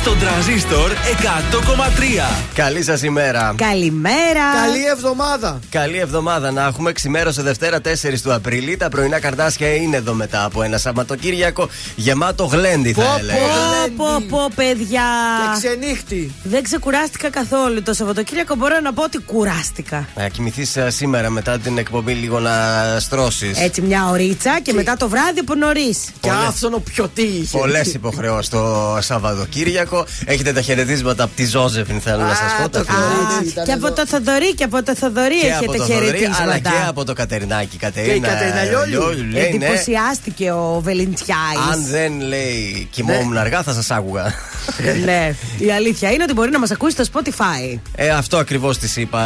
Στον τραζίστορ 100,3. Καλή σας ημέρα. Καλημέρα. Καλή εβδομάδα. Καλή εβδομάδα να έχουμε. Ξημέρωσε Δευτέρα 4 του Απριλίου. Τα πρωινά καρτάσια είναι εδώ μετά από ένα Σαββατοκύριακο γεμάτο γλέντι, θα έλεγα. Πω, πω, πω, παιδιά. Και ξενύχτη. Δεν ξεκουράστηκα καθόλου. Το Σαββατοκύριακο μπορώ να πω ότι κουράστηκα. Να κοιμηθείς σήμερα μετά την εκπομπή λίγο να στρώσεις. Έτσι, μια ωρίτσα και μετά το βράδυ από νωρίς. Και άφθονο πιωτή είχε. Πολλές υποχρεώσεις το Σαββατοκύριακο. Έχετε τα χαιρετίσματα από τη Ζώζεφιν, θέλω να σας πω. το Τα κορίτσι. Α, ήταν Και από εδώ. το Θοδωρή και από το Θοδωρή και από έχετε το Θοδωρή, αλλά χαιρετίσματα. και από το Κατερινάκι. Κατερίνα, Και η Κατερίνα Λιόλιου. λέει, ναι, Εντυπωσιάστηκε ο Βελιντσιάη. Αν δεν λέει κοιμόμουν αργά, θα σας άκουγα. ναι. Η αλήθεια είναι ότι μπορεί να μας ακούσει στο Spotify. Ε, αυτό ακριβώς της είπα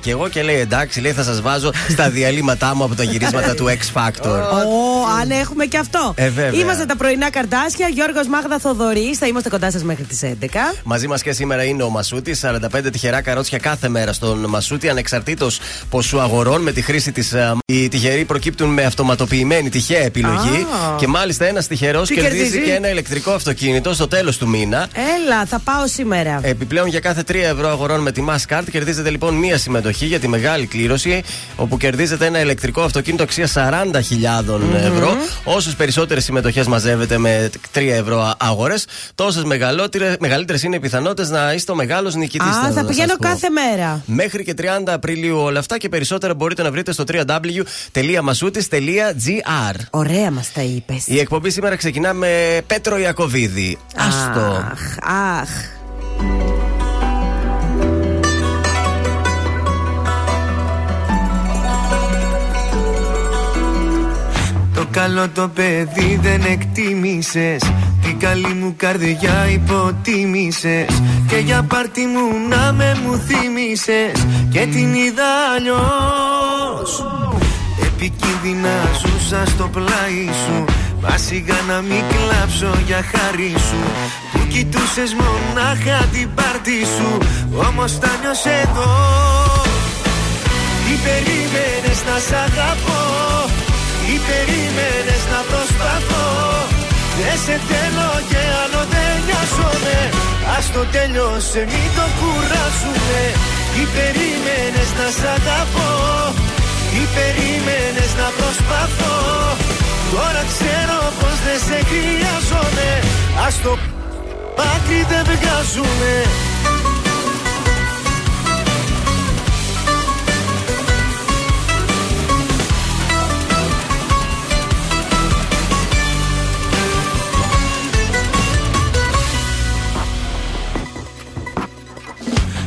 και εγώ και λέει εντάξει, λέει θα σας βάζω στα διαλύματά μου από τα γυρίσματα του X Factor. Ω, αν έχουμε και αυτό. Ε, βέβαια. Είμαστε τα πρωινά καρτάσια. Γιώργος Μάγδα Θοδωρής. Θα είμαστε κοντά σας μέχρι τις 11. Μαζί μας και σήμερα είναι ο Μασούτης. 45 τυχερά καρότσια κάθε μέρα στον Μασούτη, ανεξαρτήτως ποσού αγορών. Με τη χρήση της. Οι τυχεροί προκύπτουν με αυτοματοποιημένη τυχαία επιλογή. Α. Και μάλιστα ένας τυχερός Τι κερδίζει κερδίζει; και ένα ηλεκτρικό αυτοκίνητο στο τέλος του μήνα. Έλα, θα πάω σήμερα. Επιπλέον για κάθε 3 ευρώ αγορών με τη Mastercard κερδίζετε λοιπόν μία συμμετοχή για τη μεγάλη κλήρωση όπου κερδίζετε ένα ηλεκτρικό αυτοκίνητο αξίας 40.000 ευρώ. Όσες περισσότερες συμμετοχές μαζεύετε με 3 ευρώ αγορές, τόσες μεγαλύτερες είναι οι πιθανότητες να είστε ο μεγάλος νικητής. Α, θα πηγαίνω κάθε μέρα. Μέχρι και 30 Απριλίου όλα αυτά και περισσότερα μπορείτε να βρείτε στο www.masoutis.gr. Ωραία μας τα είπες. Η εκπομπή σήμερα ξεκινά με Πέτρο Ιακοβίδη. Άστο. Αχ, αχ. Καλό το παιδί δεν εκτίμησες. Την καλή μου καρδιά υποτίμησες. Και για πάρτι μου να με μου θύμισες Και την είδα αλλιώς. Επικίνδυνα ζούσα στο πλάι σου. Μα σιγά να μην κλάψω για χάρη σου. Που κοιτούσες μονάχα την πάρτι σου. Όμως τα νιώσες εδώ. Τι περίμενες να σ' αγαπώ; Τι περίμενες να προσπαθώ. Δεν σε θέλω και άλλο δεν νοιάζομαι Ας το τέλειωσε μην το κουράσουμε Τι περίμενες να σ' αγαπώ. Τι περίμενες να προσπαθώ. Τώρα ξέρω πως δεν σε χρειάζομαι. Ας το άκρη δεν βγάζουμε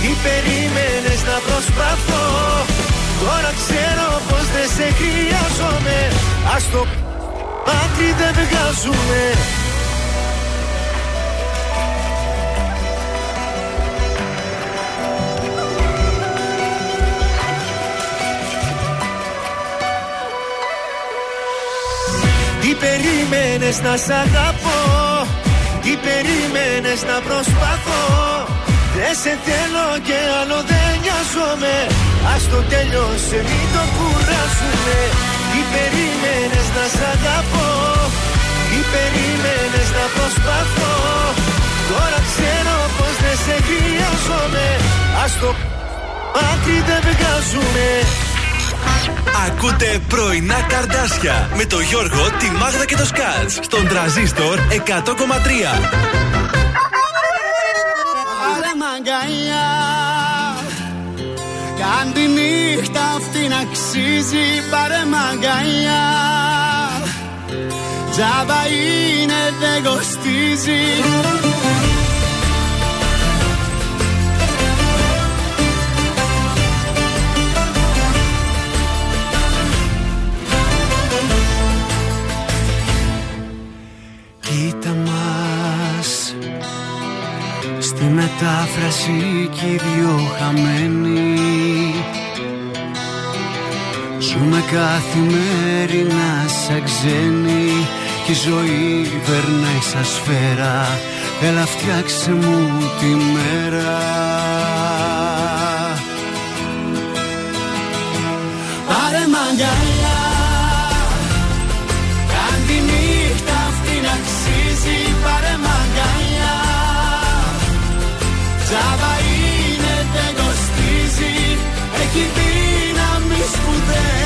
τι περίμενες να προσπαθώ; Τώρα ξέρω πως δεν σε χρειάζομαι. Ας το άκρη δεν βγάζουμε Τι περίμενες να σ' αγαπώ; Τι περίμενες να προσπαθώ; Δεν σε θέλω και άλλο δεν νοιάζομαι Ας το τέλειωσε μην το κουράσουμε Τι περίμενες να σ' αγαπώ; Τι περίμενες να προσπαθώ; Τώρα ξέρω πως δεν σε χρειάζομαι Ας το άκρη δεν βγάζουμε Ακούτε πρωινά καρδάσια με το Γιώργο, τη Μάγδα και το Σκάτ. Στον τραζίστορ 100,3. Πάρε μαγκαλιά Κάν τη νύχτα αυτή να αξίζει Πάρε μαγκαλιά Τζάμπα είναι δεν κοστίζει περίφραση κι οι δυο χαμένοι. Ζούμε καθημερινά σαν ξένοι Κι η ζωή περνάει σαν σφαίρα. Έλα φτιάξε μου τη μέρα. Πάρε μ' δύναμη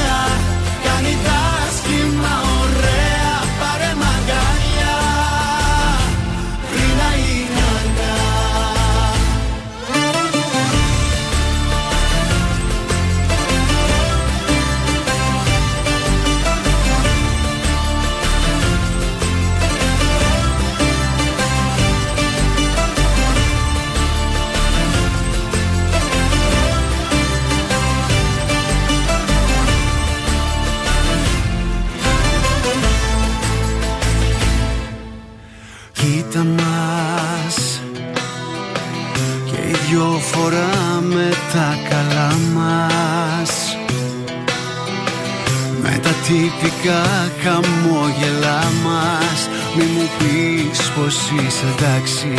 τυπικά χαμόγελά μας. Μη μου πεις πως είσαι εντάξει.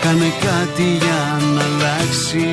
Κάνε κάτι για να αλλάξει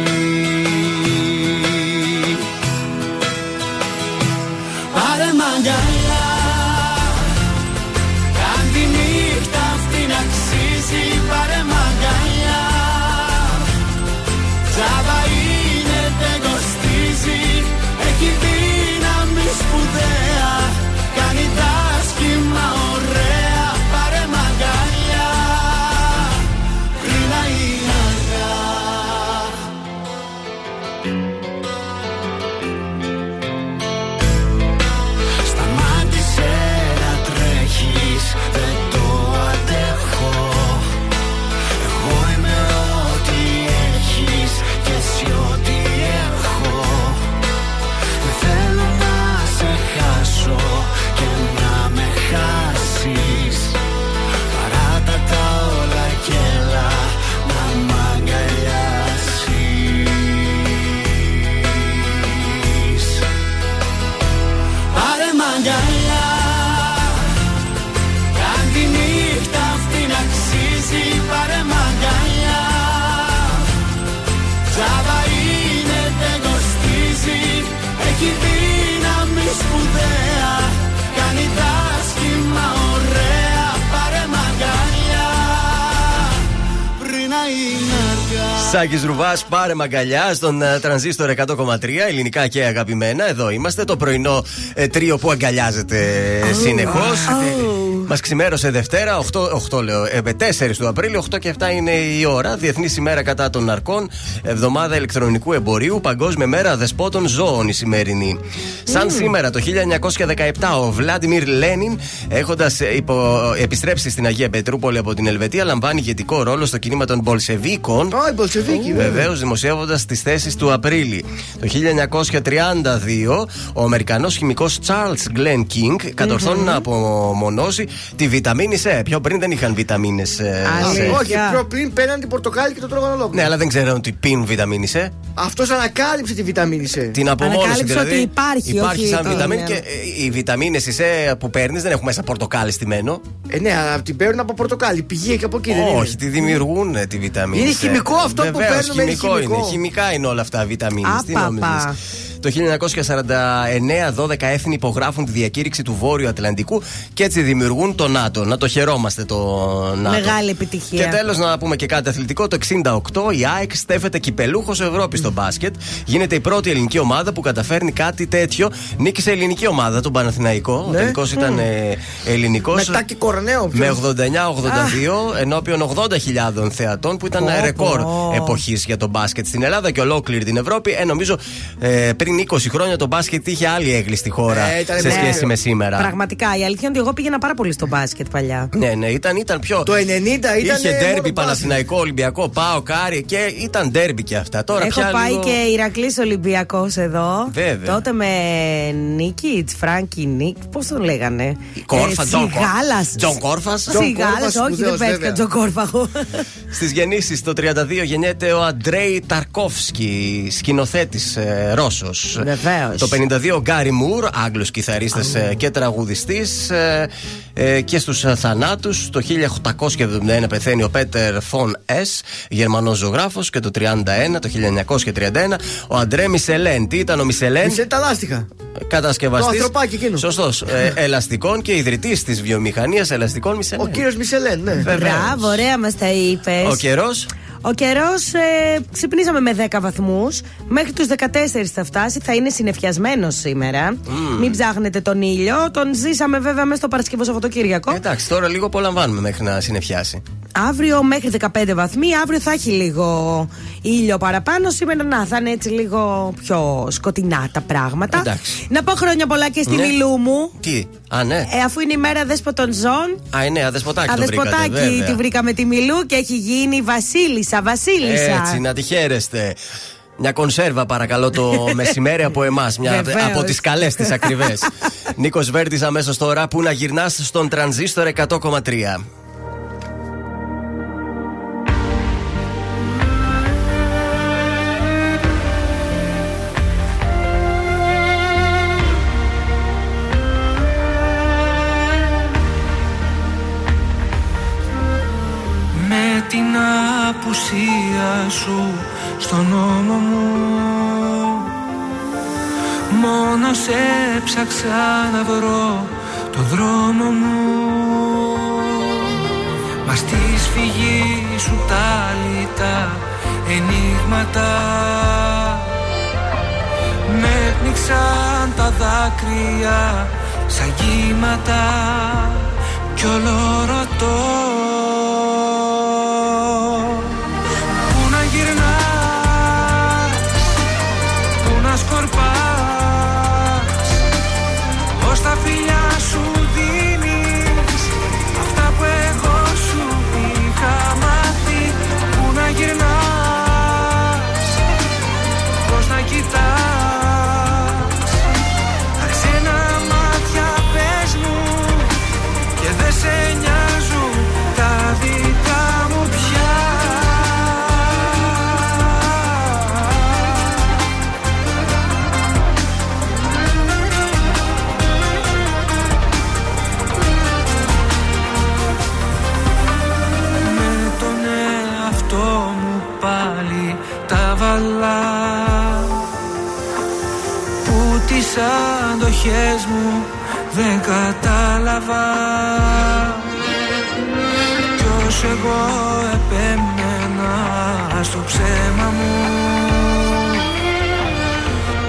Σάκη Ρουβάς, πάρε μαγκαλιά στον ε, τρανζίστορ 100,3 ελληνικά και αγαπημένα. Εδώ είμαστε, το πρωινό ε, τρίο που αγκαλιάζεται ε, συνεχώ. Μας ξημέρωσε Δευτέρα, 8, 8 λέω, ε, 4 του Απρίλη, 8 και 7 είναι η ώρα. Διεθνή ημέρα κατά των ναρκών, εβδομάδα ηλεκτρονικού εμπορίου, Παγκόσμια μέρα δεσπότων ζώων η σημερινή. Σαν σήμερα το 1917 ο Βλάντιμιρ Λένιν, έχοντας επιστρέψει στην Αγία Πετρούπολη από την Ελβετία, λαμβάνει ηγετικό ρόλο στο κίνημα των Μπολσεβίκων. Α, οι Μπολσεβίκοι, βέβαια. Βεβαίως, δημοσιεύοντας τις θέσεις του Απρίλη. Το 1932, ο Αμερικανός χημικός Charles Glenn King κατορθώνει να απομονώσει τη βιταμίνη C. Πιο πριν δεν είχαν βιταμίνες Αλήθεια. C. Όχι, πιο πριν παίρναν την πορτοκάλι και το τρώγαν ολόκληρο. Ναι, αλλά δεν ξέραν ότι πίνουν βιταμίνη C. Αυτός ανακάλυψε τη βιταμίνη C. Την απομόνωση Ανακάλυψε δηλαδή. ότι υπάρχει, Υπάρχει όχι σαν ότι βιταμίνη είναι. και ε, οι βιταμίνες C που παίρνεις δεν έχουν μέσα πορτοκάλι στημένο. Ε, ναι, αλλά την παίρνουν από πορτοκάλι. Πηγή και από εκεί δεν είναι; Όχι, τη δημιουργούν ε, τη βιταμίνη. Είναι C. χημικό αυτό που Βεβαίως, παίρνουμε, είναι χημικό χημικό. είναι. Χημικά είναι όλα αυτά βιταμίνη. Τι Άπαπα. Νόμιζες. Το 1949 12 έθνη υπογράφουν τη διακήρυξη του Βόρειου Ατλαντικού και έτσι δημιουργούν το ΝΑΤΟ. Να το χαιρόμαστε το ΝΑΤΟ. Μεγάλη επιτυχία. Και τέλος να πούμε και κάτι αθλητικό. Το 68 η ΑΕΚ στέφεται κυπελούχος Ευρώπης στο μπάσκετ. Γίνεται η πρώτη ελληνική ομάδα που καταφέρνει κάτι τέτοιο. Νίκησε ελληνική ομάδα, τον Παναθηναϊκό. Ο Ναι. τελικός ήταν ε, ελληνικός. Μετά και κορνέο. Με 89-82 ενώπιον 80.000 θεατών που ήταν Πω, ρεκόρ πω. εποχής για τον μπάσκετ στην Ελλάδα και ολόκληρη την Ευρώπη. Ε, νομίζω ε, πριν πριν 20 χρόνια το μπάσκετ είχε άλλη αίγλη στη χώρα Ε, ήταν σε ναι. σχέση με σήμερα. Πραγματικά, η αλήθεια είναι ότι εγώ πήγαινα πάρα πολύ στο μπάσκετ παλιά. Ναι, ναι, ήταν, ήταν πιο. Το 90 ήταν. Είχε μόνο ντέρμπι μπάσκετ. Παναθηναϊκό, Ολυμπιακό, ΠΑΟΚ, Άρη και ήταν ντέρμπι και αυτά. Τώρα Έχω πια πάει λίγο... και Ηρακλής Ολυμπιακός εδώ. Βέβαια. Τότε με Νίκη, Φράγκη Νίκ, πώς τον λέγανε; Κόρφα, Ε, Τζον Σιγάλας. Τζον Κόρφας. Σιγάλα, Κόρφας, όχι, δεν σπουδαίος, πέτυχα βέβαια. Τζον Κόρφα. εγώ. Στις γεννήσεις το 32 γεννιέται ο Αντρέι Ταρκόφσκι, σκηνοθέτης ε, Ρώσος. Βεβαίως. Το 52 ο Γκάρι Μουρ, Άγγλος κυθαρίστας ε, και τραγουδιστής. Ε, ε, και στους θανάτους. Το 1871 πεθαίνει ο Πέτερ Φον Ες, Γερμανός ζωγράφος. Και το 31, το 1931, ο Αντρέ Μισελέν. Τι ήταν ο Μισελέν, Μισελ τα λάστιχα. κατασκευαστής. Το ανθρωπάκι εκείνος. Σωστός. ελαστικών και ιδρυτής της βιομηχανίας ελαστικών Μισελέν. Ο κύριος Μισελέν, ναι. Βεβαίως. Μπράβο, ωραία μας τα είπες. Ο καιρός. Ο καιρός ε, ξυπνήσαμε με 10 βαθμούς. Μέχρι τους 14 θα φτάσει. Θα είναι συνεφιασμένος σήμερα. Μην ψάχνετε τον ήλιο. Τον ζήσαμε βέβαια μέσα στο Παρασκευό Σαββατοκύριακο. Εντάξει, τώρα λίγο απολαμβάνουμε μέχρι να συνεφιάσει. Αύριο μέχρι 15 βαθμοί. Αύριο θα έχει λίγο ήλιο παραπάνω. Σήμερα να θα είναι έτσι λίγο πιο σκοτεινά τα πράγματα. Εντάξει. Να πω χρόνια πολλά και στη Ναι. Μιλού μου. Τι, α, ναι. Ε, αφού είναι η μέρα δέσποτων ζώων. Α, ναι, αδεσποτάκι το βρήκατε, Αδεσποτάκι βέβαια. τη βρήκαμε τη Μιλού και έχει γίνει Βασίλισσα. Βασίλισσα. Έτσι, να τη χαίρεστε. Μια κονσέρβα παρακαλώ το μεσημέρι από εμάς. Βεβαίως. Από τις καλές τις ακριβές. Νίκος Βέρτης αμέσως τώρα που να γυρνάς στον τρανζίστορ 100,3. Σου στον νόμο μου. Μόνο σε ψάξα να βρω το δρόμο μου. Μα στη σφυγή σου τα λιτά ενίγματα Με πνίξαν τα δάκρυα σαν κύματα. Κι όλο ρωτώ αντοχές μου δεν κατάλαβα. Κι όσο εγώ επέμενα στο ψέμα μου.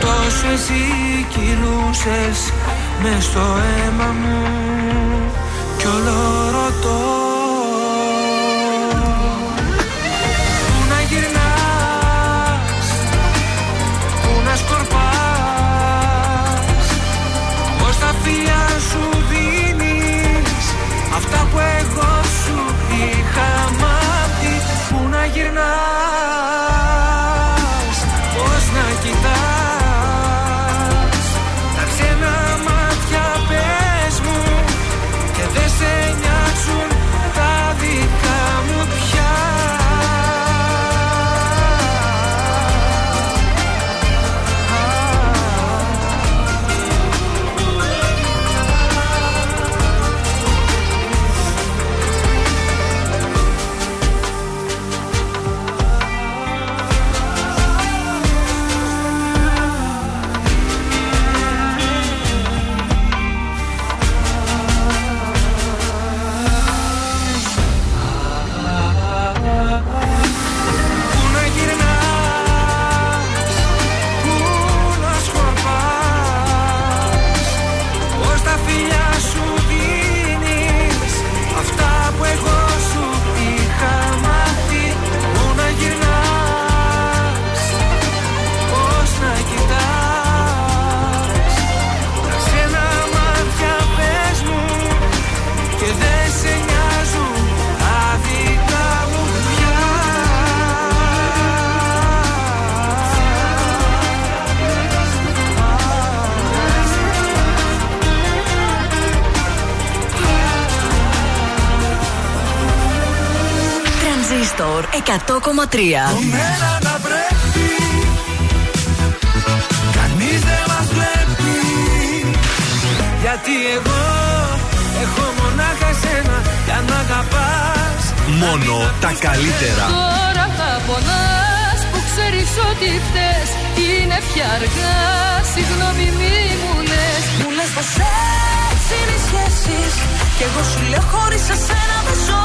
Τόσο εσύ κυλούσες μες στο αίμα μου. Κι όλο ρωτώ Ζόρ 100,3. Το μέρα πρέπει. Κανείς δεν μας βλέπει. Γιατί εγώ έχω μονάχα εσένα για να αγαπάς. Μόνο να τα καλύτερα. Τώρα θα πονάς που ξέρεις ότι χτε είναι πια αργά. Συγγνώμη, μη μου λες. Μου λες πω έτσι είναι οι σχέσεις. Κι εγώ σου λέω χωρίς εσένα δεν ζω.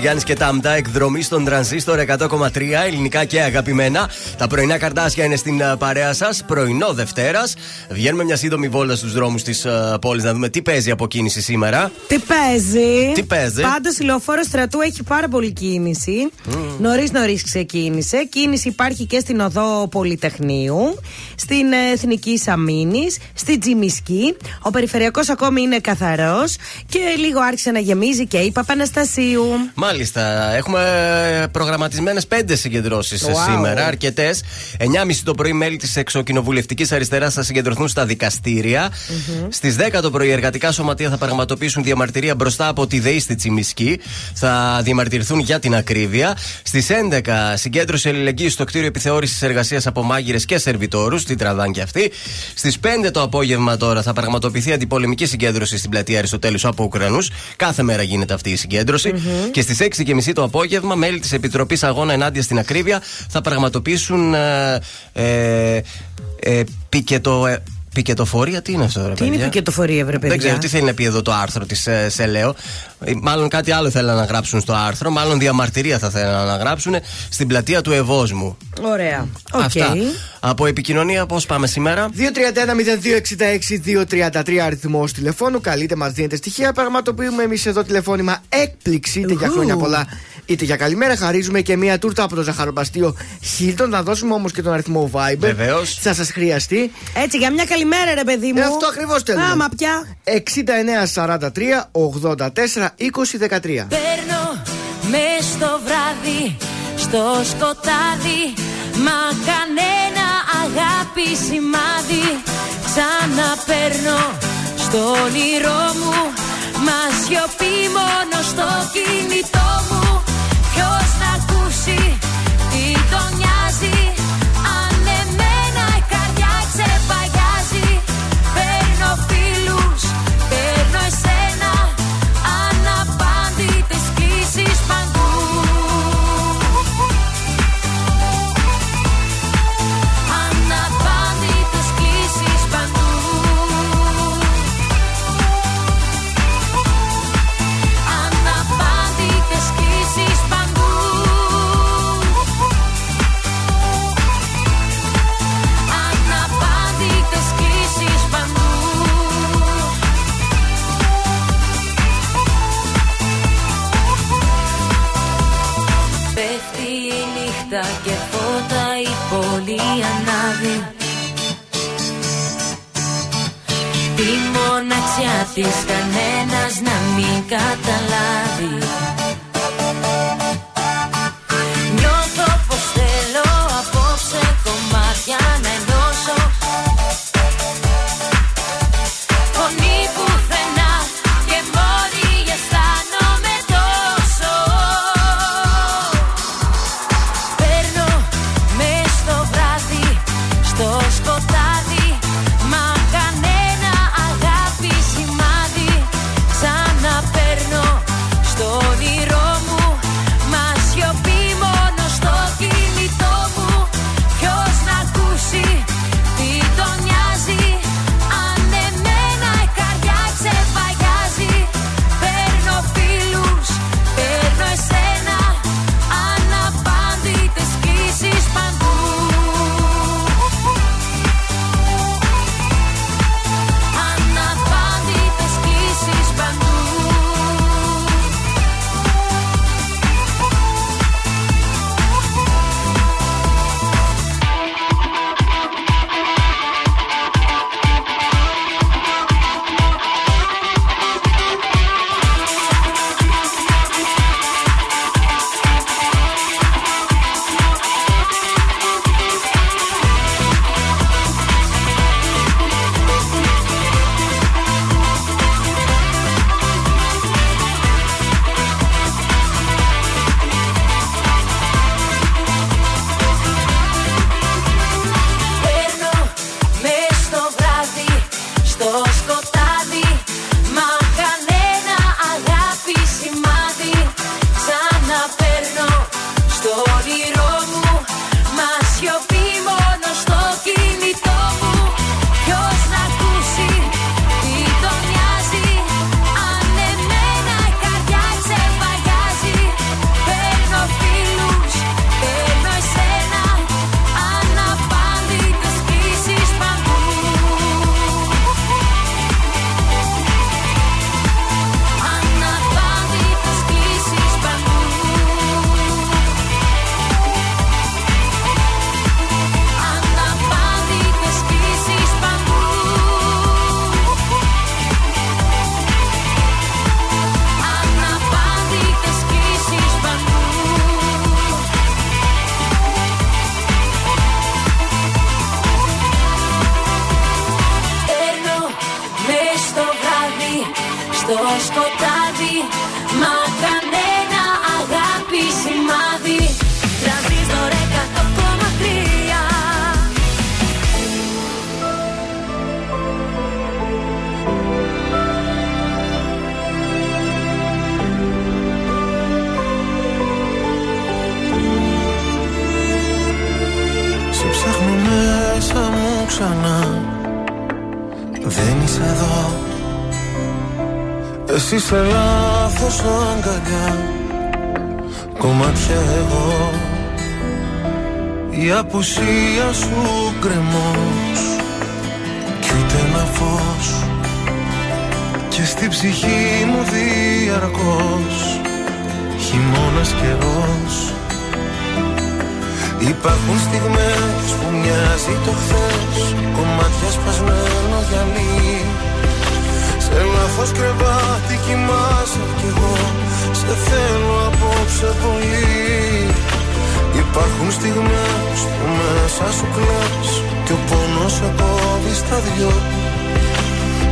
Γιάννη και Τάμτα, εκδρομή στον τρανζίστορ 100,3 ελληνικά και αγαπημένα. Τα πρωινά καρτάσια είναι στην ε, παρέα σας, πρωινό Δευτέρας. Βγαίνουμε μια σύντομη βόλτα στους δρόμους της ε, πόλης να δούμε τι παίζει από κίνηση σήμερα. Τι παίζει; Τι παίζει; Πάντως η λεωφόρος στρατού έχει πάρα πολύ κίνηση. Mm. Νωρίς νωρίς ξεκίνησε. Κίνηση υπάρχει και στην οδό Πολυτεχνείου, στην ε, Εθνική Αμήνη, στην Τζιμισκή. Ο περιφερειακός ακόμη είναι καθαρός. Και λίγο άρχισε να γεμίζει και η Παπαναστασίου. Μάλιστα. Έχουμε ε, προγραμματισμένες πέντε συγκεντρώσεις wow. σήμερα, αρκετές. 9.30 το πρωί μέλη της εξοκοινοβουλευτική αριστεράς θα συγκεντρωθούν στα δικαστήρια. Mm-hmm. Στις 10 το πρωί εργατικά σωματεία θα πραγματοποιήσουν διαμαρτυρία μπροστά από τη ΔΕΗ στη Τσιμισκή. Θα διαμαρτυρηθούν για την ακρίβεια. Στις 11 συγκέντρωση ελληνική στο κτίριο επιθεώρησης εργασίας από μάγειρες και σερβιτόρους, την τραβάν και αυτή. Στις 5 το απόγευμα τώρα θα πραγματοποιηθεί αντιπολεμική συγκέντρωση στην πλατεία Αριστοτέλους από Ουκρανού. Κάθε μέρα γίνεται αυτή η συγκεντρωση Και στις 6.30 το απόγευμα, μέλη της Επιτροπής Αγώνα Ενάντια στην Ακρίβεια θα πραγματοποιήσουν. Ε, ε, ε, πικετο, ε, πικετοφορία, τι είναι αυτό, ρε Τι είναι η παιδιά; πικετοφορία, βρε παιδιά. Δεν ξέρω τι θέλει να πει εδώ το άρθρο της ε, Σελέο. Ε, Μάλλον κάτι άλλο θέλουν να γράψουν στο άρθρο. Μάλλον διαμαρτυρία θα θέλουν να γράψουν στην πλατεία του Ευόσμου. Ωραία. Οκ. Αυτά. Από επικοινωνία, πώς πάμε σήμερα; 231-0266-233 αριθμός τηλεφώνου. Καλείτε, μας δίνετε στοιχεία. Πραγματοποιούμε εμείς εδώ τηλεφώνημα έκπληξη, είτε για Ουχου. χρόνια πολλά είτε για καλημέρα. Χαρίζουμε και μία τούρτα από το ζαχαροπλαστείο Χίλτον. Να δώσουμε όμως και τον αριθμό Viber. Βεβαίως. Θα σας χρειαστεί. Έτσι, για μια καλημέρα, ρε παιδί μου. Ε, αυτό ακριβώς θέλουμε. Άμα πια. 6943 84 20 13. Παίρνω μες στο βράδυ, στο σκοτάδι Μα κανένα αγάπη σημάδι Ξαναπαίρνω στο όνειρό μου Μα σιωπή μόνο στο κινητό μου Ποιος να ακούσει τι τον νοιάζει της κανένας να μην καταλάβει μέσα σου κλαις Και ο πόνος σε κόβει στα δυο.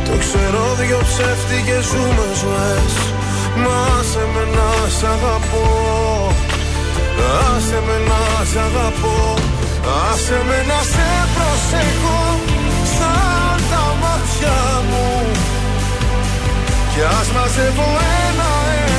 Το ξέρω δυο ψεύτικες ζούμε ζωές. Μα σε με να σ' αγαπώ. Άσε με να σ' αγαπώ. Άσε με να σε προσέχω Σαν τα μάτια μου. Κι ας μαζεύω ένα-ένα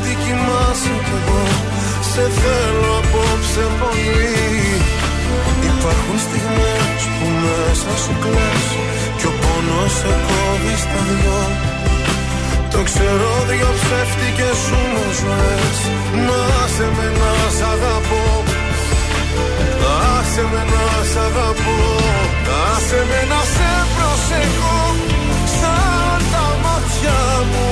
κοιμάσαι κι εγώ. Σε θέλω απόψε πολύ. Υπάρχουν στιγμές που μέσα σου κλαις Κι ο πόνος σε κόβει στα δυο. Το ξέρω δυο ψεύτικες σου μου ζωές. Να σε με να σ' αγαπώ. Άσε με να σ' αγαπώ. Άσε με να σε προσεχώ Σαν τα μάτια μου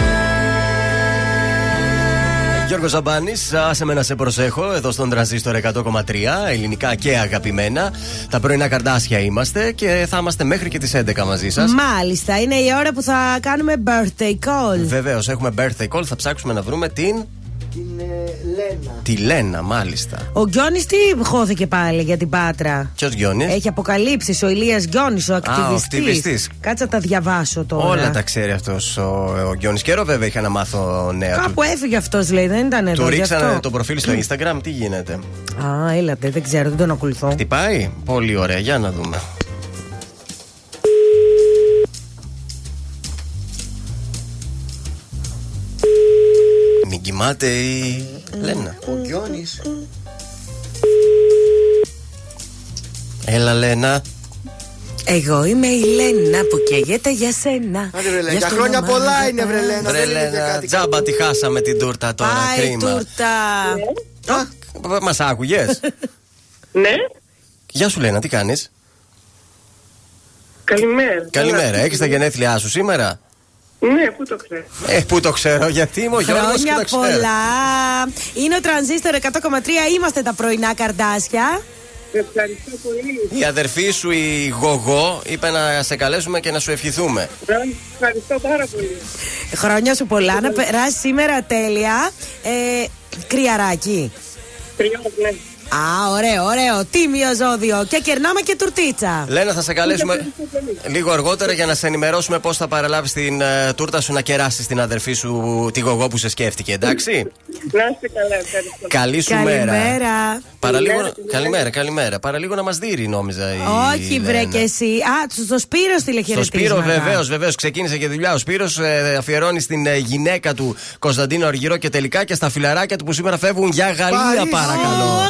Γιώργος Ζαμπάνης, άσε με να σε προσέχω εδώ στον τρανζίστορ 100,3 ελληνικά και αγαπημένα. Τα πρωινά καρδάσια είμαστε και θα είμαστε μέχρι και τις 11 μαζί σας. Μάλιστα, είναι η ώρα που θα κάνουμε birthday call. Βεβαίως, έχουμε birthday call. Θα ψάξουμε να βρούμε την. Την ε, Λένα. Τη Λένα, μάλιστα. Ο Γιώνη τι χώθηκε πάλι για την Πάτρα; Ποιος Γιώνη. Έχει αποκαλύψει ο Ηλίας Γιώνη, ο ακτιβιστής. ακτιβιστής. Κάτσα τα διαβάσω τώρα. Όλα τα ξέρει αυτός ο, ο Γιώνη. Καιρό βέβαια είχα να μάθω νέα του. Κάπου έφυγε αυτός, λέει, δεν ήταν εδώ. Του γι' ρίξανε αυτό. το προφίλ στο Instagram, τι γίνεται; Α, έλατε, δεν ξέρω, δεν τον ακολουθώ. Χτυπάει; Πολύ ωραία, για να δούμε. Μην κοιμάται η Λένα. Ο Γιώνης. Έλα, Λένα. Εγώ είμαι η Λένα που καίγεται για σένα. Άντε βρε Λένα, Για για στο χρόνια όνομα πολλά μου. είναι βρε Λένα. Βρε, δεν είναι και Λένα, κάτι τζάμπα τη χάσαμε την τούρτα τώρα. Πάει Κρίμα. τούρτα. Μας άκουγες; Ναι, Γεια σου, Λένα, τι κάνεις; καλημέρα. Καλημέρα. Έχεις τα γενέθλιά σου σήμερα; Ναι, πού το ξέρω. Ε, πού το ξέρω, γιατί είμαι ο Γιώργος και Χρόνια το ξέρω. πολλά. Είναι ο τρανζίστορ 100,3. Είμαστε τα πρωινά καρδάσια. Ευχαριστώ πολύ. Η αδερφή σου, η Γογό, είπε να σε καλέσουμε και να σου ευχηθούμε. Ευχαριστώ πάρα πολύ. Χρόνια σου πολλά. Να περάσει σήμερα τέλεια. Ε, κρυαράκι. Κρυό, ναι. Α, ωραίο, ωραίο. Τίμιο ζώδιο. Και κερνάμε και τουρτίτσα. Λένα, θα σε καλέσουμε λίγο αργότερα για να σε ενημερώσουμε πώς θα παραλάβεις την ε, τούρτα σου να κεράσεις την αδερφή σου τη γογό που σε σκέφτηκε, εντάξει; Να είστε καλά, ευχαριστώ. Καλή σου μέρα. Καλημέρα. Παραλίγο, Καλημέρα. καλημέρα, καλημέρα. Παραλίγο να μας δείρει, νόμιζα. Η Όχι, βρε Λένα. και εσύ. Α, στο Σπύρο στείλε Στο Σπύρο, χαιρετίσματα. βεβαίως, βεβαίως. Ξεκίνησε και δουλειά. Ο Σπύρος αφιερώνει στην ε, γυναίκα του Κωνσταντίνο Αργυρό και τελικά και στα φιλαράκια του που σήμερα φεύγουν για Γαλλία, Παρίσι. παρακαλώ.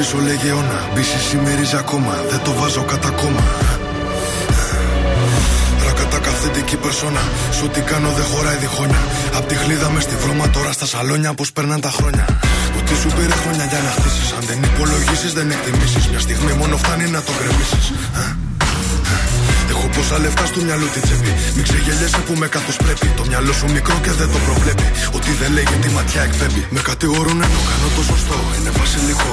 έχει πίσω λεγεώνα. Μπίση σημερίζει ακόμα, δεν το βάζω κατά κόμμα. Ρακατά αυθεντική περσόνα. Σου τι κάνω δεν χωράει διχόνια. Απ' τη χλίδα μες στη βρώμα τώρα στα σαλόνια πώ περνάνε τα χρόνια. Ότι σου πήρε χρόνια για να χτίσεις. Αν δεν υπολογίσεις, δεν εκτιμήσεις. Μια στιγμή μόνο φτάνει να το γκρεμίσεις. Έχω πόσα λεφτά στο μυαλό τη τσέπη. Μην ξεγελιέσαι που με καθώ πρέπει. Το μυαλό σου μικρό και δεν το προβλέπει. Ότι δεν λέει τη ματιά εκπέμπει. Με κατηγορούν ενώ κάνω το σωστό. Είναι βασιλικό.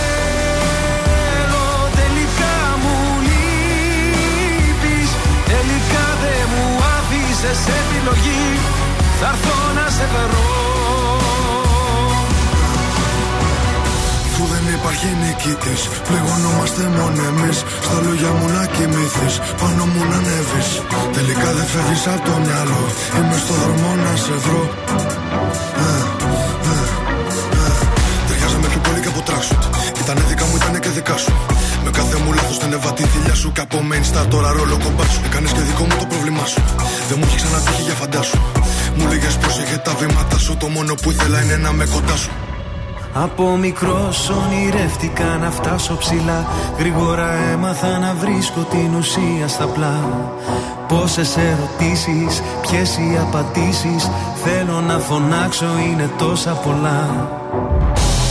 άφησες επιλογή Θα έρθω να σε βρω Αφού δεν υπάρχει νικητής, πληγωνόμαστε μόνο εμεί. Στα λόγια μου να κοιμηθείς, πάνω μου να ανέβεις. Τελικά δεν φεύγεις από το μυαλό. Είμαι στο δρόμο να σε βρω. Ε, ε, ε. Ταιριάζαμε πιο πολύ και από τράσουτ. Ήτανε δικά μου, ήτανε και δικά σου. Με κάθε μου λάθος την εβατή θηλιά σου. Και από main star τώρα ρόλο κομπά σου. Έκανες και δικό μου το πρόβλημά σου. Δεν μου έχει ξανατύχει για φαντάσου. Μου λέγες πρόσεχε τα βήματα σου. Το μόνο που ήθελα είναι να με κοντά σου. Από μικρός ονειρεύτηκα να φτάσω ψηλά Γρήγορα έμαθα να βρίσκω την ουσία στα πλά Πόσες ερωτήσεις, ποιες οι απαντήσεις Θέλω να φωνάξω είναι τόσα πολλά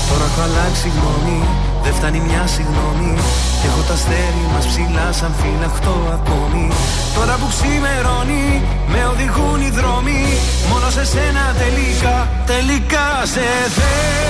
Τώρα έχω αλλάξει γνώμη, δεν φτάνει μια συγγνώμη Έχω τα αστέρι μας ψηλά σαν φυλαχτό ακόμη. Τώρα που ξημερώνει, με οδηγούν οι δρόμοι. Μόνο σε σένα τελικά, τελικά σε θέλω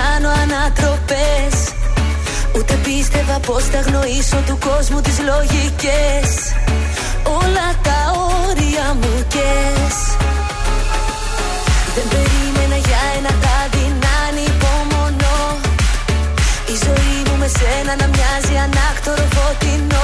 Κάνω ανατροπές. Ούτε πίστευα πως θα γνωρίσω του κόσμου τις λογικές. Όλα τα όρια μου κες. Δεν περίμενα για ένα τάδι να ανυπομονώ. Η ζωή μου με σένα να μοιάζει ανάκτορο φωτεινό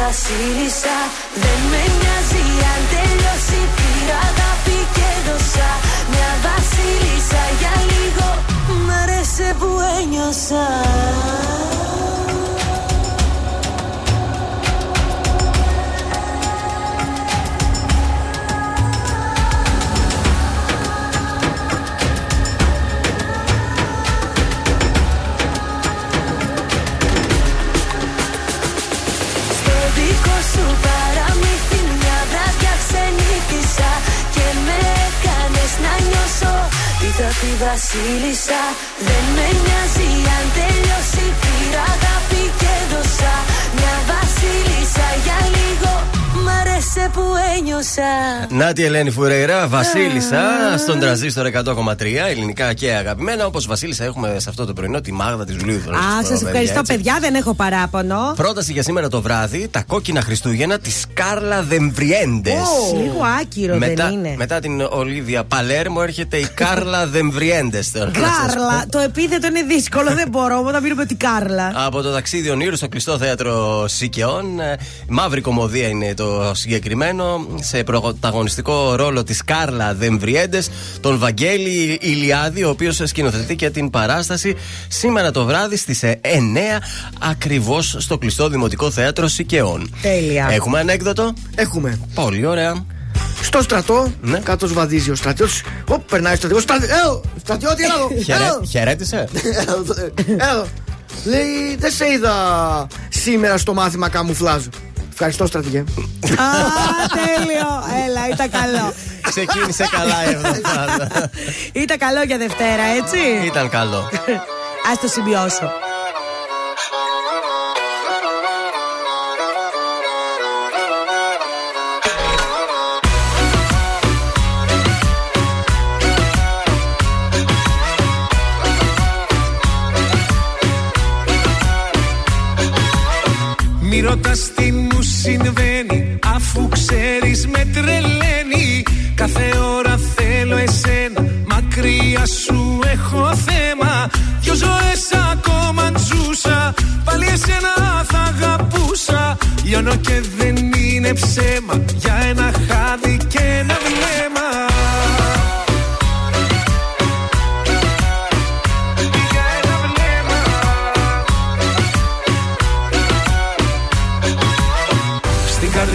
βασίλισσα. Δεν με νοιάζει αν τελειώσει Πήρα αγάπη και δώσα. Μια βασίλισσα για λίγο. Μ' άρεσε που ένιωσα Τι θα πει βασίλισσα Δεν με νοιάζει αν τελειώσει Πήρα αγάπη και δώσα Μια βασίλισσα για λίγο Μ' άρεσε που ένιωσα Νάτι Ελένη Φουρέιρα, Βασίλισσα, στον τραζίστορ 100,3, ελληνικά και αγαπημένα. Όπως Βασίλισσα έχουμε σε αυτό το πρωινό τη Μάγδα της Βουλίου. Α, σας ευχαριστώ, παιδιά, δεν έχω παράπονο. Πρόταση για σήμερα το βράδυ, τα κόκκινα Χριστούγεννα της Κάρλα Δεμβριέντες. Λίγο άκυρο μετά, δεν είναι. μετά την Ολίβια Παλέρμο έρχεται η Κάρλα Δεμβριέντες. Κάρλα. Το επίθετο είναι δύσκολο, δεν μπορώ. Οπότε θα πήρουμε την Κάρλα. Από το ταξίδι ονείρου στο κλειστό θέατρο Σικαιών. Ε, Μαύρη κομμωδία είναι το συγκεκριμένο. Σε πρωταγωνιστικό ρόλο της Κάρλα Δεμβριέντες, τον Βαγγέλη Ηλιάδη, ο οποίος σκηνοθετεί και την παράσταση σήμερα το βράδυ στις 9 ακριβώς στο κλειστό δημοτικό θέατρο Σικαιών. Τέλεια. Έχουμε ανέκδοτο; Έχουμε. Πολύ ωραία. Στο στρατό, Ναι. κάτως βαδίζει ο στρατιώτης. Ωπ, περνάει ο στρατιώτης. Έλα, στρατιώτη, έλα εδώ. Χαιρε- Έλα. Χαιρέτησε. Έλα εδώ, έλα εδώ. Λέει, δεν σε είδα σήμερα στο μάθημα καμουφλάζ. Ευχαριστώ, στρατηγέ. Α, τέλειο. Έλα, ήταν καλό. Ξεκίνησε καλά η εβδομάδα. Ήταν καλό για Δευτέρα, έτσι; Ήταν καλό. Α το σημειώσω. Μη ρωτάς τι μου συμβαίνει Αφού ξέρεις με τρελαίνει. Κάθε ώρα θέλω εσένα Μακριά σου έχω θέμα. Δυο ζωές ακόμα τζούσα Πάλι εσένα θα αγαπούσα. Λιώνω και δεν είναι ψέμα Για ένα χάδι και ένα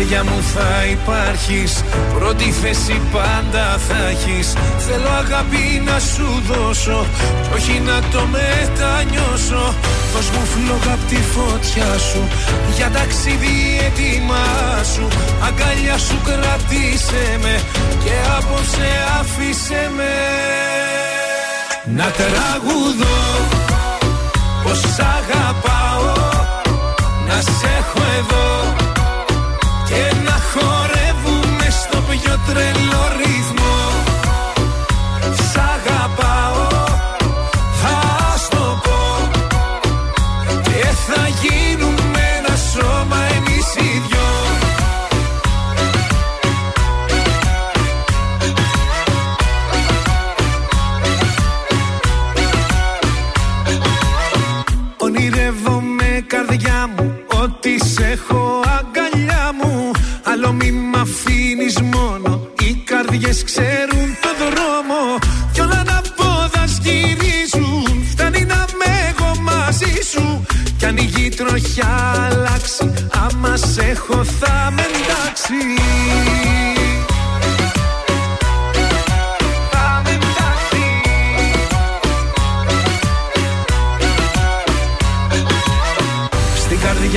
καρδιά μου θα υπάρχεις. Πρώτη θέση πάντα θα έχεις. Θέλω αγάπη να σου δώσω Κι όχι να το μετανιώσω. Δώσ' μου φλόγα απ' τη φωτιά σου. Για ταξίδι έτοιμά σου. Αγκαλιά σου κρατήσε με Και απόψε άφησε με. Να τραγουδώ Πως σ' αγαπάω. Να σε έχω εδώ Και να χορεύουμε στο πιο τρελό ρυθμό μ' αφήνεις μόνο. Οι καρδιές ξέρουν το δρόμο Κι όλα να πόδα γυρίζουν Φτάνει να με εγώ μαζί σου Κι αν η γη τροχιά αλλάξει Άμα σε έχω θα με εντάξει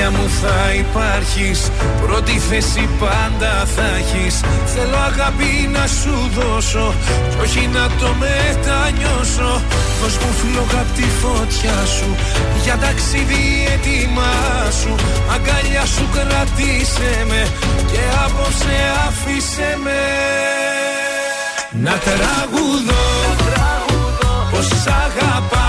Στην καρδιά μου θα υπάρχεις. Πρώτη θέση πάντα θα έχεις. Θέλω αγάπη να σου δώσω Κι όχι να το μετανιώσω. Δώσ' μου φλόγα απ' τη φωτιά σου. Για ταξίδι έτοιμά σου. Αγκαλιά σου κρατήσε με Και απόψε άφησε με. Να τραγουδώ. Πως σ' αγαπάω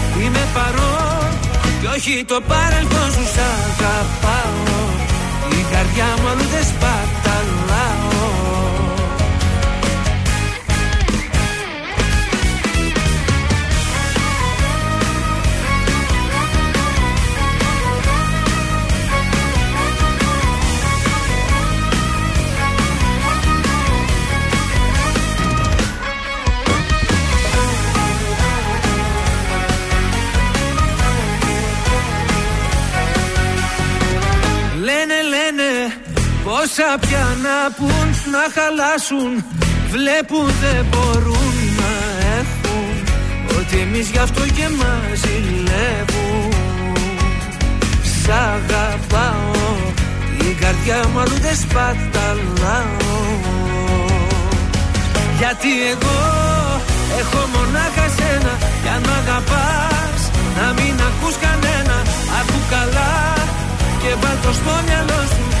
Είμαι παρόν και όχι το παρελθόν σου Σ' αγαπάω. Η καρδιά μου αλλού δεν σπαταλάω πόσα πια να πουν να χαλάσουν Βλέπουν δεν μπορούν να έχουν. Ότι εμείς γι' αυτό και μας ζηλεύουν Σ' αγαπάω η καρδιά μου αλλού δεν σπαταλάω. Γιατί εγώ έχω μονάχα σένα Κι αν μ' αγαπάς να μην ακούς κανένα. Ακού καλά και βάλ' το στο μυαλό σου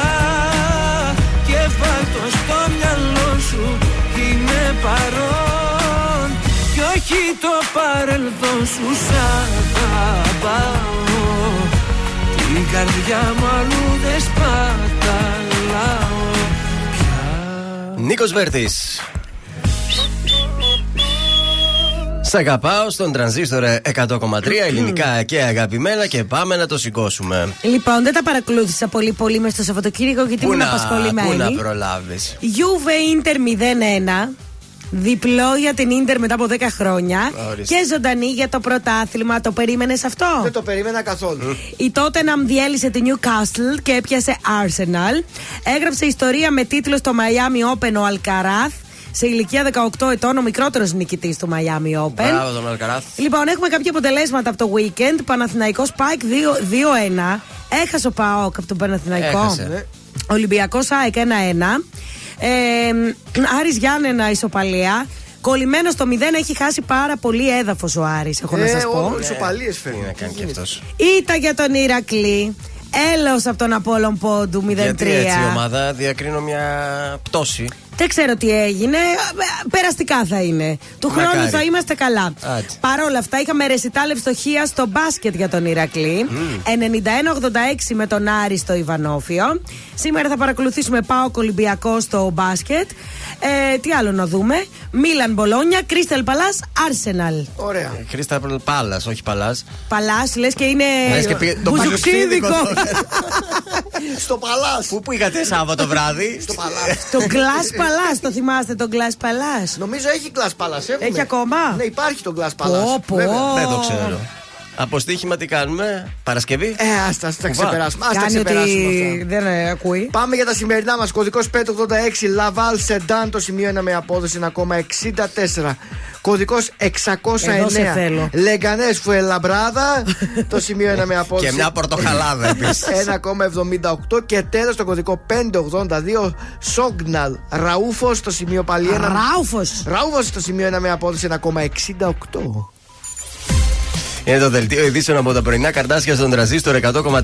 παρελθόν σου Σ' αγαπάω Την καρδιά μου αλλού δεν σπαταλάω Νίκος Βέρτης. Σ' αγαπάω στον τρανζίστορ 100,3 ελληνικά και αγαπημένα και πάμε να το σηκώσουμε. Λοιπόν, δεν τα παρακολούθησα πολύ πολύ μες στο Σαββατοκύριακο γιατί Πού ήμουν να, απασχολημένη. πού να προλάβεις. Juve Inter 0-1. Διπλό για την Inter μετά από 10 χρόνια. Ορίστε. Και ζωντανή για το πρωτάθλημα. Το περίμενες αυτό; Δεν το περίμενα καθόλου. Η Tottenham διέλυσε τη Newcastle και έπιασε Arsenal. Έγραψε ιστορία με τίτλο στο Miami Open ο Alcaraz. Σε ηλικία 18 ετών, ο μικρότερος νικητής του Miami Open. Μπράβο τον Αλκαράθ. Λοιπόν, έχουμε κάποια αποτελέσματα από το weekend. Παναθηναϊκός Spike 2 2-1. Έχασε ο Πάοκ από τον Παναθηναϊκό. Έχασε. Ναι. Ολυμπιακός ΑΕΚ 1-1. Ε, Άρης Γιάννενα ισοπαλία. Κολλημένος στο 0 έχει χάσει πάρα πολύ έδαφος ο Άρης, έχω να Ε, σας πω. όλο ισοπαλίες φέρνει. Τι να κάνει και αυτός. Ήταν για τον Ηρακλή. Έλεος από τον Απόλλων Πόντου 0-3. Γιατί έτσι η ομάδα διακρίνω μια πτώση. Δεν ξέρω τι έγινε. Ε, Περαστικά θα είναι. Του Μακάρι. χρόνου θα είμαστε καλά. Άντε. Παρ' όλα αυτά, είχαμε ρεσιτάλ ευστοχία στο μπάσκετ για τον Ηρακλή. 91-86 με τον Άρη στο Ιβανόφιο. Σήμερα θα παρακολουθήσουμε Πάο Ολυμπιακό στο μπάσκετ. Ε, τι άλλο να δούμε; Μίλαν Μπολόνια, Κρίστελ Παλά, Άρσεναλ. Ωραία. Χρήστα Πάλα, όχι Παλά. Παλά, λες και είναι. Λες και πήγε- το μπουζουξίδικο. Στο παλάς. Πού πήγατε Σάββατο βράδυ; Στο παλάς. το Glass Παλά, το θυμάστε τον Glass Παλά. Νομίζω έχει Glass Palace. έχουμε. Έχει ακόμα; Ναι, υπάρχει το Glass Palace. Πω, πω. Βέβαια. Δεν το ξέρω. Αποστήχημα τι κάνουμε, Παρασκευή; Ε, άστα, ας τα Κουβά. ξεπεράσουμε. Ας τα Κάνει ξεπεράσουμε ότι αυτά. δεν ε, ακούει. Πάμε για τα σημερινά μας. Κωδικός 586 Laval Sedan. Το σημείο 1 με απόδοση 1,64. Κωδικός 609 Εδώ σε θέλω. Λεγκανές Φουελαμπράδα. το σημείο 1 με απόδοση. Και μια πορτοχαλάδα επίσης. 1,78 και τέλος το κωδικό 582 Σόγναλ Ραούφος στο σημείο πάλι 1. Ράουφο. Ραούφος στο σημείο 1 με απόδοση 1,68. Είναι το δελτίο ειδήσεων από τα πρωινά καρτάσια στον τραζίστορ 100,3.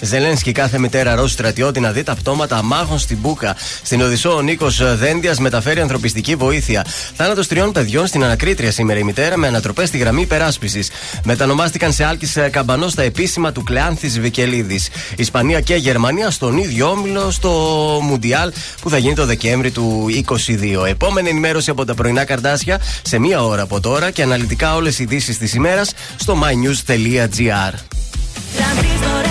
Ζελένσκι κάθε μητέρα Ρώσου στρατιώτη να δει τα πτώματα αμάχων στην Μπούκα. Στην Οδυσσό ο Νίκος Δέντια μεταφέρει ανθρωπιστική βοήθεια. Θάνατος τριών παιδιών στην ανακρίτρια σήμερα η μητέρα με ανατροπές στη γραμμή υπεράσπισης. Μετανομάστηκαν σε άλκης καμπανό στα επίσημα του Κλεάνθης Βικελίδης. Ισπανία και Γερμανία στον ίδιο όμιλο στο Μουντιάλ που θα γίνει το Δεκέμβρη του 22. Επόμενη ενημέρωση από τα πρωινά καρτάσια σε μία ώρα από τώρα και αναλυτικά όλες οι ειδήσεις της ημέρας στο mynews.gr. Τρανζίστορ 100,3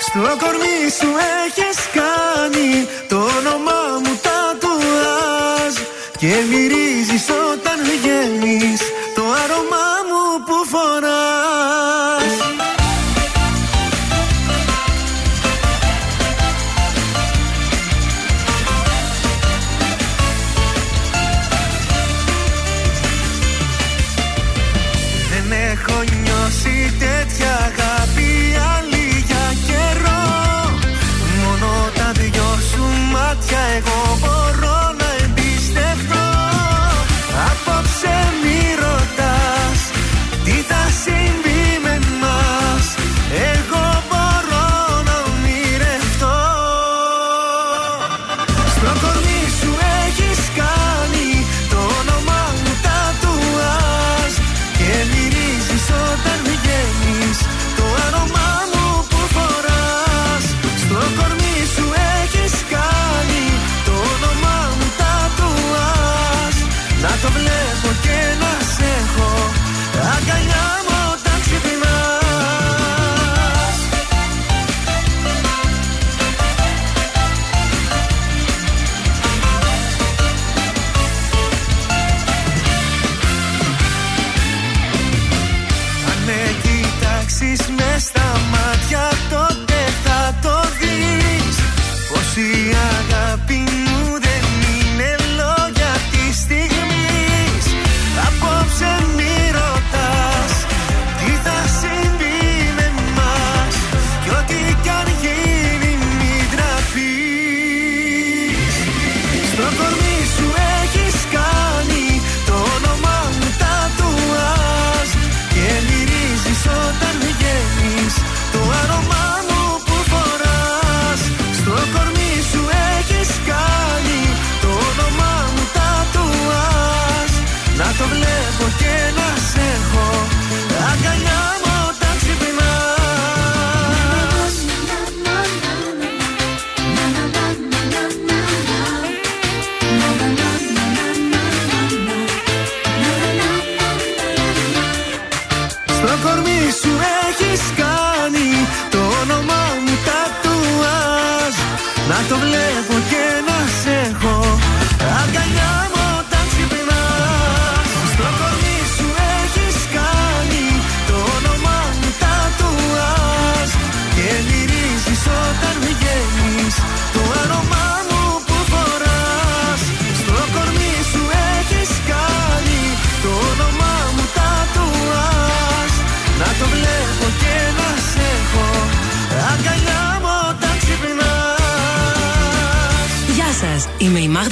Στο κορμί σου έχεις κάνει το όνομά μου τατουάζ Και μυρίζεις όταν βγαίνεις το άρωμά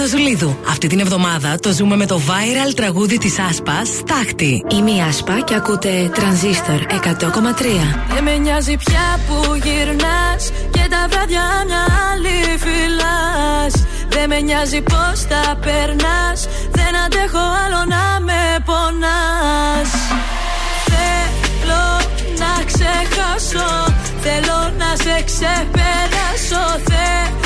είμαι η Μάγδα Ζουλίδου. Αυτή την εβδομάδα το ζούμε με το viral τραγούδι της Άσπας Στάχτη. Είμαι η Άσπα και ακούτε Τρανζίστορ 100,3. Δεν με νοιάζει πια που γυρνάς Και τα βράδια μια άλλη φυλάς Δεν με νοιάζει πως τα περνάς Δεν αντέχω άλλο να με πονάς Θέλω να ξεχάσω Θέλω να σε ξεπεράσω Θέλω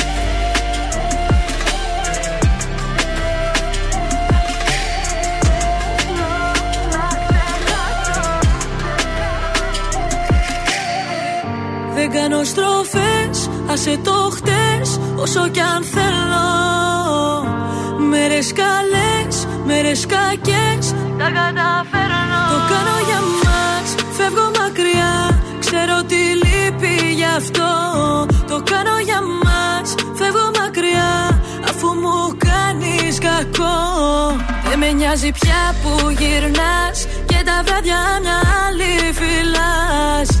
Δεν κάνω στροφές, άσε το χτες Όσο κι αν θέλω. Μέρες καλές, μέρες κακές Τα καταφέρνω. Το κάνω για μας, φεύγω μακριά Ξέρω τι λείπει γι' αυτό. Το κάνω για μας, φεύγω μακριά Αφού μου κάνεις κακό. Δεν με νοιάζει πια που γυρνάς Και τα βράδια μια άλλη φυλάς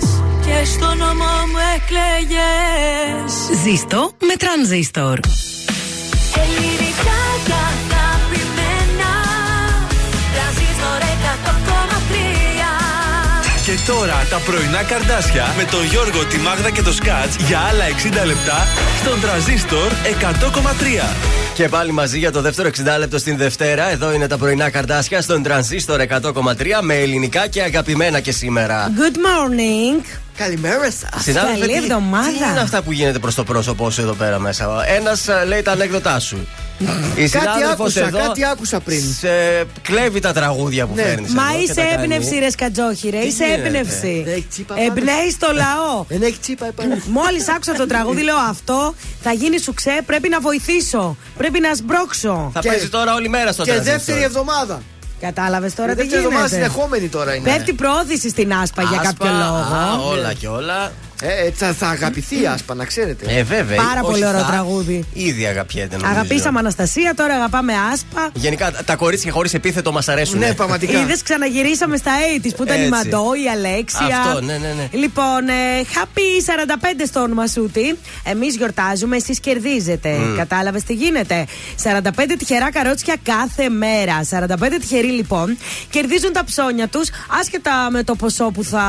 Και στο νόμο μου εκλέγες Ζήστο με τρανζίστορ. Ελληνικά και αγαπημένα Τρανζίστορ 100,3 Και τώρα τα πρωινά καρδάσια με τον Γιώργο, τη Μάγδα και το Σκάτς για άλλα 60 λεπτά στον τραζίστορ 100,3. Και πάλι μαζί για το δεύτερο 60 λεπτό στην Δευτέρα. Εδώ είναι τα πρωινά καρτάσια στον τρανζίστορ 100,3 με ελληνικά και αγαπημένα και σήμερα. Good morning. Καλημέρα σας. Καλή εβδομάδα. Τι είναι αυτά που γίνεται προς το πρόσωπό σου εδώ πέρα μέσα; Ένας λέει τα ανέκδοτά σου. Η Κάτι συνάδελφος άκουσα, εδώ κάτι άκουσα πριν. Σε κλέβει τα τραγούδια που Ναι. φέρνεις. Μα είσαι έμπνευση, ρε Σκατζόχη, ρε. Τι Είσαι γίνεται; έμπνευση. Δεν έχει τσίπα πάνω. Εμπνέει το λαό. Δεν έχει τσίπα επάνω. Μόλις άκουσα το τραγούδι, λέω αυτό θα γίνει σου ξέ. Πρέπει να βοηθήσω. Πρέπει να σμπρώξω. Θα Και- παίζει τώρα όλη μέρα στο Και τρανζίστορ. δεύτερη εβδομάδα. Κατάλαβες τώρα Η τι δεύτερη εβδομάδα γίνεται. συνεχόμενη τώρα είναι. Πέφτει προώθηση στην άσπα για Άσπα, κάποιο λόγο. α, όλα και όλα. Ε, έτσι θα, θα αγαπηθεί η άσπα, να ξέρετε. Ε, βέβαια. Πάρα όχι πολύ ωραίο θα, τραγούδι. Ήδη αγαπιέται νομίζω. Αγαπήσαμε Αναστασία, τώρα αγαπάμε άσπα. Γενικά τα κορίτσια χωρίς επίθετο μας αρέσουν. Ναι, πραγματικά. Είδες, ξαναγυρίσαμε στα 80 που ήταν η Έτσι. Μαντό, η Αλέξια. Αυτό, ναι, ναι, ναι. Λοιπόν, ε, happy 45 στον Μασούτη. Εμείς γιορτάζουμε, εσείς κερδίζετε. Μμ. Κατάλαβες τι γίνεται. 45 τυχερά καρότσια κάθε μέρα. 45 τυχεροί λοιπόν κερδίζουν τα ψώνια τους άσχετα με το ποσό που θα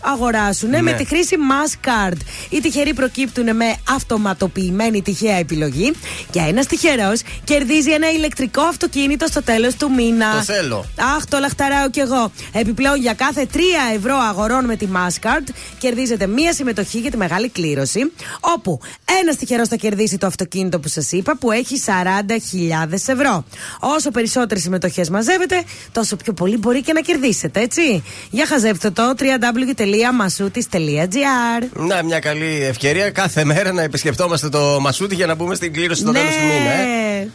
αγοράσουν Ναι. με τη χρήση Mass Card. Οι τυχεροί προκύπτουν με αυτοματοποιημένη τυχαία επιλογή και ένας τυχερός κερδίζει ένα ηλεκτρικό αυτοκίνητο στο τέλος του μήνα. Το θέλω. Αχ, το λαχταράω κι εγώ. Επιπλέον, για κάθε 3 ευρώ αγορών με τη Mastercard, κερδίζετε μία συμμετοχή για τη μεγάλη κλήρωση. Όπου ένας τυχερός θα κερδίσει το αυτοκίνητο που σας είπα, που έχει 40.000 ευρώ. Όσο περισσότερες συμμετοχές μαζεύετε, τόσο πιο πολύ μπορεί και να κερδίσετε, έτσι. Για χαζεύτε το www.masutis.gr. Να, μια καλή ευκαιρία κάθε μέρα να επισκεπτόμαστε το Μασούτι για να μπούμε στην κλήρωση στο τέλος του μήνα. Ε.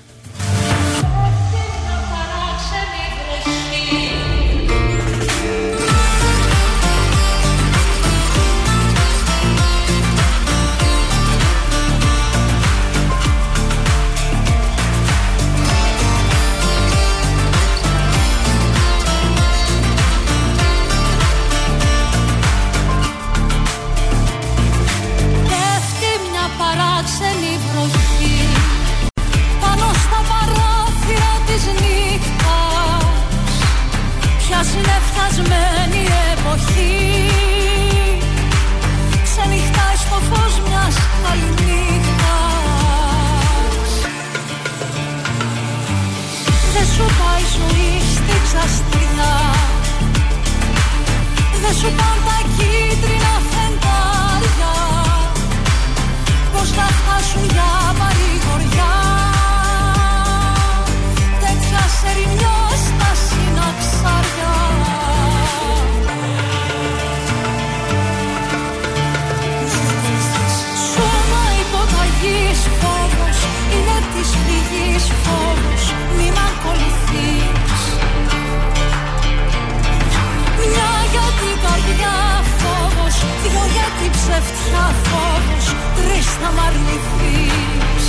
ψευτιά φόβος Τρεις θα μ' αρνηθείς.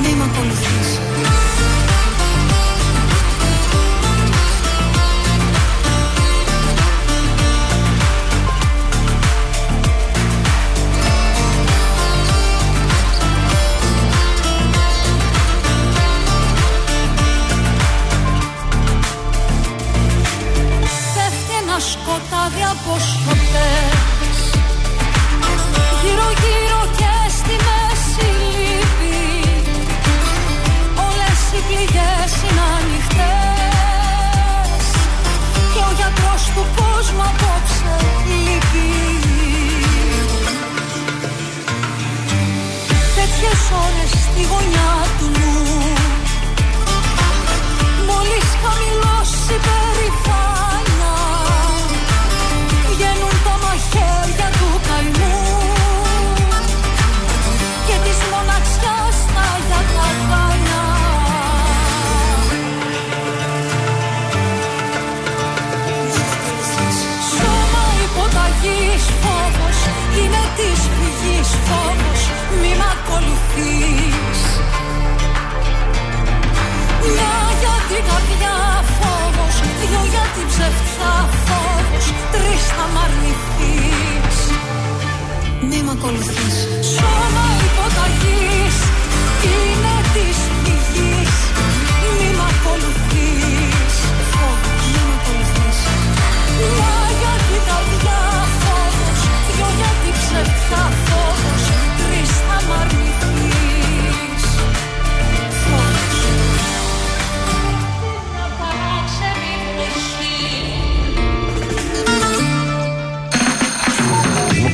Μη μ' ακολουθείς την καρδιά φόβος Δυο για την ψευτιά φόβος Τρεις θα μ' αρνηθείς. Μη μ' ακολουθείς. Σώμα υποταγής Είναι της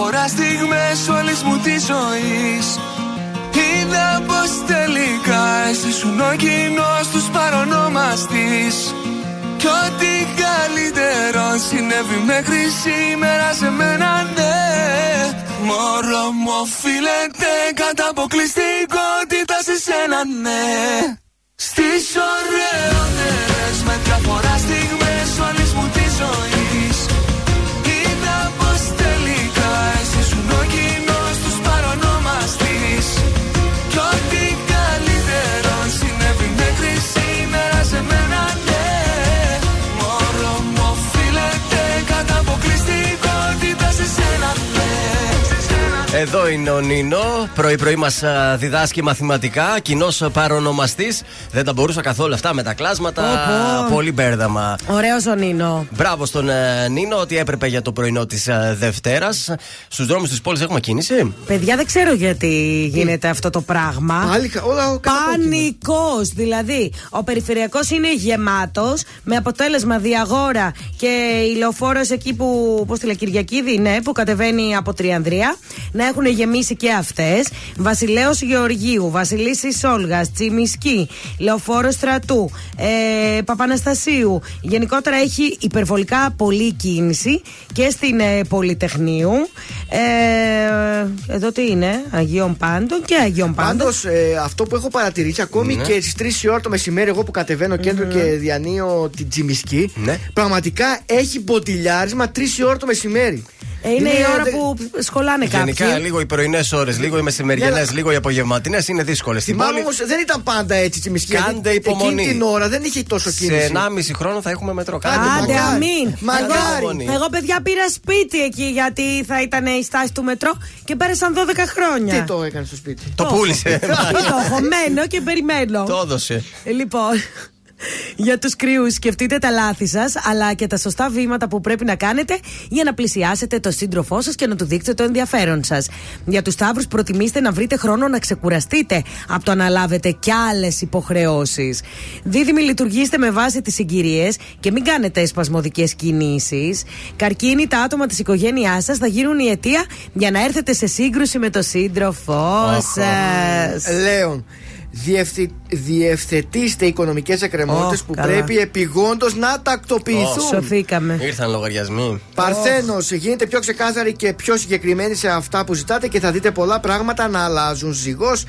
Ωραιότερες με διαφορά στιγμές όλης μου της ζωής. Είδα πως τελικά εσύ ήσουν ο κοινός τους παρονόμαστης Κι ό,τι καλύτερο συνέβη μέχρι σήμερα σε μένα ναι. Μωρό μου οφείλεται κατά αποκλειστικότητα σε σένα ναι. Στις ωραιότερες με διαφορά στιγμές όλης μου της ζωής ήσουν Εδώ είναι ο Νίνο. Πρωί-πρωί μας διδάσκει μαθηματικά. Κοινός παρονομαστής. Δεν τα μπορούσα καθόλου αυτά με τα κλάσματα. Πω, πω. Πολύ μπέρδαμα. Ωραίος ο Νίνο. Μπράβο στον ε, Νίνο ότι έπρεπε για το πρωινό της Δευτέρας. Στους δρόμους της πόλης έχουμε κίνηση. Παιδιά, δεν ξέρω γιατί γίνεται αυτό το πράγμα. Πάλι όλα Πανικός. Δηλαδή, ο περιφερειακός είναι γεμάτος με αποτέλεσμα διαγόρα και η λεωφόρος εκεί που. Πώς τη λέει, Κυριακίδη, ναι, που κατεβαίνει από Τριανδρία. Να έχουν γεμίσει και αυτές. Βασιλέο Γεωργίου, Βασιλίση Σόλγα, Τσιμισκή, Λεωφόρος Στρατού, ε, Παπαναστασίου. Γενικότερα έχει υπερβολικά πολλή κίνηση και στην ε, Πολυτεχνείου. Ε, εδώ τι είναι, Αγίων Πάντων και Αγίων Πάντων. Πάντως, ε, αυτό που έχω παρατηρήσει, ακόμη Ναι. και στις 3 η ώρα το μεσημέρι, εγώ που κατεβαίνω κέντρο και διανύω την Τζιμισκή, Ναι. πραγματικά έχει μποτιλιάρισμα 3 η ώρα το μεσημέρι. Ε, είναι η ώρα δε- που σχολάνε κάποιοι. Γενικά, λίγο οι πρωινές ώρες, λίγο οι μεσημεριανές, Ναι, αλλά- λίγο οι απογευματινές είναι δύσκολες. Στην Θυμάμαι πόλη, όμως δεν ήταν πάντα έτσι η Τσιμισκή. Κάντε γιατί υπομονή. Εκείνη την ώρα δεν είχε τόσο κίνηση. σε 1,5 χρόνο θα έχουμε μετρό. Άντε, Άντε, μακάρι. αμήν. Μακάρι. Εγώ, εγώ, παιδιά, πήρα σπίτι εκεί γιατί θα ήταν η στάση του μετρό και πέρασαν 12 χρόνια. Τι το έκανε στο σπίτι; Το πούλησε. Τι το έχω, μένω και περιμένω. Το έδωσε. Ε, Λοιπόν, Για τους κρυού, σκεφτείτε τα λάθη σας, αλλά και τα σωστά βήματα που πρέπει να κάνετε για να πλησιάσετε το σύντροφό σας και να του δείξετε το ενδιαφέρον σας. Για τους Σταύρους, προτιμήστε να βρείτε χρόνο να ξεκουραστείτε από το να λάβετε κι άλλες υποχρεώσεις. Δίδυμοι, λειτουργήστε με βάση τις συγκυρίες και μην κάνετε σπασμωδικές κινήσεις. Καρκίνοι, τα άτομα της οικογένειάς σας θα γίνουν η αιτία για να έρθετε σε σύγκρουση με το σύντροφό σας. Λέων, διευθυ... διευθετήστε οικονομικές εκκρεμότητες Ω, που καλά. πρέπει επιγόντως να τακτοποιηθούν. Σωθήκαμε. Ήρθαν λογαριασμοί. Παρθένος, γίνετε πιο ξεκάθαροι και πιο συγκεκριμένοι σε αυτά που ζητάτε και θα δείτε πολλά πράγματα να αλλάζουν. Ζυγός,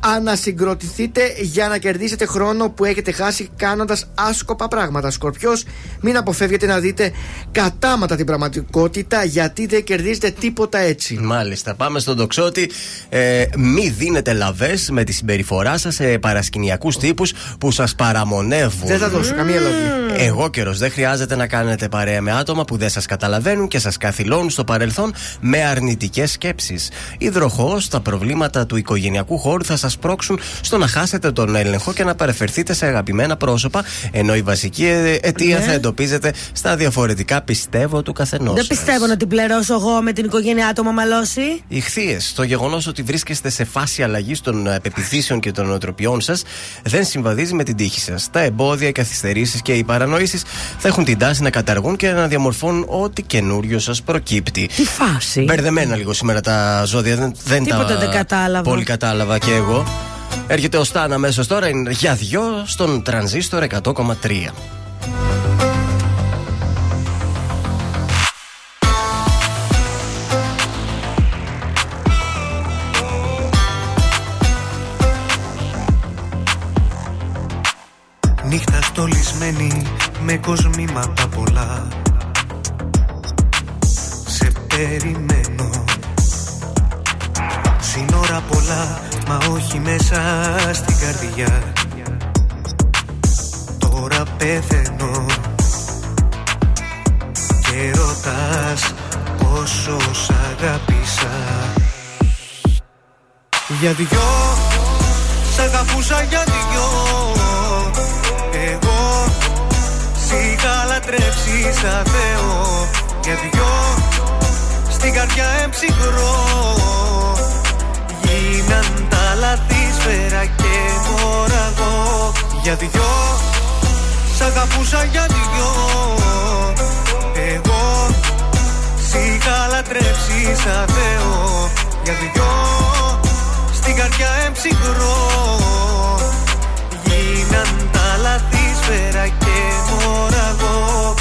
ανασυγκροτηθείτε για να κερδίσετε χρόνο που έχετε χάσει κάνοντας άσκοπα πράγματα. Σκορπιός, μην αποφεύγετε να δείτε κατάματα την πραγματικότητα γιατί δεν κερδίζετε τίποτα έτσι. Μάλιστα. Πάμε στον τοξότη. Ε, μη δίνετε λαβές με τη συμπεριφορά σας σε παρασκηνιακούς τύπους που σας παραμονεύουν. Δεν θα δώσω καμία λαβή. Εγώ καιρός. Δεν χρειάζεται να κάνετε παρέα με άτομα που δεν σας καταλαβαίνουν και σας καθυλώνουν στο παρελθόν με αρνητικές σκέψεις. Υδροχό, τα προβλήματα του οικογενειακού χώρου θα σας πρόξουν στο να χάσετε τον έλεγχο και να παρεφερθείτε σε αγαπημένα πρόσωπα, ενώ η βασική ε, αιτία Ναι. θα εντοπίζεται στα διαφορετικά πιστεύω του καθενός. Δεν πιστεύω να την πληρώσω εγώ με την οικογένειά του μαμαλώσει. Οι χθείε, το γεγονός ότι βρίσκεστε σε φάση αλλαγής των ε, πεπιθήσεων και των οτροπιών σας, δεν συμβαδίζει με την τύχη σας. Τα εμπόδια, οι καθυστερήσεις και οι παρανοήσεις θα έχουν την τάση να καταργούν και να διαμορφώνουν ό,τι καινούριο σας προκύπτει. Τι φάση. Μπερδεμένα λίγο σήμερα τα ζώδια, δεν, δεν Τίποτα τα δεν κατάλαβα. πολύ κατάλαβα και εγώ. Έρχεται ο Στάν αμέσως τώρα είναι για δυο στον τρανζίστορ 100,3. Νύχτα στολισμένη με κοσμήματα πολλά Σε περιμένω Σύνορα πολλά μα όχι μέσα στην καρδιά. Τώρα πεθαίνω Και ρωτάς πόσο σ' αγάπησα Για δυο Σ' αγαπούσα για δυο. Εγώ Σ' είχα λατρέψει σαν Θεό. Για δυο Στην καρδιά εμψυχρό Γίναν τα λάθη σφαίρα και μωραγό Για δυο Σ' αγαπούσα για δυο. Εγώ Σ' είχα λατρέψει σαν Θεό. Για δυο Στην καρδιά εμψυχρό. Γίναν τα λάθη σφαίρα και μωραγό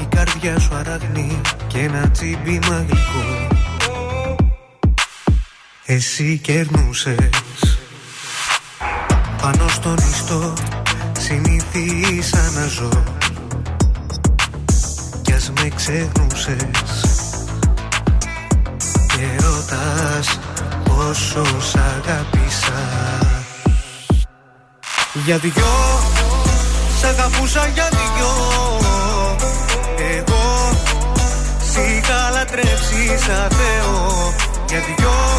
Η καρδιά σου αραγνή και ένα τσίμπημα γλυκό Εσύ κερνούσες. Πάνω στον ιστό συνήθισα να ζω. Κι ας με ξεχνούσες. Και ρωτάς πόσο σ' αγάπησα Για δυο Σ' αγαπούσα για δυο. Εγώ Σ' είχα λατρέψει σαν Θεό. Για δυο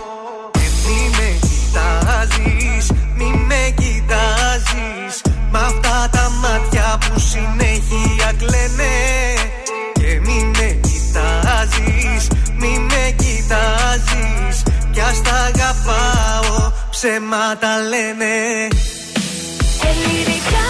κοιτάζεις Μ' αυτά τα μάτια που συνέχεια κλαίνε. Και μη με κοιτάζεις, μη με κοιτάζεις. Κι ας τα αγαπάω, ψέματα λένε. Ελληνικά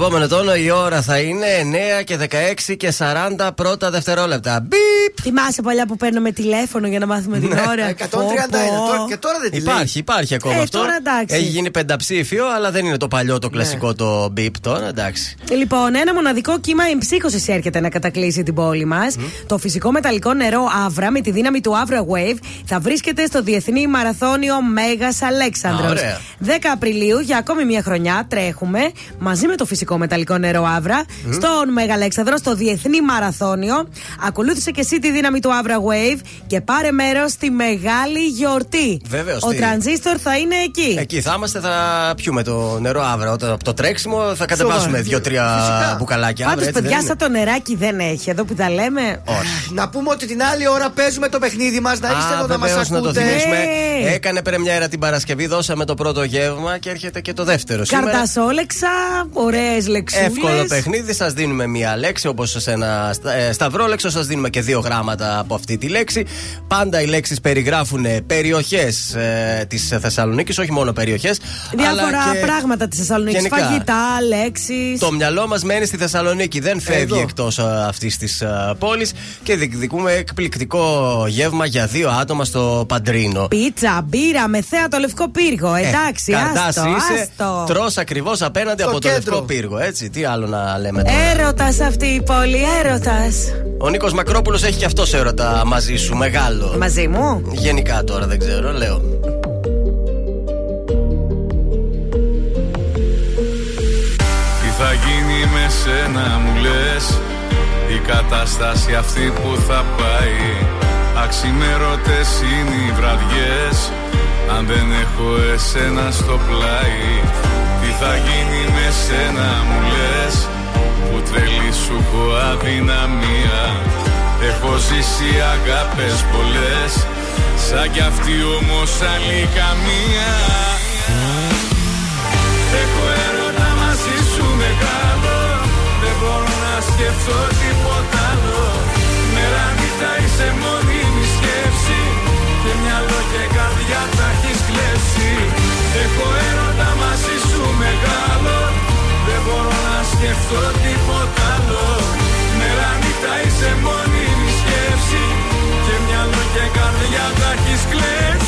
επόμενο τόνο η ώρα θα είναι 9 και 16 και 40 πρώτα δευτερόλεπτα. Μπιπ! Θυμάσαι παλιά που παίρνουμε τηλέφωνο για να μάθουμε την ώρα; 131. Τώρα, και τώρα δεν τη λέει. Υπάρχει, υπάρχει ακόμα Ε, αυτό. τώρα εντάξει. Έχει γίνει πενταψήφιο, αλλά δεν είναι το παλιό το κλασικό το μπιπ τώρα, εντάξει. Λοιπόν, ένα μοναδικό κύμα εμψύχωσης έρχεται να κατακλείσει την πόλη μας. Το φυσικό μεταλλικό νερό Αύρα με τη δύναμη του Avra Wave θα βρίσκεται στο Διεθνή Μαραθώνιο Μέγας Αλέξανδρος. Α, ωραία. 10 Απριλίου για ακόμη μια χρονιά τρέχουμε μαζί με το φυσικό μεταλλικό νερό Αύρα στον Μέγα Αλέξανδρο στο Διεθνή Μαραθώνιο. Ακολούθησε και εσύ τη δύναμη του Avra Wave και πάρε μέρος στη μεγάλη γιορτή. Βεβαίως, Ο τι- τρανζίστορ θα είναι εκεί. Εκεί θα είμαστε, θα πιούμε το νερό αύριο. Όταν από το τρέξιμο θα κατεβάσουμε δύο-τρία Φυσικά. μπουκαλάκια Πάντως, αύριο. έτσι παιδιά, δεν σαν το νεράκι δεν έχει. Εδώ που τα λέμε. Όχι. Να πούμε ότι την άλλη ώρα παίζουμε το παιχνίδι μας. Να είστε Α, εδώ να μας βεβαίως, να το ακούτε. θυμίσουμε. Ναι. Έκανε πρεμιέρα την Παρασκευή, δώσαμε το πρώτο γεύμα και έρχεται και το δεύτερο. Σήμερα Καρτασόλεξα, ωραίε λεξούλε. Εύκολο παιχνίδι, σας δίνουμε μία λέξη όπως σε ένα στα- ε, σταυρόλεξο, σας δίνουμε και δύο γράμματα από αυτή τη λέξη. Πάντα οι λέξεις περιγράφουν περιοχές ε, της Θεσσαλονίκης, όχι μόνο περιοχές. Διάφορα πράγματα της Θεσσαλονίκης. γενικά. Φαγητά, λέξεις. Το μυαλό μας μένει στη Θεσσαλονίκη, δεν φεύγει Εδώ. εκτός αυτής της πόλης και διεκδικούμε εκπληκτικό γεύμα για δύο άτομα στο Παντρίνο. Πίτσα, μπύρα, με θέα το λευκό πύργο. Εντάξει, Καρτάς άστο, είσαι, άστο. τρως ακριβώς απέναντι Στο από το κέντρο. λευκό πύργο. Έτσι, τι άλλο να λέμε τώρα; Έρωτας αυτή η πόλη, έρωτας. Ο Νίκος Μακρόπουλος έχει και αυτός έρωτα μαζί σου, μεγάλο. Μαζί μου; Γενικά τώρα δεν ξέρω, λέω. Τι θα γίνει με σένα μου λες; Η κατάσταση αυτή που θα πάει Αξιμέρωτες είναι οι βραδιές Αν δεν έχω εσένα στο πλάι Τι θα γίνει με σένα μου λες. Που τρελή σου έχω αδυναμία. Έχω ζήσει αγάπες πολλές. Σαν κι αυτή όμως άλλη καμία. Έχω έρωτα μαζί σου μεγάλο Δεν μπορώ να σκεφτώ τίποτα άλλο. Μέρα νύχτα είσαι μόνιμη σκέψη Και μυαλό και καρδιά τα έχεις κλέψει. Έχω έρωτα μαζί σου μεγάλο. Δεν μπορώ να σκεφτώ τίποτα άλλο. Μέρα νύχτα είσαι μόνιμη σκέψη. Και μυαλό και καρδιά τα έχεις κλέψει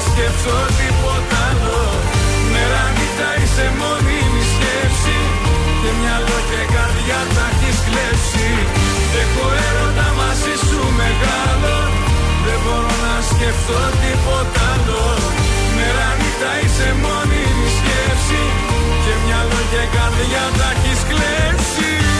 μπορώ να σκεφτώ τίποτα άλλο. Μέρα νύχτα είσαι μόνιμη σκέψη. Και μυαλό και καρδιά τα έχεις κλέψει. Έχω έρωτα μαζί σου μεγάλο. Δεν μπορώ να σκεφτώ τίποτα άλλο. Μέρα νύχτα είσαι μόνιμη σκέψη. Και μυαλό και καρδιά τα έχεις κλέψει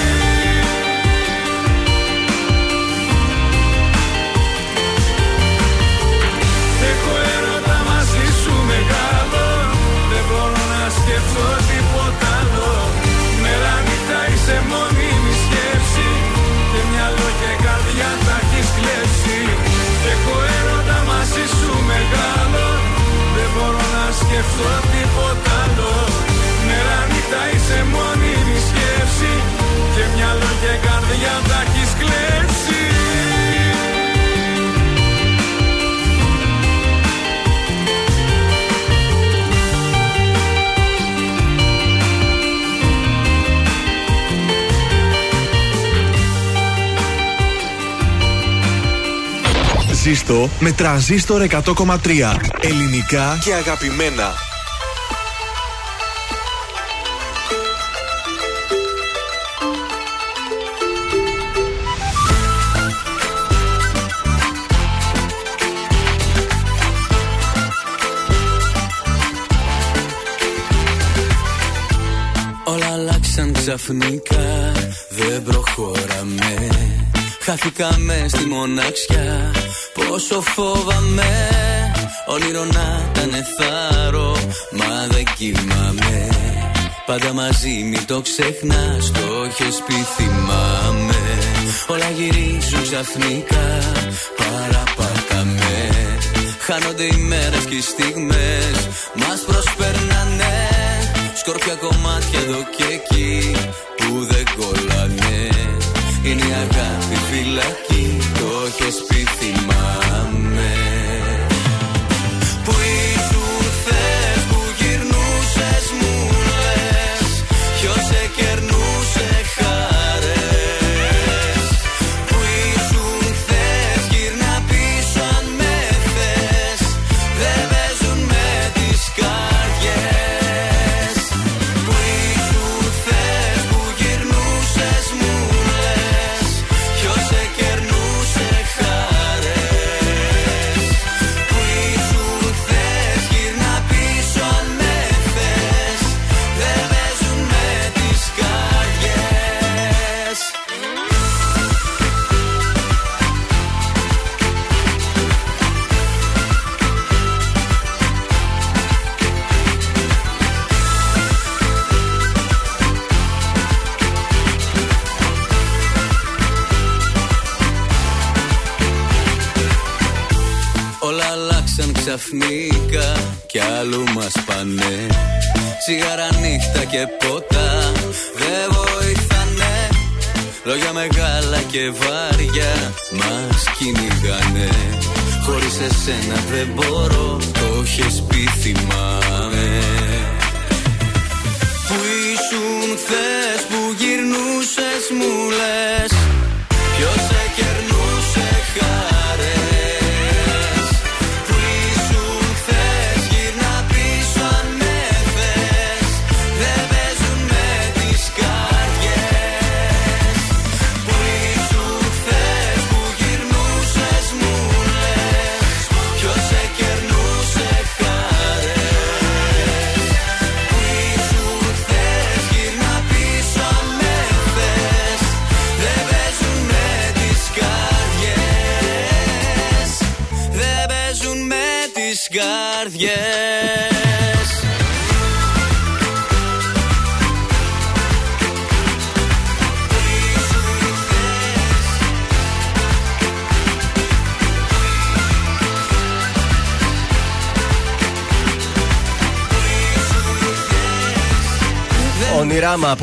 να σκεφτώ Ζήστο με τρανζίστορ 100,3. Ελληνικά και αγαπημένα. Όλα ξαφνικά δεν προχωράμε Χάθηκαμε στη μοναξιά Πόσο φόβαμαι Όνειρο να ήταν θάρρο Μα δεν κοιμάμαι. Πάντα μαζί μην το ξεχνάς Το έχεις πει θυμάμαι. Όλα γυρίζουν ξαφνικά Παραπάταμε Χάνονται οι μέρες και οι στιγμές Μας προσπερνάνε. Σκόρπια κομμάτια εδώ και εκεί Που δεν κολλάνε. Είναι η αγάπη φυλακή Το έχεις πει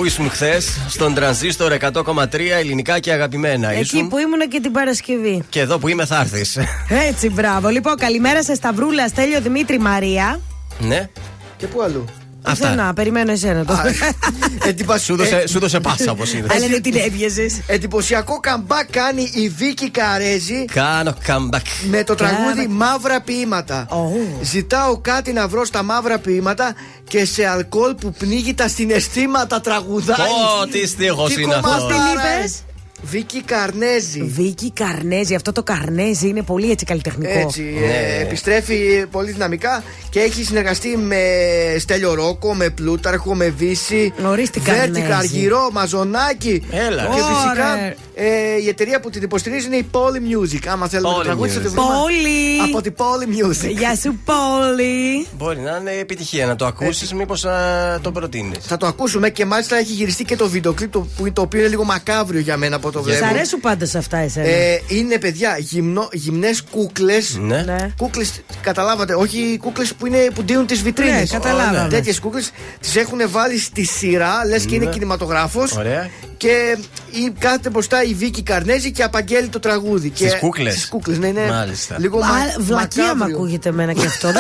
Ονειράμα που ήσουν χθες στον τρανζίστορ 100,3 ελληνικά και αγαπημένα. Εκεί Ήσουν που ήμουν και την Παρασκευή. και εδώ που είμαι θα έρθεις. Έτσι, μπράβο. Λοιπόν, καλημέρα σε Σταυρούλα, Στέλιο Δημήτρη Μαρία. ναι. Και πού αλλού; Αυτά. Να, περιμένω εσένα το. Σου δώσε, σου δώσε πάσα όπως είδε. Αλλά δεν την έβγαζες. Εντυπωσιακό καμπάκ κάνει η Βίκη Καρέζη Κάνω comeback. με το τραγούδι Μαύρα Ποίηματα. Ζητάω κάτι να βρω στα μαύρα ποίηματα και σε αλκοόλ που πνίγει τα συναισθήματα τραγουδάει. Πω, τι στίχος Τι είναι αυτό. κομμάτι Την είναι. Είπες; Βίκη Καρνέζη. Βίκη Καρνέζη. Αυτό το Καρνέζι είναι πολύ έτσι καλλιτεχνικό. Έτσι, Ναι. ε, επιστρέφει πολύ δυναμικά και έχει συνεργαστεί με Στέλιο Ρόκο, με Πλούταρχο, με Βύση, Ορίστε, Βέρτικα, Καρνέζη. Αργυρό, Μαζονάκι. Έλα. Και Ωραία. φυσικά ε, η εταιρεία που την υποστηρίζει είναι η Poly Music. Άμα θέλουμε Poly να τραγούδι, θα τη Music. βρούμε Πόλη. Από την Poly Music. Γεια σου, Πόλη. Μπορεί να είναι επιτυχία να το ακούσεις, μήπως να το προτείνεις. Θα το ακούσουμε και μάλιστα έχει γυριστεί και το βίντεο κλιπ το, που- το οποίο είναι λίγο μακάβριο για μένα από το Σ' βλέπω. αρέσουν πάντα σε αυτά εσένα; Ε, είναι παιδιά γυμνό, γυμνές κούκλες Ναι. Ναι. Κούκλες, καταλάβατε, όχι κούκλες που, είναι, που ντύνουν τις βιτρίνες Ναι, καταλάβαμε. Τέτοιες κούκλες τις έχουν βάλει στη σειρά Λες και είναι Ναι. κινηματογράφος Ωραία. Και η, κάθεται μπροστά η Βίκη Καρνέζη και απαγγέλει το τραγούδι Στις Και- κούκλες. Στις κούκλες, ναι, ναι Μάλιστα. Λίγο Α, μα, Βλακεία μου μακάβριο. ακούγεται εμένα και αυτό.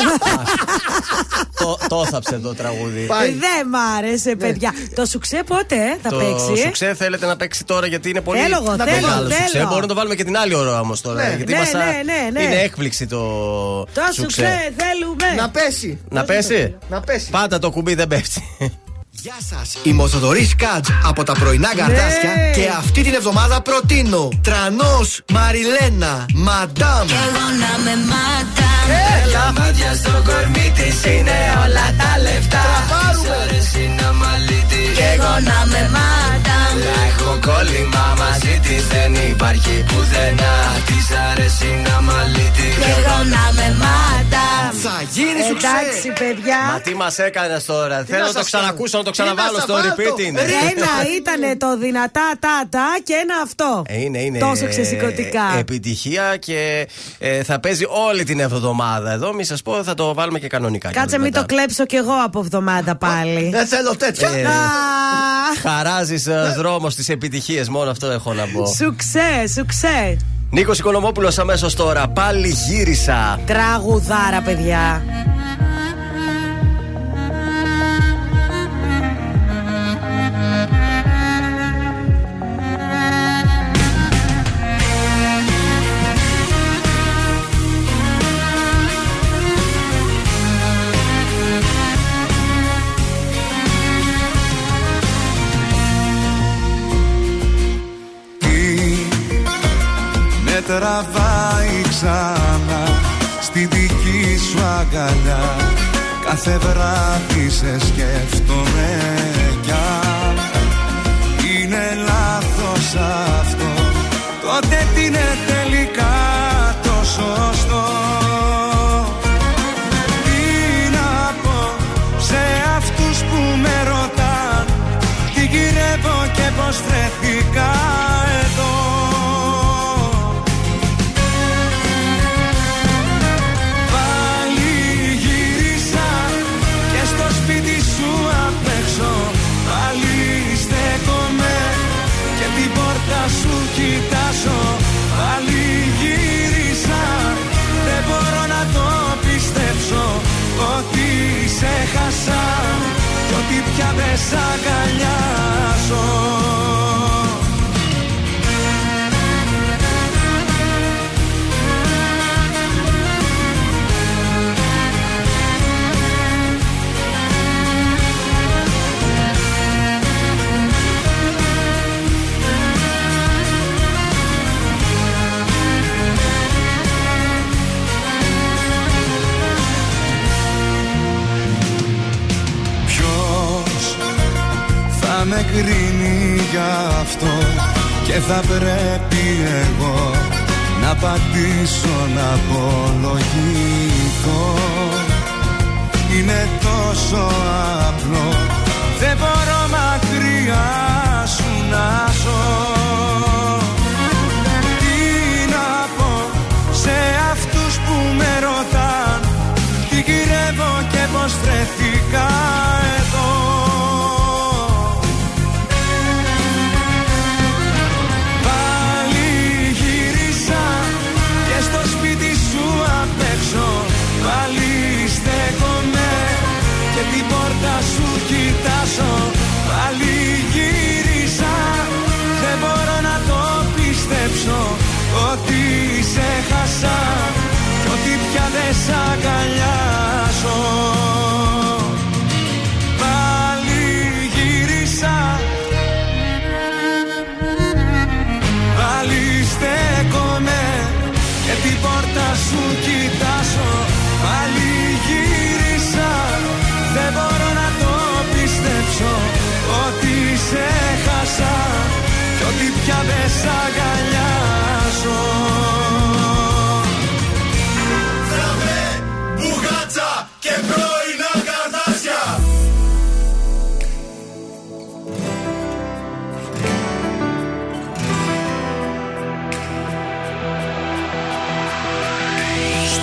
Το, το θάψε το τραγούδι. Πάει. Δεν μ' άρεσε, παιδιά. Το σουξέ πότε ε, θα το παίξει; σουξέ θέλετε να παίξει τώρα γιατί είναι πολύ Θέλω εγώ, μεγάλο θέλω, σουξέ. θέλω. Μπορούμε να το βάλουμε και την άλλη ώρα όμως τώρα. Ναι. γιατί Ναι, μας, α, ναι, ναι, ναι. Είναι έκπληξη το, Το σουξέ θέλουμε. Να πέσει Να πέσει; Να πέσει Πάντα το κουμπί δεν πέφτει. Γεια σας Η Μοθοδορή Κάτζ από τα πρωινά καρτάσια Ναι. Και αυτή την εβδομάδα προτείνω Τρανός, Μαριλένα, Μαντάμ Εγώ να με μάτα. Έλα Μάτια στο κορμί της είναι όλα τα λεφτά. Τραβάρουμε. Σ' αρέσει να μαλίτη. Και εγώ να με μάταμ Έχω κόλλημα μαζί τη δεν υπάρχει πουθενά Της αρέσει να μαλίτη Κι εγώ να με μάταμ Θα γίνει σου Εντάξει, παιδιά. Μα τι μας έκανες τώρα. Θέλω να το σας ξανακούσω, να το κάνω; ξαναβάλω Τι στο να σας repeating. βάλω; Ένα ήταν το δυνατά τα τα και ένα αυτό. Ε, Είναι, είναι. Τόσο ξεσηκωτικά. ε, Επιτυχία και ε, θα παίζει όλη την εβδομάδα εδώ. Μη σας πω, θα το βάλουμε και κανονικά. Κάτσε κιόλας μην το μετά. κλέψω κι εγώ από εβδομάδα πάλι. Δεν θέλω τέτοια. Ε, Αχ, Χαράζει δρόμο στις επιτυχίες, μόνο αυτό έχω να πω. Σουξέ, σουξέ. Νίκος Οικονομόπουλος αμέσως τώρα. Πάλι γύρισα. Τραγουδάρα, παιδιά. Σε σκέφτομαι πατήσω να απολογηθώ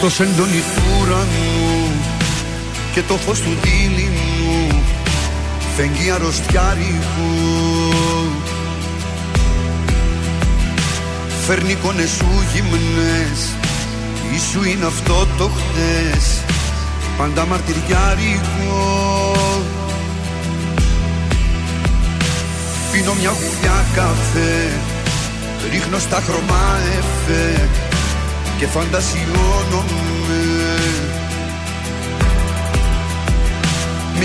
Στο σεντόνι του ουρανού και το φως του δίληνου φεγγεί αρρωστιάρικου. Φέρνει εικόνες σου γυμνές Ίσου είναι αυτό το χτες Πάντα μαρτυριάρικο. Πίνω μια γουλιά καφέ Ρίχνω στα χρώμα εφέ Και φαντασιώνομαι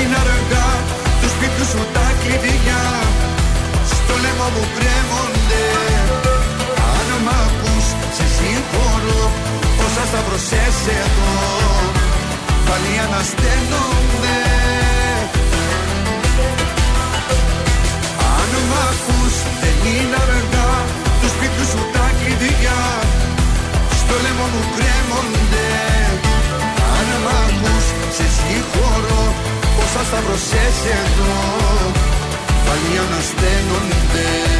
δεν είναι αργά τους σπίτι σου τα κλειδιά. Στο λαιμό μου κρέμονται. Αν μ' ακούς σε συγχωρώ. Όσα σταυρωσές εδώ πάλι ανασταίνονται. Αν μ' ακούς δεν είναι αργά τους σπίτι σου τα κλειδιά. Στο λαιμό μου κρέμονται. Αν μ' ακούς σε συγχωρώ Όσα σταυρωσές εδώ. Πάλι ανασταίνονται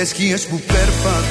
Σε σκιές που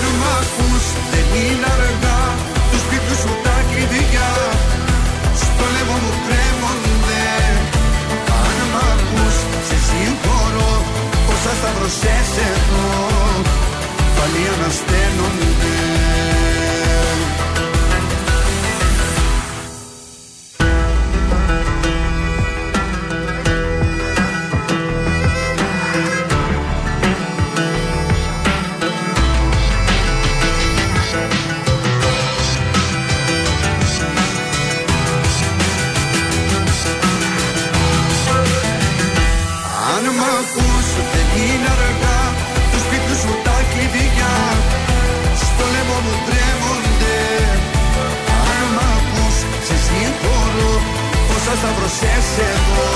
αν μ' ακούς δεν είναι αργά. Τους σπίτι σου τα κλειδιά. Στο λαιμό μου κρέμονται. Αν μ' ακούς σε συγχωρώ. Όσα σταυρωσές εδώ Πάλι ανασταίνονται Όσα σταυρωσές εδώ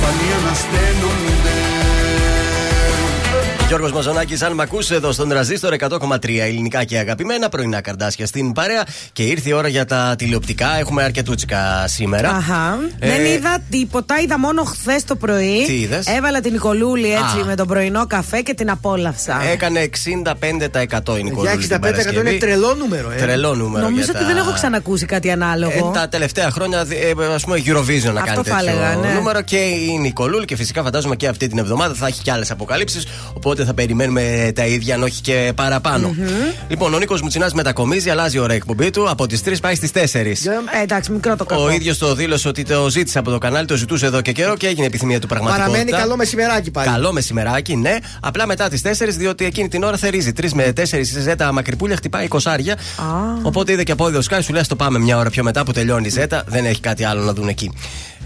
Πάλι ανασταίνονται Γιώργος Μαζονάκης, αν μ' ακούς εδώ στον τραζίστορ 100,3 ελληνικά και αγαπημένα πρωινά καρδάσια στην παρέα. Και ήρθε η ώρα για τα τηλεοπτικά. Έχουμε αρκετούτσικα σήμερα. Αχα. Ε, Δεν είδα τίποτα, είδα μόνο χθες το πρωί. Τι είδες; Έβαλα την Νικολούλη έτσι Α. με τον πρωινό καφέ και την απόλαυσα. Έκανε 65% η Νικολούλη Για την 65% Παρασκευή. είναι τρελό νούμερο, ε. Τρελό νούμερο. Νομίζω για ότι τα- δεν έχω ξανακούσει κάτι ανάλογο. Ε, τα τελευταία χρόνια, ε, ας πούμε, Eurovision να Αυτό κάνει θα τέτοιο έλεγα, ναι. νούμερο και η Νικολούλ και φυσικά φαντάζομαι και αυτή την εβδομάδα θα έχει και άλλες αποκαλύψεις. Οπότε θα περιμένουμε τα ίδια, αν όχι και παραπάνω. Λοιπόν, ο Νίκος Μουτσινάς μετακομίζει, αλλάζει η ώρα εκπομπή του. Από τις 3 πάει στις 4. Ε, εντάξει, μικρό το κακό. Ο ίδιος το δήλωσε ότι το ζήτησε από το κανάλι, το ζητούσε εδώ και καιρό και έγινε επιθυμία του πραγματικότητα. Παραμένει καλό μεσημεράκι πάλι. Καλό μεσημεράκι, ναι. Απλά μετά τις 4, διότι εκείνη την ώρα θερίζει. 3 με 4 η ζέτα μακρυπούλια χτυπάει 20 Οπότε είδε και από ο Σκάι, σου λέει: Το πάμε μια ώρα πιο μετά που τελειώνει η ζέτα. Δεν έχει κάτι άλλο να δουν εκεί.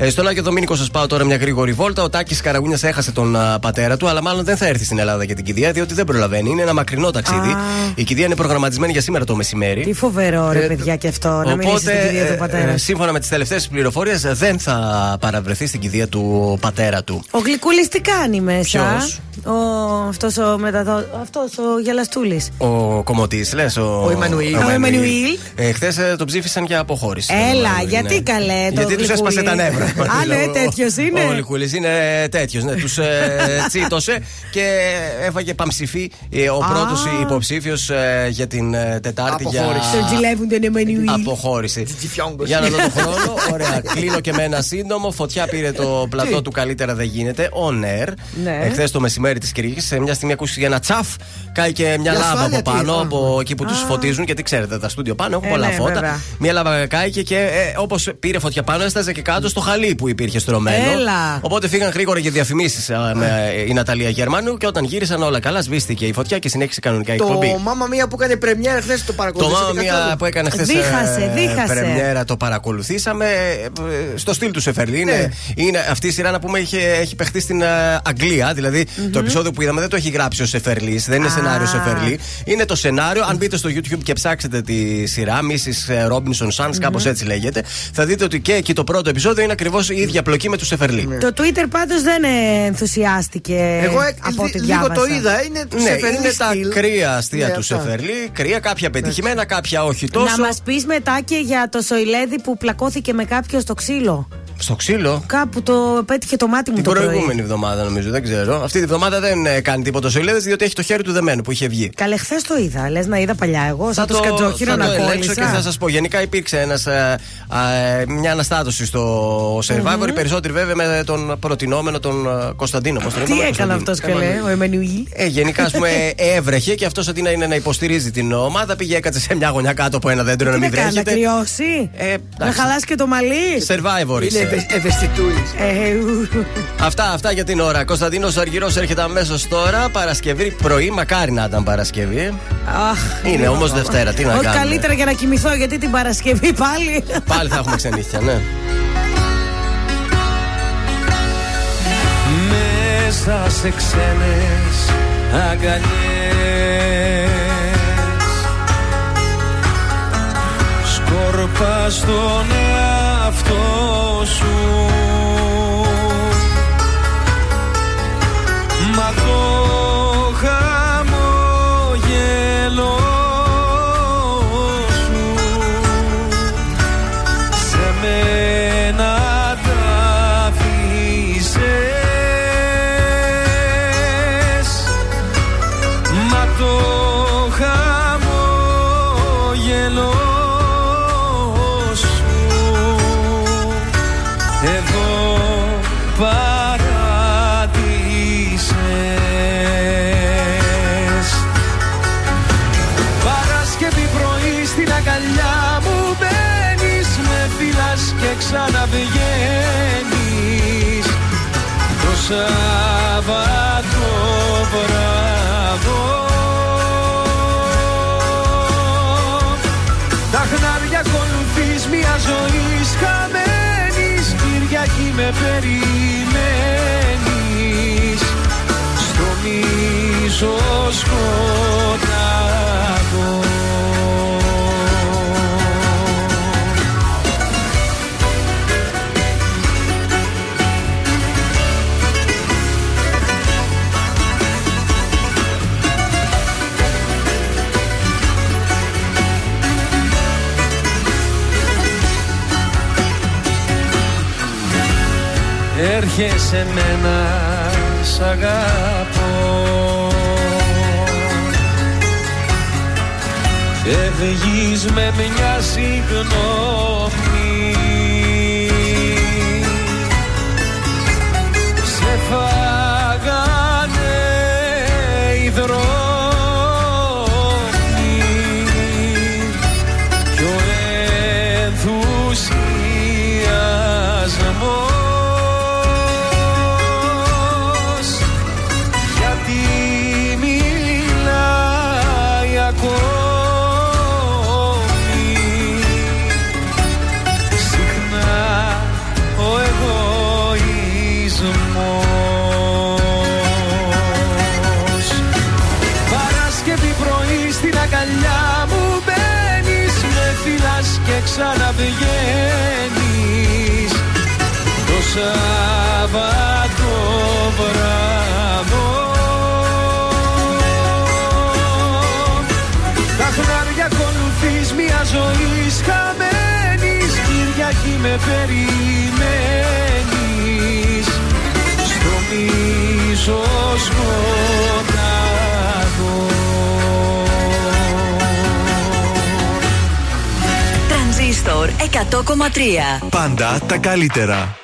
Ε, στον Άγιο Δομήνικο σας πάω τώρα μια γρήγορη βόλτα. Ο Τάκης Καραγούνιας έχασε τον α, πατέρα του, αλλά μάλλον δεν θα έρθει στην Ελλάδα για την κηδεία, διότι δεν προλαβαίνει. Είναι ένα μακρινό ταξίδι. Η κηδεία είναι προγραμματισμένη για σήμερα το μεσημέρι. Τι φοβερό ρε παιδιά και αυτό, να μην είσαι στην κηδεία του ε, πατέρας. ε, σύμφωνα με τις τελευταίες πληροφορίες, δεν θα παραβρεθεί στην κηδεία του πατέρα του. Ο Γλυκούλης τι κάνει μέσα. Ποιος; Ο, αυτός ο, μεταδο... αυτός ο γελαστούλης. Ο κομμωτή, λες. Ο, Ο Εμμανουήλ. Ο Εμμανουήλ. Ε, Χθες τον ψήφισαν για αποχώρηση. Έλα, Εμμανουήλ, γιατί ναι. καλέ το Γιατί τους Γλυκούλη. έσπασε τα νεύρα. Α, ναι, τέτοιος είναι. Ο Λικούλη είναι τέτοιος. Ναι, τους ε, τσίτωσε και έφαγε παμψηφί ε, ο πρώτος υποψήφιος για την ε, Τετάρτη για. Αποχώρηση. Τον ζηλεύουν τον Εμμανουήλ. Αποχώρηση. Για να δω τον χρόνο. Ωραία. Κλείνω και με ένα σύντομο. Φωτιά πήρε το πλατό του καλύτερα δεν γίνεται. On air. Ναι. Εχθές το μεσημέρι της Κυριακής. Σε μια στιγμή ακούσεις ένα τσαφ. Κάει και μια Για λάβα από ασφάλεια τι, πάνω. α. Από εκεί που τους φωτίζουν. Γιατί ξέρετε, τα στούντιο πάνω έχουν Ε, πολλά ναι, φώτα. βέβαια. Μια λάβα κάηκε και ε, όπως πήρε φωτιά πάνω, έσταζε και κάτω στο χαλί που υπήρχε στρωμένο. Έλα. Οπότε φύγαν γρήγορα για διαφημίσεις με ε, η Ναταλία Γερμανού και όταν γύρισαν όλα καλά, σβήστηκε η φωτιά και συνέχισε κανονικά η εκπομπή. Το μάμα μία που έκανε πρεμιέρα χθες το Το παρακολουθήσατε. μάμα μία καθόλου; που έκανε χθες Δίχασε, δίχασε. πρεμιέρα το παρακολουθήσαμε ε, στο στυλ του Σεφερλί. Ναι. Είναι, είναι, αυτή η σειρά να πούμε είχε, έχει παιχτεί στην ε, Αγγλία. Δηλαδή το επεισόδιο που είδαμε δεν το έχει γράψει ο Σεφερλί, δεν είναι Α. σενάριο Σεφερλί. Είναι το σενάριο. Αν μπείτε στο YouTube και ψάξετε τη σειρά Mrs. Robinson Sons, κάπως έτσι λέγεται, θα δείτε ότι και εκεί το πρώτο επεισόδιο είναι ακριβώς η ίδια πλοκή με τους Σεφερλί. Το Twitter πάντως δεν ε, ενθουσιάστηκε. Εγώ ε, από ό,τι λι- λίγο διάβασα. το είδα. Είναι τους Ναι, Σεφερλί είναι τα στυλ. κρύα αστεία Ναι, του αυτά. Σεφερλί. Κρύα, κάποια πετυχημένα, κάποια όχι τόσο. Να μας πεις μετά και για το Σοηλέδη που πλακώθηκε με κάποιο στο ξύλο. Στο ξύλο; Κάπου το πέτυχε το μάτι μου Την το πρωί. προηγούμενη εβδομάδα νομίζω, δεν ξέρω. Αυτή τη εβδομάδα δεν ε, κάνει τίποτα ο Σοηλέδη διότι έχει το χέρι του δεμένο που είχε βγει. Καλέ, χθες το είδα. Λες να είδα παλιά εγώ. Σαν το σκατζόχυρο θα να το ελέγξω και θα κόλλησα. σας πω. Γενικά υπήρξε ένας, ε, ε, μια αναστάτωση στο Survivor. Οι περισσότεροι βέβαια με τον προτινόμενο τον ε, Κωνσταντίνο. Πώς τον Τι είπαμε, έκανε αυτός Κωνσταντίνο. καλέ, ο Εμμανουήλ; Ε, γενικά, ας πούμε, έβρεχε και αυτός αντί να είναι να υποστηρίζει την ομάδα, πήγε έκατσε σε μια γωνιά κάτω από ένα δέντρο να Τι μην να κάνει, να βρέχεται. κρυώσει; Ε, Να εντάξει. χαλάσει και το μαλλί; Survivor Είναι είσαι. ευε- ευαισθητούλης. Ε, ου. Αυτά, αυτά για την ώρα. Κωνσταντίνος Αργυρός έρχεται αμέσως τώρα. Παρασκευή πρωί, μακάρι να ήταν Παρασκευή. Αχ, Είναι λίγο όμως ακόμα. Δευτέρα, τι να Όχι κάνουμε. καλύτερα για να κοιμηθώ γιατί την Παρασκευή πάλι. Πάλι θα έχουμε ξενύχια, ναι. Μέσα σε ξένες αγκαλιές. Σκόρπα στον εαυτό σου. Μα Σάββατο βράδο Τα χνάρια ακολουθείς μια ζωή χαμένης Κυριακή με περιμένεις. Στο μίσο σκοτάδο Έρχεσαι μένα σ' αγαπώ. Ευγείς με μια συγγνώμη Σάββατο βράδο. Τα χνάρια ακολουθείς μια ζωή χαμένης Κυριακή με περιμένεις. Στο μίσος σκοτάδο Τρανζίστορ 100,3 Πάντα τα καλύτερα.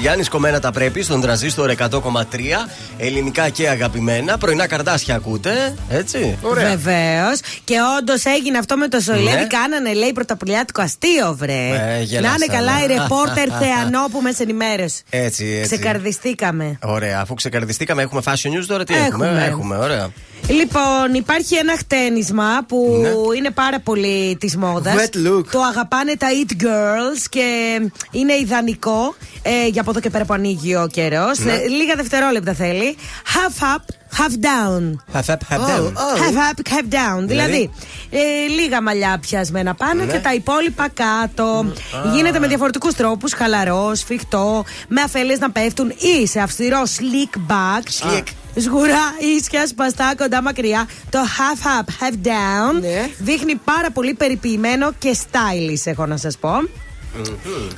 Ανεβαίνει Μιχάλης Χατζηγιάννη, κομμένα τα πρέπει στον τραζίστορ 100,3. Ελληνικά και αγαπημένα. Πρωινά καρτάσια ακούτε, έτσι. Βεβαίως. Και όντως έγινε αυτό με το Σολέδι. Ναι. Κάνανε, λέει, πρωταπλιάτικο αστείο, βρε. Ε, γελάσα, να είναι καλά ναι. η ρεπόρτερ Θεανό που με ενημέρωσε. Έτσι, έτσι. Ξεκαρδιστήκαμε. Ωραία, αφού ξεκαρδιστήκαμε, έχουμε fashion news τώρα. Τι Έχουμε. έχουμε, έχουμε ωραία. Λοιπόν, υπάρχει ένα χτένισμα που Ναι. είναι πάρα πολύ της μόδας. Wet look. Το αγαπάνε τα It Girls και είναι ιδανικό ε, για από εδώ και πέρα που ανοίγει ο καιρός. Ναι. λίγα δευτερόλεπτα θέλει. Half up, half down. Half up, half down. Half up, half down. Δηλαδή, ε, λίγα μαλλιά πιασμένα πάνω Ναι. και τα υπόλοιπα κάτω. Γίνεται με διαφορετικούς τρόπους. Χαλαρός, σφιχτό, με αφελέ να πέφτουν ή σε αυστηρό slick back. Slick. Σγουρά, ίσια, σπαστά, κοντά, μακριά. Το half up, half down δείχνει πάρα πολύ περιποιημένο και stylish, έχω να σας πω.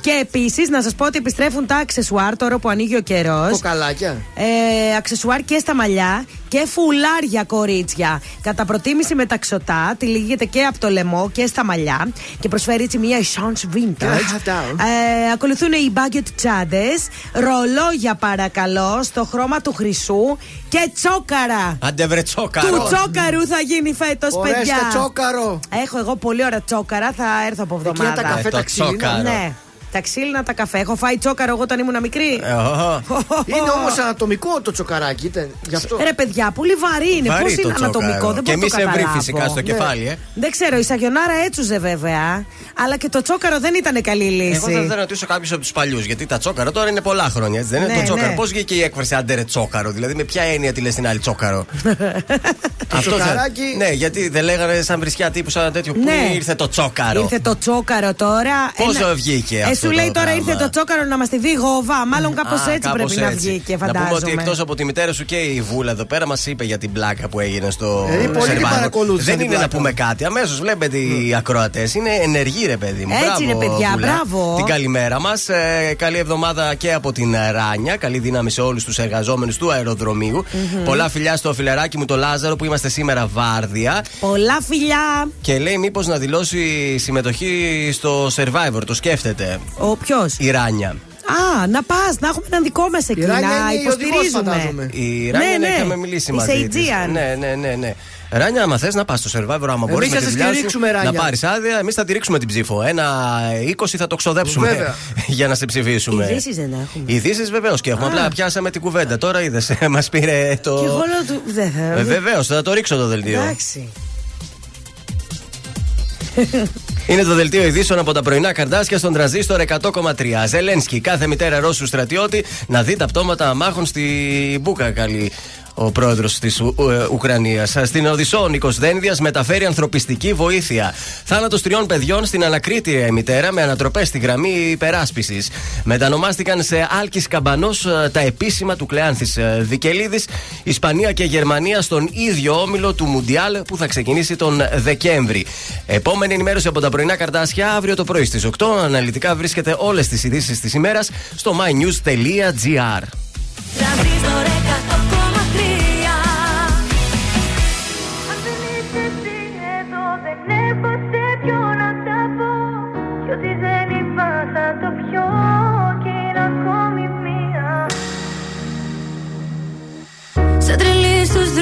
Και επίσης να σας πω ότι επιστρέφουν τα αξεσουάρ τώρα που ανοίγει ο καιρός. Κοκαλάκια. Ε, αξεσουάρ και στα μαλλιά και φουλάρια κορίτσια. Κατά προτίμηση μεταξωτά, τυλίγεται και από το λαιμό και στα μαλλιά και προσφέρει έτσι μια essence vintage. Half down. Ε, ακολουθούν οι budget τσάντες, ρολόγια παρακαλώ, στο χρώμα του χρυσού και τσόκαρα. Άντε βρε τσόκαρο. Του τσόκαρου θα γίνει φέτος, Ορίστε, παιδιά. τσόκαρο. Έχω εγώ πολύ ωραία τσόκαρα, θα έρθω από Εκείνα εβδομάδα. τα καφέ Ε, το τα ξύλινα. τσόκαρο. Ναι. Τα ξύλινα τα καφέ. Έχω φάει τσόκαρο εγώ όταν ήμουν μικρή. Ε, οχο. Είναι όμως ανατομικό το τσοκαράκι. Ήταν, γι' αυτό. Ρε παιδιά, πολύ βαρύ είναι. Βαρύ Πώς το είναι τσόκαρο. ανατομικό, δεν Και μπορώ να το εμείς ευρύ καταλάβω. φυσικά στο Ναι. κεφάλι, ε. Δεν ξέρω, η Σαγιονάρα έτσουζε βέβαια. Αλλά και το τσόκαρο δεν ήταν καλή λύση. Εγώ θα ήθελα να ρωτήσω κάποιους από τους παλιούς. Γιατί τα τσόκαρο τώρα είναι πολλά χρόνια, έτσι δεν είναι Ναι, το τσόκαρο. ναι. Πώς βγήκε η έκφραση άντερε τσόκαρο, δηλαδή με ποια έννοια τη λες την άλλη τσόκαρο. Αυτό θα- τσοκαράκι- Ναι, γιατί δεν λέγανε σαν βρισιά τύπου σαν τέτοιο. Πού Ναι. ήρθε το τσόκαρο. Ήρθε το τσόκαρο τώρα. Πόσο βγήκε Ε, αυτό; Σου λέει το τώρα πράγμα. ήρθε το τσόκαρο να μας τη δει γόβα. Μάλλον κάπως Α, έτσι κάπως πρέπει να έτσι. βγει και Να πούμε ότι φαντάζομαι. εκτός από τη μητέρα σου και η Βούλα εδώ πέρα μας είπε για την πλάκα που έγινε στο Ε, πολλοί την Survivor. παρακολούθησαν Δεν την είναι να πλάκα. πούμε κάτι. Αμέσως βλέπετε οι ακροατές. Είναι ενεργοί, ρε παιδί μου. Έτσι Μπράβο, είναι, παιδιά, Βούλα. μπράβο. Την καλημέρα μας. καλή εβδομάδα και από την Ράνια. Καλή δύναμη σε όλους τους εργαζόμενους του αεροδρομίου. Πολλά φιλιά στο φιλεράκι μου το Λάζαρο που είμαστε σήμερα βάρδια. Πολλά φιλιά. Και λέει μήπως να δηλώσει συμμετοχή στο Survivor. Το σκέφτεται. Ο ποιος; Η Ράνια. Α, να πας, να έχουμε έναν δικό μας εκεί. Ράνια Να είναι η οδηγός, υποστηρίζουμε. φαντάζομαι. Η Ράνια Ναι, ναι, ναι. είχαμε μιλήσει Η μαζί. της. Aegean. Ναι, ναι, ναι, ναι. Ράνια, άμα θες να πας στο survivor, άμα μπορείς θα με τη σε δουλειάς σου, στηρίξουμε, Ράνια. να πάρεις άδεια, εμείς θα τη ρίξουμε την ψήφο. Ένα 20 θα το ξοδέψουμε Βέβαια. για να σε ψηφίσουμε. Ειδήσεις δεν έχουμε. Ειδήσεις βεβαίως και έχουμε. Α. Απλά πιάσαμε την κουβέντα. Τώρα είδες, μας πήρε το. Και εγώ λέω του. Δεν θα. Βεβαίως, θα το ρίξω το δελτίο. Εντάξει. Είναι το δελτίο ειδήσεων από τα πρωινά καρδάσια στον τραζίστορ 100,3. Ζελένσκι, κάθε μητέρα Ρώσου στρατιώτη να δει τα πτώματα αμάχων στη Μπούκα, καλή ο πρόεδρος της Ουκρανίας. Στην Οδυσσό, ο Νίκο Δένδια μεταφέρει ανθρωπιστική βοήθεια. Θάνατος τριών παιδιών στην ανακρίτρια η μητέρα με ανατροπές στη γραμμή υπεράσπισης. Μετανομάστηκαν σε Άλκης Καμπανός τα επίσημα του Κλεάνθης Βικελίδη, Ισπανία και Γερμανία στον ίδιο όμιλο του Μουντιάλ που θα ξεκινήσει τον Δεκέμβρι. Επόμενη ενημέρωση από τα πρωινά καρτάσια αύριο το πρωί στις 8. Αναλυτικά βρίσκεται όλες τις ειδήσεις της ημέρας στο mynews.gr.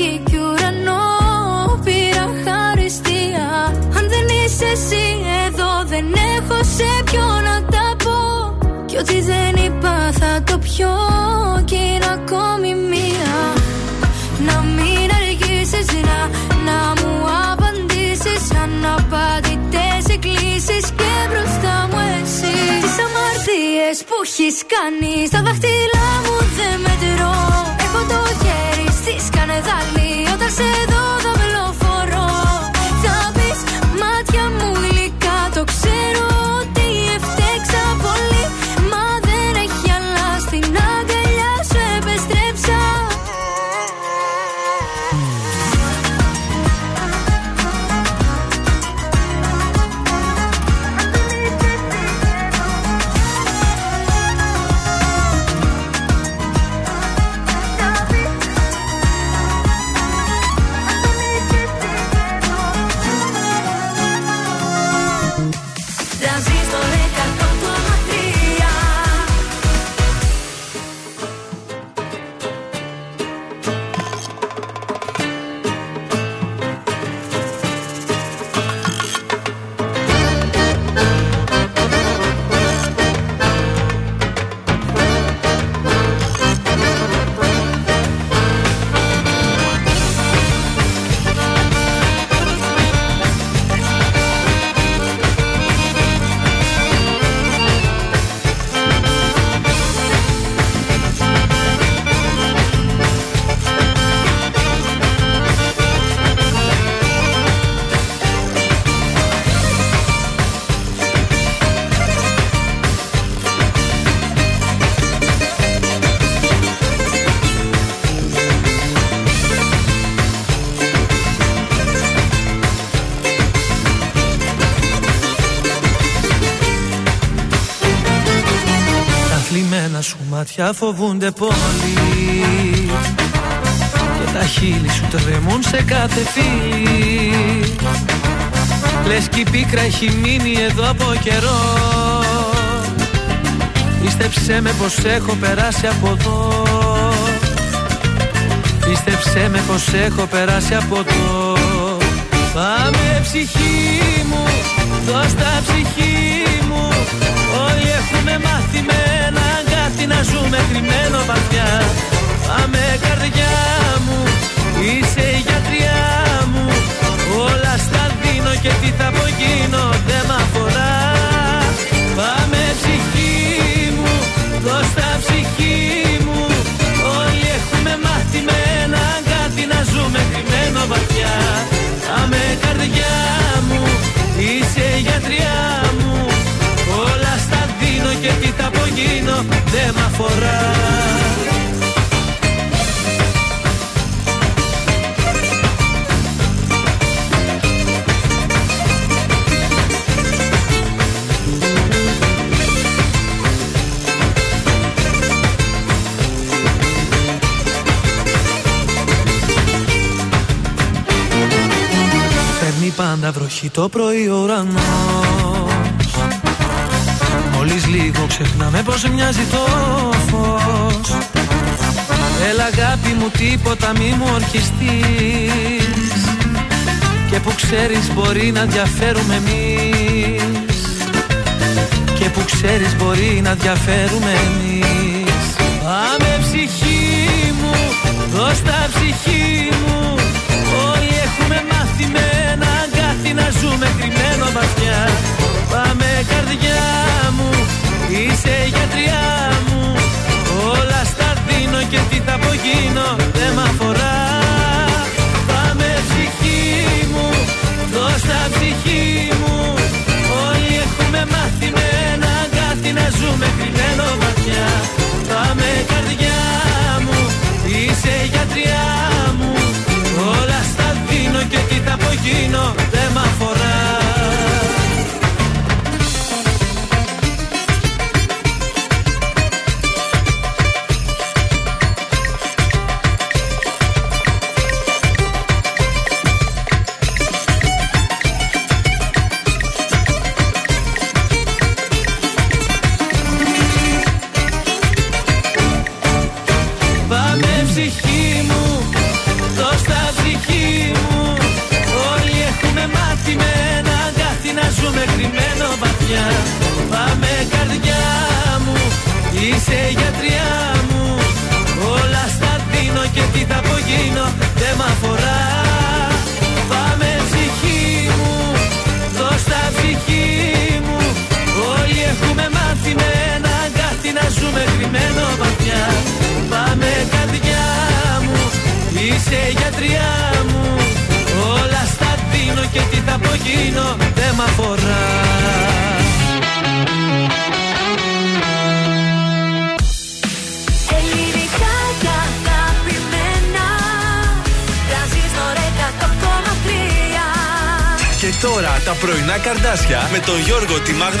γη κι ουρανό Πήρα χαριστία. Αν δεν είσαι εσύ εδώ Δεν έχω σε ποιο να τα πω. Κι ό,τι δεν είπα θα το πιω Κι είναι ακόμη μία. Να μην αργήσεις να, να μου απαντήσεις. Αναπαντητές εκκλήσεις Και μπροστά μου εσύ. Τις αμαρτίες που έχεις κάνει Στα δάχτυλά σου μάτια φοβούνται πολύ Και τα χείλη σου τρεμούν σε κάθε φίλη Λες κι η πίκρα έχει μείνει εδώ από καιρό. Πίστεψέ με πως έχω περάσει από εδώ. Πίστεψέ με πως έχω περάσει από εδώ. Πάμε ψυχή μου, δώσ' τα ψυχή μου. Όλοι έχουμε μάθει με ένα αγκάθι να ζούμε κρυμμένο βαθιά. Πάμε καρδιά μου, είσαι η γιατριά μου. Όλα στα δίνω και τι θα απογίνω δεν μ' αφορά. Πάμε ψυχή μου, δώσ' τα ψυχή μου. Όλοι έχουμε μάθει με ένα αγκάθι να ζούμε κρυμμένο βαθιά. Πάμε καρδιά μου, είσαι η γιατριά μου. Όλα στα δίνω και τι θα απογίνω δεν μ' αφορά. Φέρνει πάντα βροχή το πρωί ο ουρανός Μόλις λίγο ξεχνάμε πως μοιάζει το φως. Έλα αγάπη μου τίποτα μη μου ορκιστείς Και που ξέρεις μπορεί να διαφέρουμε εμείς. Και που ξέρεις μπορεί να διαφέρουμε εμείς. Πάμε ψυχή μου, δώσ' τα ψυχή μου. Όλοι έχουμε μάθει με ένα αγκάθι να ζούμε κρυμμένο βαθιά. Πάμε καρδιά μου, είσαι η γιατριά μου. Όλα στα δίνω και τι θα απογίνω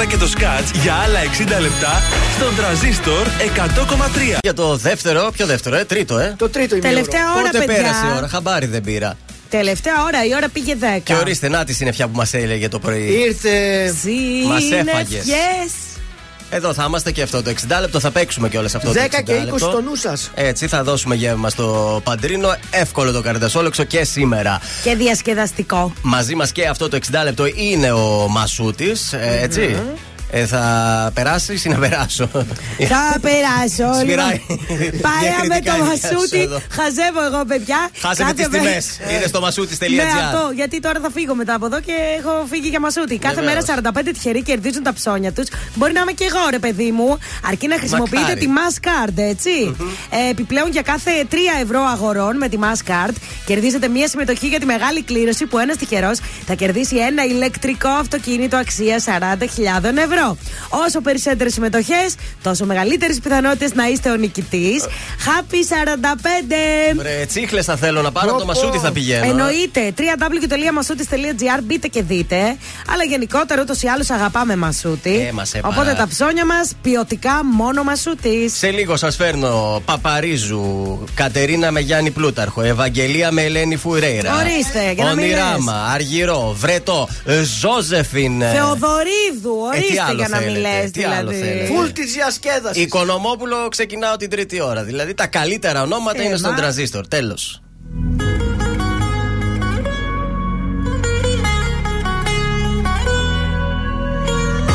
Γιώργο, τη Μάγδα και το Σκάτ για άλλα 60 λεπτά στον τραζίστορ 100,3. Για το δεύτερο, ποιο δεύτερο, ε, τρίτο, ε. Το τρίτο Τελευταία ώρα, Πότε παιδιά. πέρασε η ώρα, χαμπάρι δεν πήρα. Τελευταία ώρα, η ώρα πήγε 10. Και ορίστε, να τη συννεφιά που μας έλεγε το πρωί. Ήρθε. Μας έφαγες. Yes. Εδώ θα είμαστε και αυτό το 60 λεπτό, θα παίξουμε και όλες αυτό 10 το 60 και 20 λεπτό. στο νου σας. Έτσι, θα δώσουμε γεύμα στο Παντρίνο. Εύκολο το καρδασόλεξο και σήμερα. Και διασκεδαστικό. Μαζί μας και αυτό το 60 λεπτό είναι ο Μασούτης. Έτσι. Ε, θα περάσει ή να περάσω; Θα περάσω. Σφυράει. λοιπόν. Παρέα με Διακριτικά το η διάθεση Μασούτη. εδώ. Χαζεύω εγώ, παιδιά. Χάσε με Κάθε τις μέρα- τιμές. Είναι στο μασούτη.gr. Ναι, αυτό. Γιατί τώρα θα φύγω μετά από εδώ και έχω φύγει για μασούτη. Κάθε Βεβαίως. μέρα 45 τυχεροί κερδίζουν τα ψώνια τους. Μπορεί να είμαι και εγώ, ρε παιδί μου. Αρκεί να χρησιμοποιείτε Μακάρι. τη Mass Card, έτσι. Ε, επιπλέον για κάθε 3 ευρώ αγορών με τη Mass Card κερδίζετε μία συμμετοχή για τη μεγάλη κλήρωση που ένας τυχερός θα κερδίσει ένα ηλεκτρικό αυτοκίνητο αξίας 40.000 ευρώ. Ευρώ. Όσο περισσότερες συμμετοχές, τόσο μεγαλύτερες πιθανότητες να είστε ο νικητής. Happy 45! Βρε, τσίχλες θα θέλω να πάρω, το μασούτι θα πηγαίνω. Εννοείται. www.masoutis.gr μπείτε και δείτε. Αλλά γενικότερα ούτως ή άλλως αγαπάμε μασούτι. Ε, μας έπαρα. Οπότε τα ψώνια μας ποιοτικά μόνο μασούτι. Σε λίγο σας φέρνω Παπαρίζου, Κατερίνα με Γιάννη Πλούταρχο, Ευαγγελία με Ελένη Φουρέιρα. Ορίστε, για να μην Ονειράμα, Αργυρό, Βρετό, ε, Ζώζεφιν. ε, Θεοδωρίδου, ε, τι ορίστε άλλο για να μην θέλετε, λε. τι άλλο Δηλαδή. θέλετε. Φουλ της διασκέδασης. Οικονομόπουλο ξεκινάω την τρίτη ώρα. Δηλαδή τα καλύτερα ονόματα Ε, είναι στον μα. τραζίστορ. Τέλος.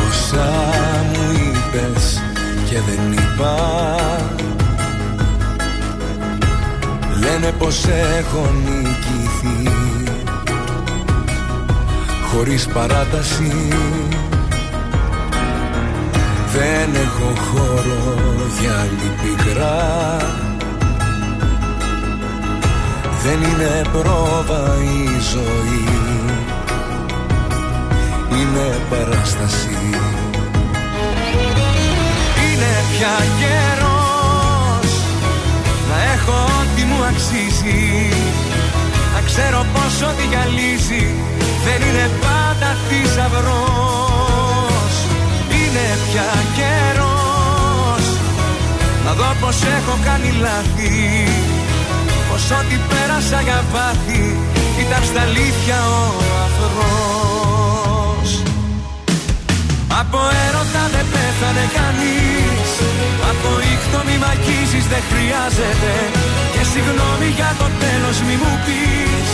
Όσα μου είπες και δεν είπα Λένε πως έχω νικηθεί Χωρίς παράταση Δεν έχω χώρο για άλλη πικρά. Δεν είναι πρόβα η ζωή. Είναι παράσταση. Είναι πια καιρός να έχω ό,τι μου αξίζει. Να ξέρω πως ό,τι γυαλίζει δεν είναι πάντα θησαυρός Είναι πια καιρός. Να δω πως έχω κάνει λάθη Πως ό,τι πέρασα για βάθη ήταν στα αλήθεια ο αφρός Από έρωτα δεν πέθανε κανείς Από ήχτο μη μ' αγγίζεις δεν χρειάζεται. Και συγγνώμη για το τέλος μη μου πεις.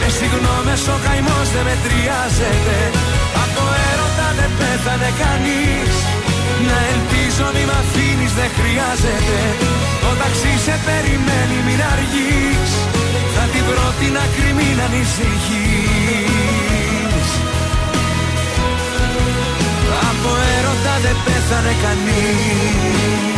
Με συγγνώμες ο καημός δεν μετριάζεται. Από έρωτα δεν πέθανε κανείς. Να ελπίζω μη μ' αφήνεις δεν χρειάζεται. Το ταξί σε περιμένει μην αργείς. Θα την πρώτη να κρυμεί να ανησυχείς. Από έρωτα δεν πέθανε κανείς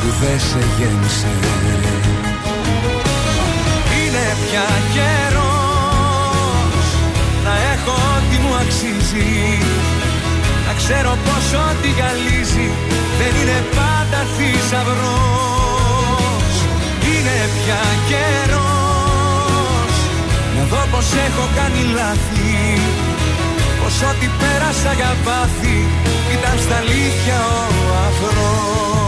που δεν σε γέμισε. Είναι πια καιρός να έχω ό,τι μου αξίζει. Να ξέρω πως ό,τι γυαλίζει δεν είναι πάντα θησαυρός. Είναι πια καιρός να δω πως έχω κάνει λάθη. Πως ό,τι πέρασα για πάθη ήταν στα αλήθεια ο αφρός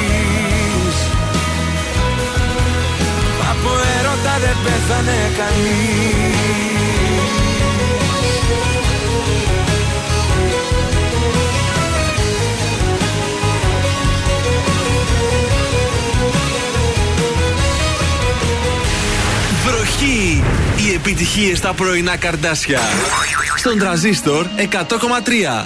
Από έρωτα δεν πέθανε κανείς Βροχή! Οι επιτυχίες στα πρωινά καρδάσια. Στον τραζίστορ 100,3.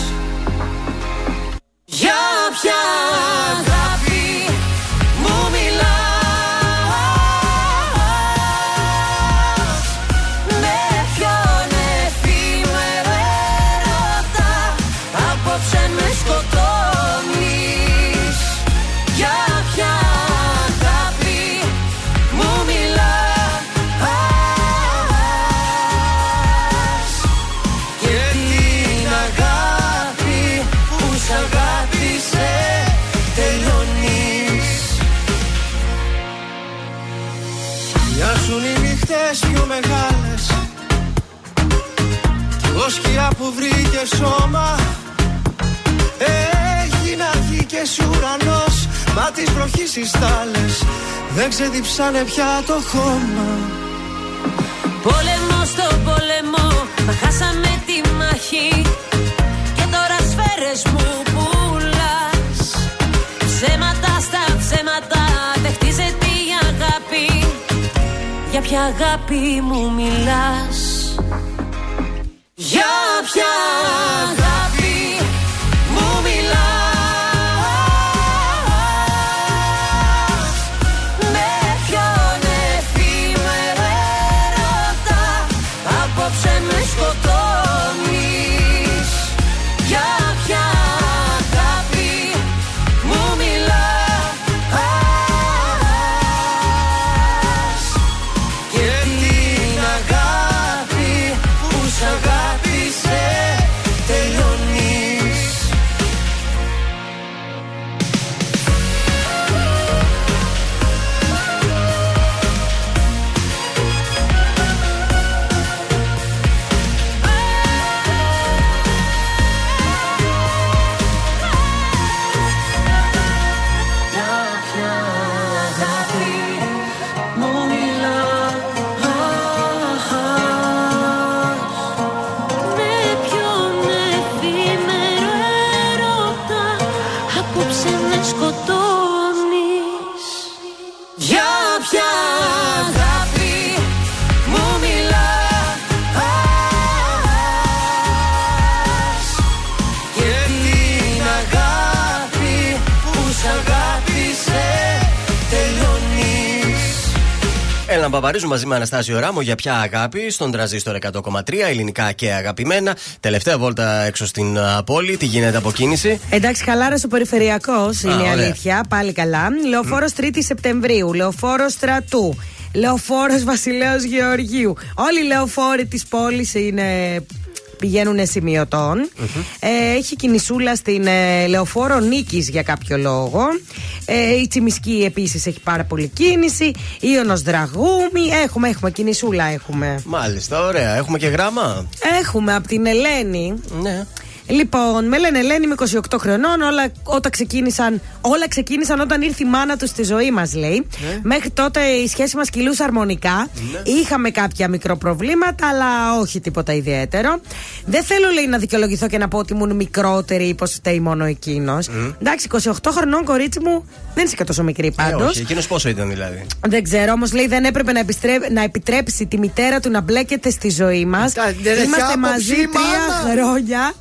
Για Κι εγώ σκιά που βρήκε σώμα. Έγινα γη και εσύ ουρανός. Μα τις βροχής οι στάλες Δεν ξεδιψάνε πια το χώμα. Πόλεμο στο πόλεμο, μα χάσαμε τη μάχη. Και τώρα σφαίρες μου πουλάς. Ψέματα στα ψέματα, δεν χτίζεται η αγάπη. Για ποια αγάπη μου μιλάς; Για ποια Έλα να παπαρίζουμε μαζί με Αναστάσιο Ράμο για ποια αγάπη στον τραζίστορ 100,3 ελληνικά και αγαπημένα. Τελευταία βόλτα έξω στην α, πόλη. Τι γίνεται από κίνηση; Εντάξει, χαλάρα ο περιφερειακό είναι η ωραία. αλήθεια. Πάλι καλά. Λεωφόρος 3η Σεπτεμβρίου. Λεωφόρος Στρατού. Λεωφόρος Βασιλέως Γεωργίου. Όλοι οι λεωφόροι της πόλης είναι. Πηγαίνουν σημειωτών. Ε, έχει κινησούλα στην ε, λεωφόρο Νίκης για κάποιο λόγο. Ε, η Τσιμισκή επίσης έχει πάρα πολύ κίνηση. Ήονο Δραγούμη. Έχουμε, έχουμε κινησούλα έχουμε. Μάλιστα, ωραία. Έχουμε και γράμμα; Έχουμε από την Ελένη. Ναι. Λοιπόν, με λένε Ελένη, είμαι 28 χρονών. Όλα, όταν ξεκίνησαν, όλα ξεκίνησαν όταν ήρθε η μάνα τους στη ζωή μας, λέει. Μέχρι τότε η σχέση μας κυλούσε αρμονικά. Είχαμε κάποια μικροπροβλήματα, αλλά όχι τίποτα ιδιαίτερο. Δεν θέλω, λέει, να δικαιολογηθώ και να πω ότι ήμουν μικρότερη ή πως φταίει μόνο εκείνος. Εντάξει, 28 χρονών, κορίτσι μου, δεν είσαι και τόσο μικρή πάντως. Ε, όχι, εκείνος πόσο ήταν δηλαδή; Δεν ξέρω, όμως λέει δεν έπρεπε να, επιστρέ- να επιτρέψει τη μητέρα του να μπλέκεται στη ζωή μας. δεν έχει Είμαστε άποψη, μαζί τρία μάνα. χρόνια.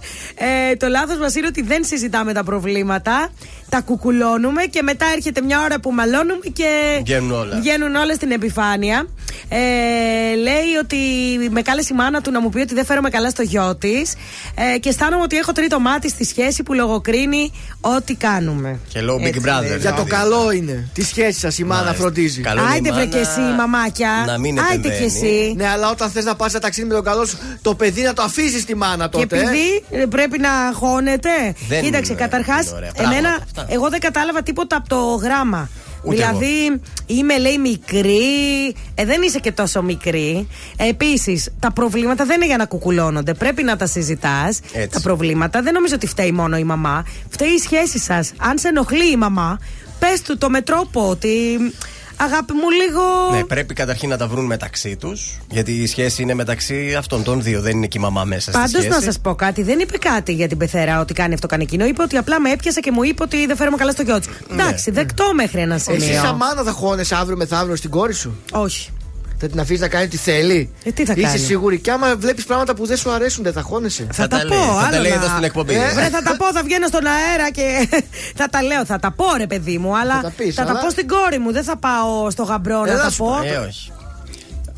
Ε, το λάθος μας είναι ότι δεν συζητάμε τα προβλήματα. Τα κουκουλώνουμε και μετά έρχεται μια ώρα που μαλώνουμε και Βγαίνουν όλα. βγαίνουν όλα στην επιφάνεια. Ε, λέει ότι με κάλεσε η μάνα του να μου πει ότι δεν φέρομαι καλά στο γιο της. Ε, και αισθάνομαι ότι έχω τρίτο μάτι στη σχέση που λογοκρίνει ό,τι κάνουμε. Και λόγω Big Έτσι Brother. λέει. Για το καλό είναι. Τη σχέση σας η μάνα Μάλιστα. φροντίζει. Καλό είναι η Άιντε βρε μάνα και εσύ, μαμάκια. να μην Άιντε επεμβαίνει. και εσύ. Ναι, αλλά όταν θες να πας ένα ταξίδι με τον καλό σου, το παιδί να το αφήσεις τη μάνα Και τότε. ε. επειδή ε, πρέπει να αγχώνεται. Δεν Κοίταξε, είναι- καταρχάς, είναι ωραία πράγματα εμένα, αυτά. εγώ δεν κατάλαβα τίποτα από το γράμμα. Ούτε δηλαδή, είμαι λέει μικρή, ε, δεν είσαι και τόσο μικρή. Επίσης, τα προβλήματα δεν είναι για να κουκουλώνονται. Πρέπει να τα συζητάς. Έτσι. Τα προβλήματα δεν νομίζω ότι φταίει μόνο η μαμά. Φταίει η σχέση σας. Αν σε ενοχλεί η μαμά, πες του το με τρόπο ότι. Αγάπη μου, λίγο. Ναι, πρέπει καταρχήν να τα βρουν μεταξύ τους. Γιατί η σχέση είναι μεταξύ αυτών των δύο. Δεν είναι και η μαμά μέσα στη Πάντως σχέση. να σας πω κάτι, δεν είπε κάτι για την πεθερά ότι κάνει αυτό, κάνει εκείνο. Είπε ότι απλά με έπιασε και μου είπε ότι δεν φέρομαι καλά στο γιο του. Εντάξει, δεκτό μέχρι ένα σημείο. Εσύ σαν μάνα θα χώνεσαι αύριο μεθαύριο στην κόρη σου; Όχι. Θα την αφήσεις να κάνει τι θέλει; Ε, τι θα Είσαι κάνει; σίγουρη; Και άμα βλέπεις πράγματα που δεν σου αρέσουν, δεν θα χώνεσαι. Θα, τα, πω, θα τα άλλο λέει να- εδώ στην εκπομπή. Ε, βρε, θα τα πω, θα βγαίνω στον αέρα και θα τα λέω. Θα τα πω, ρε παιδί μου, αλλά θα τα πεις, τα, αλλά- πω στην κόρη μου. Δεν θα πάω στο γαμπρό να Έλα τα σου πω. Ε, όχι.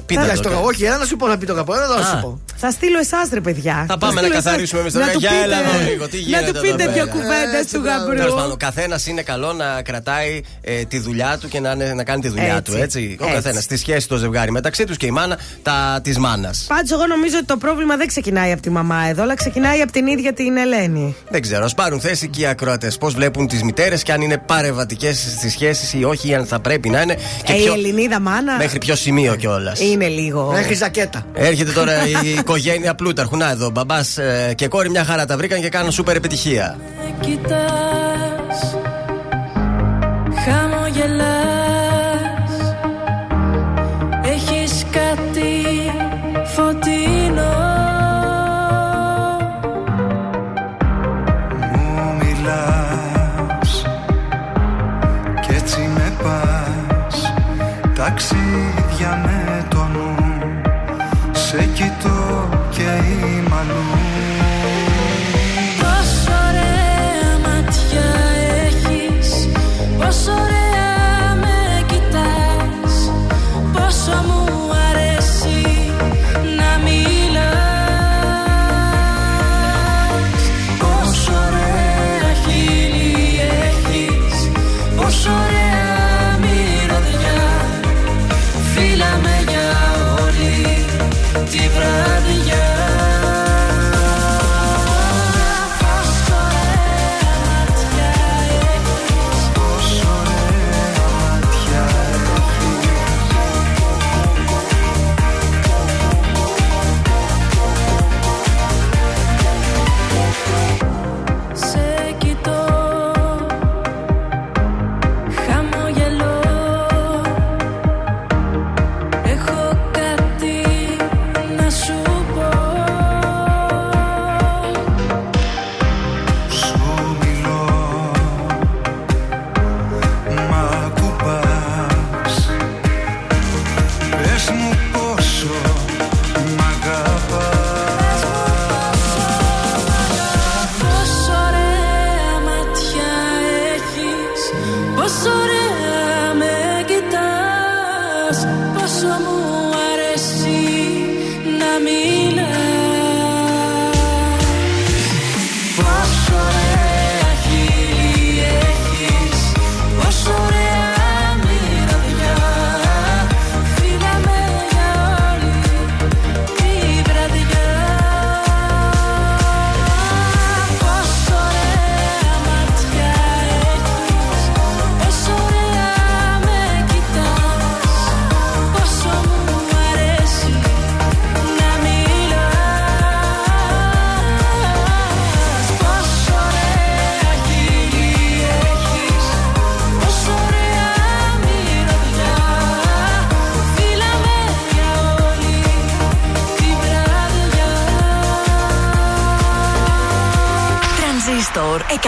Πείτε το, το, καλά. όχι, έλα να σου πω να πει το καπό, έλα να Α. σου πω. Θα στείλω εσάς, ρε παιδιά. Θα πάμε να στείλω εσάς. καθαρίσουμε εμείς τώρα. Να του Για πείτε- έλα εδώ λίγο, τι Να γίνεται του πείτε εδώ δύο πέρα. κουβέντες Έτσι, του μπράβο. Τέλος γαμπρού. πάντων, ο καθένας είναι καλό να κρατάει ε, τη δουλειά του και να, είναι- να κάνει τη δουλειά Έτσι. του. Έτσι. Ο Έτσι. καθένας. Στη σχέση το ζευγάρι μεταξύ τους και η μάνα τα της μάνας. Πάντως, εγώ νομίζω ότι το πρόβλημα δεν ξεκινάει από τη μαμά εδώ, αλλά ξεκινάει από την ίδια την Ελένη. Δεν ξέρω. Α πάρουν θέση και οι ακροατές. Πώς βλέπουν τις μητέρες και αν είναι παρεμβατικές στις σχέσεις ή όχι, ή αν θα πρέπει να είναι. Και ε, ποιο- η Ελληνίδα μάνα Μέχρι ποιο σημείο κιόλας. είναι λίγο. Μέχρι ζακέτα. Έρχεται τώρα η οικογένεια Πλούταρχου. Να εδώ, μπαμπάς και κόρη μια χαρά τα βρήκαν και κάνουν σούπερ επιτυχία. κοιτάς Χαμογελάς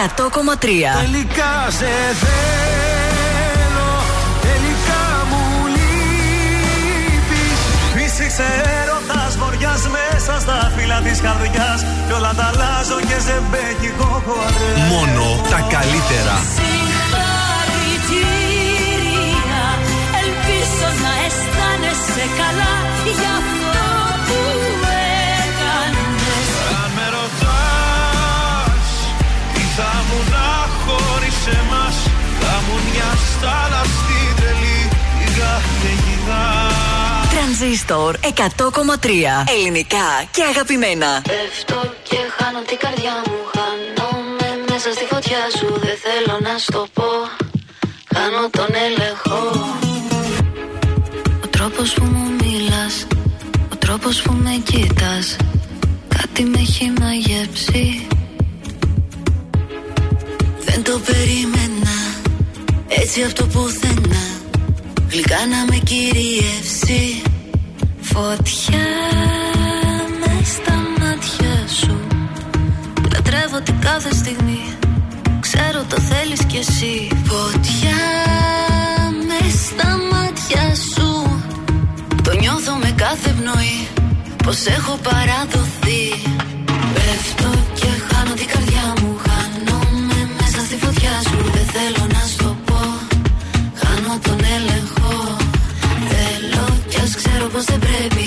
100,3. Τελικά σε θέλω, τελικά μου λείπεις. Φύσηξε έρωτας βοριάς μέσα στα φύλλα της καρδιάς. Κι όλα τα αλλάζω και ζεμπέκικο χορεύω Μόνο τα καλύτερα. Συγχαρητήρια. Ελπίζω να αισθάνεσαι καλά. Για θα μου να χωρίς εμάς Θα μου μια στάλα στην τρελή η καθηγητά Τρανζίστορ 100,3. Ελληνικά και αγαπημένα. Πέφτω και χάνω την καρδιά μου Χάνομαι μέσα στη φωτιά σου Δεν θέλω να στο πω Χάνω τον έλεγχο Ο τρόπος που μου μιλάς Ο τρόπος που με κοίτας Κάτι με έχει μαγεύσει Δεν το περίμενα. Έτσι από το πουθενά. Γλυκά να με κυριεύσει Φωτιά μες στα μάτια σου. Λατρεύω την κάθε στιγμή. Ξέρω το θέλεις κι εσύ. Φωτιά μες στα μάτια σου. Το νιώθω πως έχω παραδοθεί θέλω να σου το πω Χάνω τον έλεγχο. Θέλω κι ας ξέρω πως δεν πρέπει.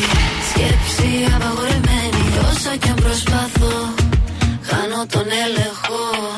Σκέψη απαγορεμένη Όσο κι αν προσπαθώ Χάνω τον έλεγχο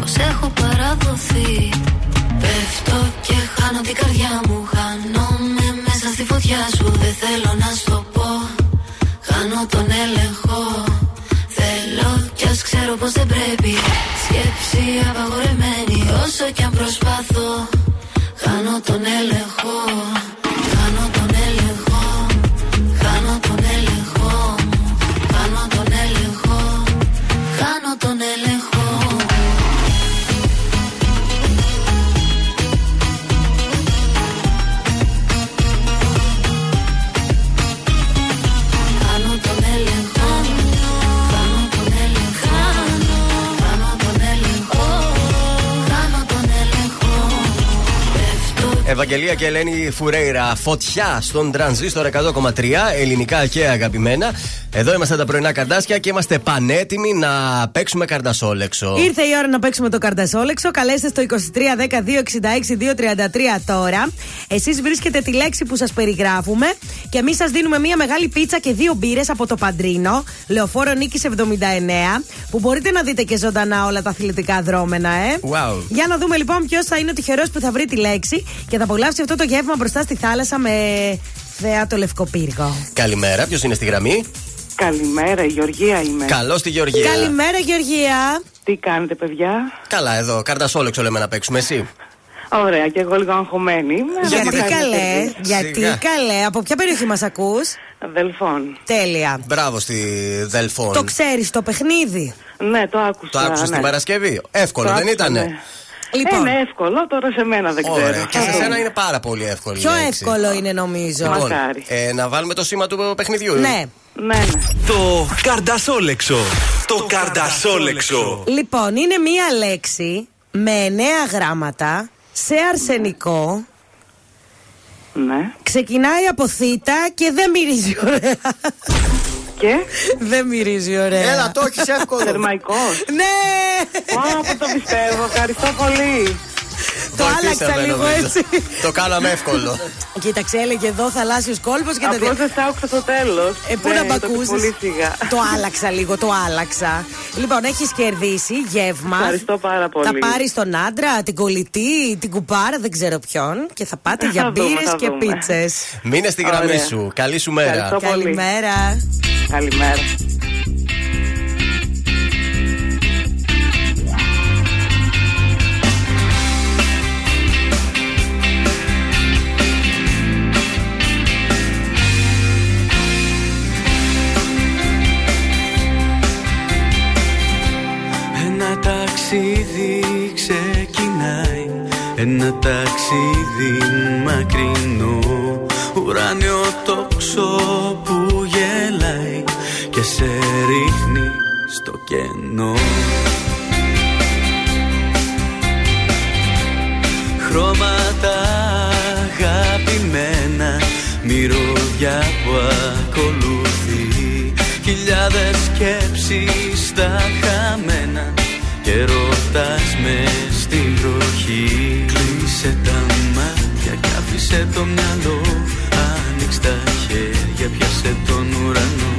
Πως έχω παραδοθεί. Πέφτω και χάνω την καρδιά μου. Χάνομαι μέσα στη φωτιά σου. Δεν θέλω να σου το πω. Χάνω τον έλεγχο. Θέλω κι ας ξέρω πως δεν πρέπει. Σκέψη απαγορεμένη Όσο κι αν προσπαθώ Χάνω τον έλεγχο Ευαγγελία και Ελένη Φουρέιρα. Φωτιά στον τρανζίστορ 100,3 ελληνικά και αγαπημένα. Εδώ είμαστε τα πρωινά καρδάσια και είμαστε πανέτοιμοι να παίξουμε καρδασόλεξο. Ήρθε η ώρα να παίξουμε το καρτασόλεξο. Καλέστε στο 2310-266-233 τώρα. Εσείς βρίσκετε τη λέξη που σας περιγράφουμε και εμείς σας δίνουμε μία μεγάλη πίτσα και δύο μπύρες από το Παντρίνο, λεωφόρο Νίκης 79, που μπορείτε να δείτε και ζωντανά όλα τα αθλητικά δρόμενα, ε. Wow. Για να δούμε λοιπόν ποιος θα είναι ο τυχερός που θα βρει τη λέξη και θα απολαύσει αυτό το γεύμα μπροστά στη θάλασσα με θεά το Λευκοπύργο. Καλημέρα, ποιος είναι στη γραμμή; Καλημέρα, η Γεωργία είμαι. Καλώς τη Γεωργία. Καλημέρα, Γεωργία. Τι κάνετε, παιδιά; Καλά, εδώ. Καρδασόλεξο λέμε να παίξουμε εσύ; Ωραία, και εγώ λίγο αγχωμένη είμαι. Γιατί Δεν με κάνετε καλέ, έτσι. γιατί Σιγά. καλέ. Από ποια περιοχή μας ακούς, Δελφών. Τέλεια. Μπράβο στη Δελφών. Το ξέρεις το παιχνίδι; Ναι, το άκουσα. Το άκουσες ναι. την Παρασκευή; Εύκολο, Το δεν άκουσα, ήτανε; ναι. Λοιπόν. Ε, ναι, εύκολο, τώρα σε μένα δεν ξέρω. Ωραία. Και σε σένα είναι πάρα πολύ εύκολη. Πιο η λέξη. εύκολο είναι νομίζω. Λοιπόν, Μακάρι. ε, να βάλουμε το σήμα του παιχνιδιού. Ναι. Ναι, ναι. Το καρδασόλεξο. Το καρδασόλεξο. Λοιπόν, είναι μία λέξη με εννέα γράμματα σε αρσενικό. Ναι. Ξεκινάει από θήτα και δεν μυρίζει ωραία. Και; Δεν μυρίζει ωραία. Έλα, το έχεις εύκολο. θερμαϊκός. Ναι! Ω, που το πιστεύω. Ευχαριστώ πολύ. Το Βοηθήσαμε, άλλαξα λίγο νομίζω. έτσι. Το κάναμε εύκολο. Κοίταξε, έλεγε εδώ θαλάσσιο κόλπος και τα Απλώς δια... δεν σ' άκουσα στο τέλος. Ε, πού να μ' ακούσεις; Πολύ σιγά. Το άλλαξα λίγο, το άλλαξα. Λοιπόν, έχεις κερδίσει γεύμα. Ευχαριστώ πάρα πολύ. Θα πάρεις τον άντρα, την κολλητή, την κουπάρα, δεν ξέρω ποιον. Και θα πάτε για Θα δούμε, μπύρες θα και δούμε. πίτσες. Μείνε στη γραμμή Ωραία. σου. Καλή σου μέρα. Ευχαριστώ. πολύ. Καλημέρα. Καλημέρα. Ταξίδι ξεκινάει. Ένα ταξίδι μακρινό Ουράνιο τόξο που γελάει Και σε ρίχνει στο κενό. Χρώματα αγαπημένα Μυρωδιά που ακολουθεί. Χιλιάδες σκέψεις στα Κλείσε τα μάτια και άφησε το μυαλό. Άνοιξε τα χέρια, πιάσε τον ουρανό.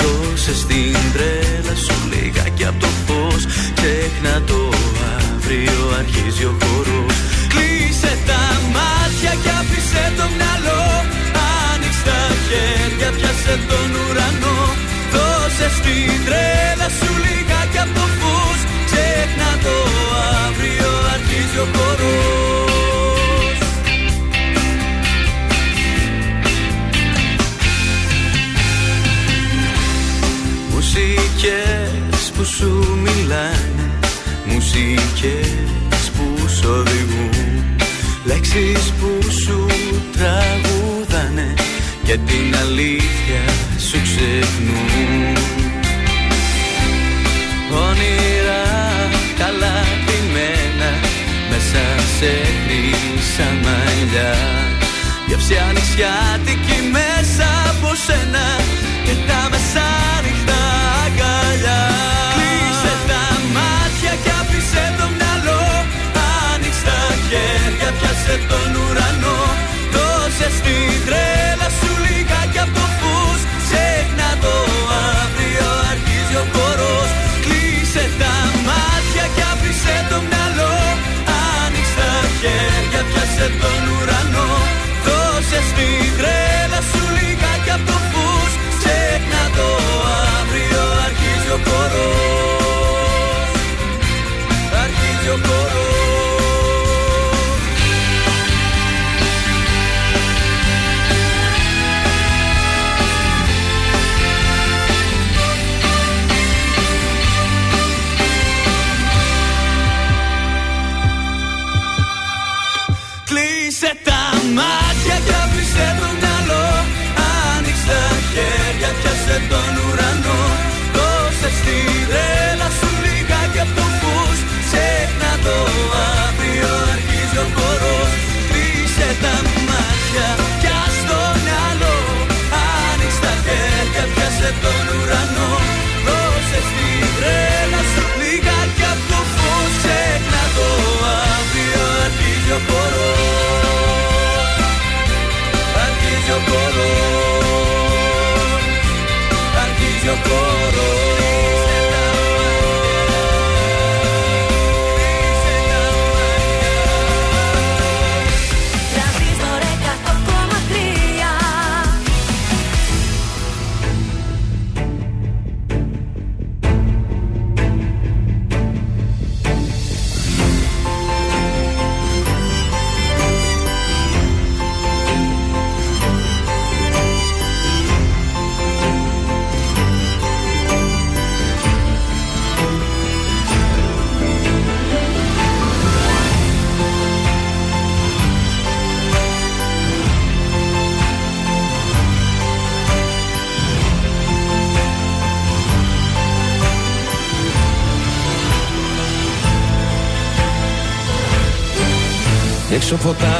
Δώσε στην τρέλα σου λιγάκι από το φως. Ξέχνα το αύριο αρχίζει ο χορός. Κλείσε τα μάτια και άφησε το μυαλό. Άνοιξε τα χέρια, πιάσε τον ουρανό. Δώσε στην τρέλα σου λιγάκι μιλάνε Μουσικές που σου οδηγούν Λέξεις που σου τραγουδάνε Και την αλήθεια σου ξεχνούν. Όνειρα καλά πειμένα Μέσα σε χρυσά μαλλιά. Γεύση ανοιξιάτικη μέσα από σένα χέρια, πιάσε τον ουρανό Δώσε στην τρέλα σου λιγάκι απ' το φως. Ξέχνα το αύριο, αρχίζει ο χορός. Κλείσε τα μάτια και άφησε το μυαλό. Άνοιξε τα χέρια, πιάσε τον ουρανό. Δώσε στην τρέλα σου λιγάκι απ' το φως. Ξέχνα το αύριο, αρχίζει ο χορός χέρια, πιάσε τον ουρανό Δώσε στη τρέλα σου λιγάκι απ' το φως Ξέχνα το αύριο, αρχίζει ο χορός Αρχίζει ο χορός Αρχίζει ο Τρανζίστορ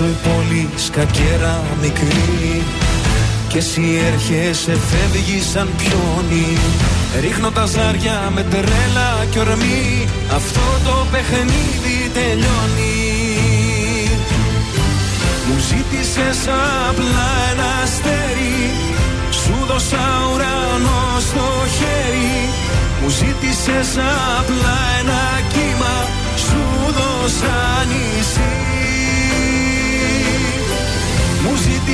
Έξω η πόλη σκακέρα μικρή. Και εσύ έρχεσαι φεύγει σαν πιόνι. Ρίχνω τα ζάρια με τρέλα και ορμή. Αυτό το παιχνίδι τελειώνει. Μου ζήτησες απλά ένα αστέρι. Σου δώσα ουρανό στο χέρι. Μου ζήτησες απλά ένα κύμα. Σου δώσα νησί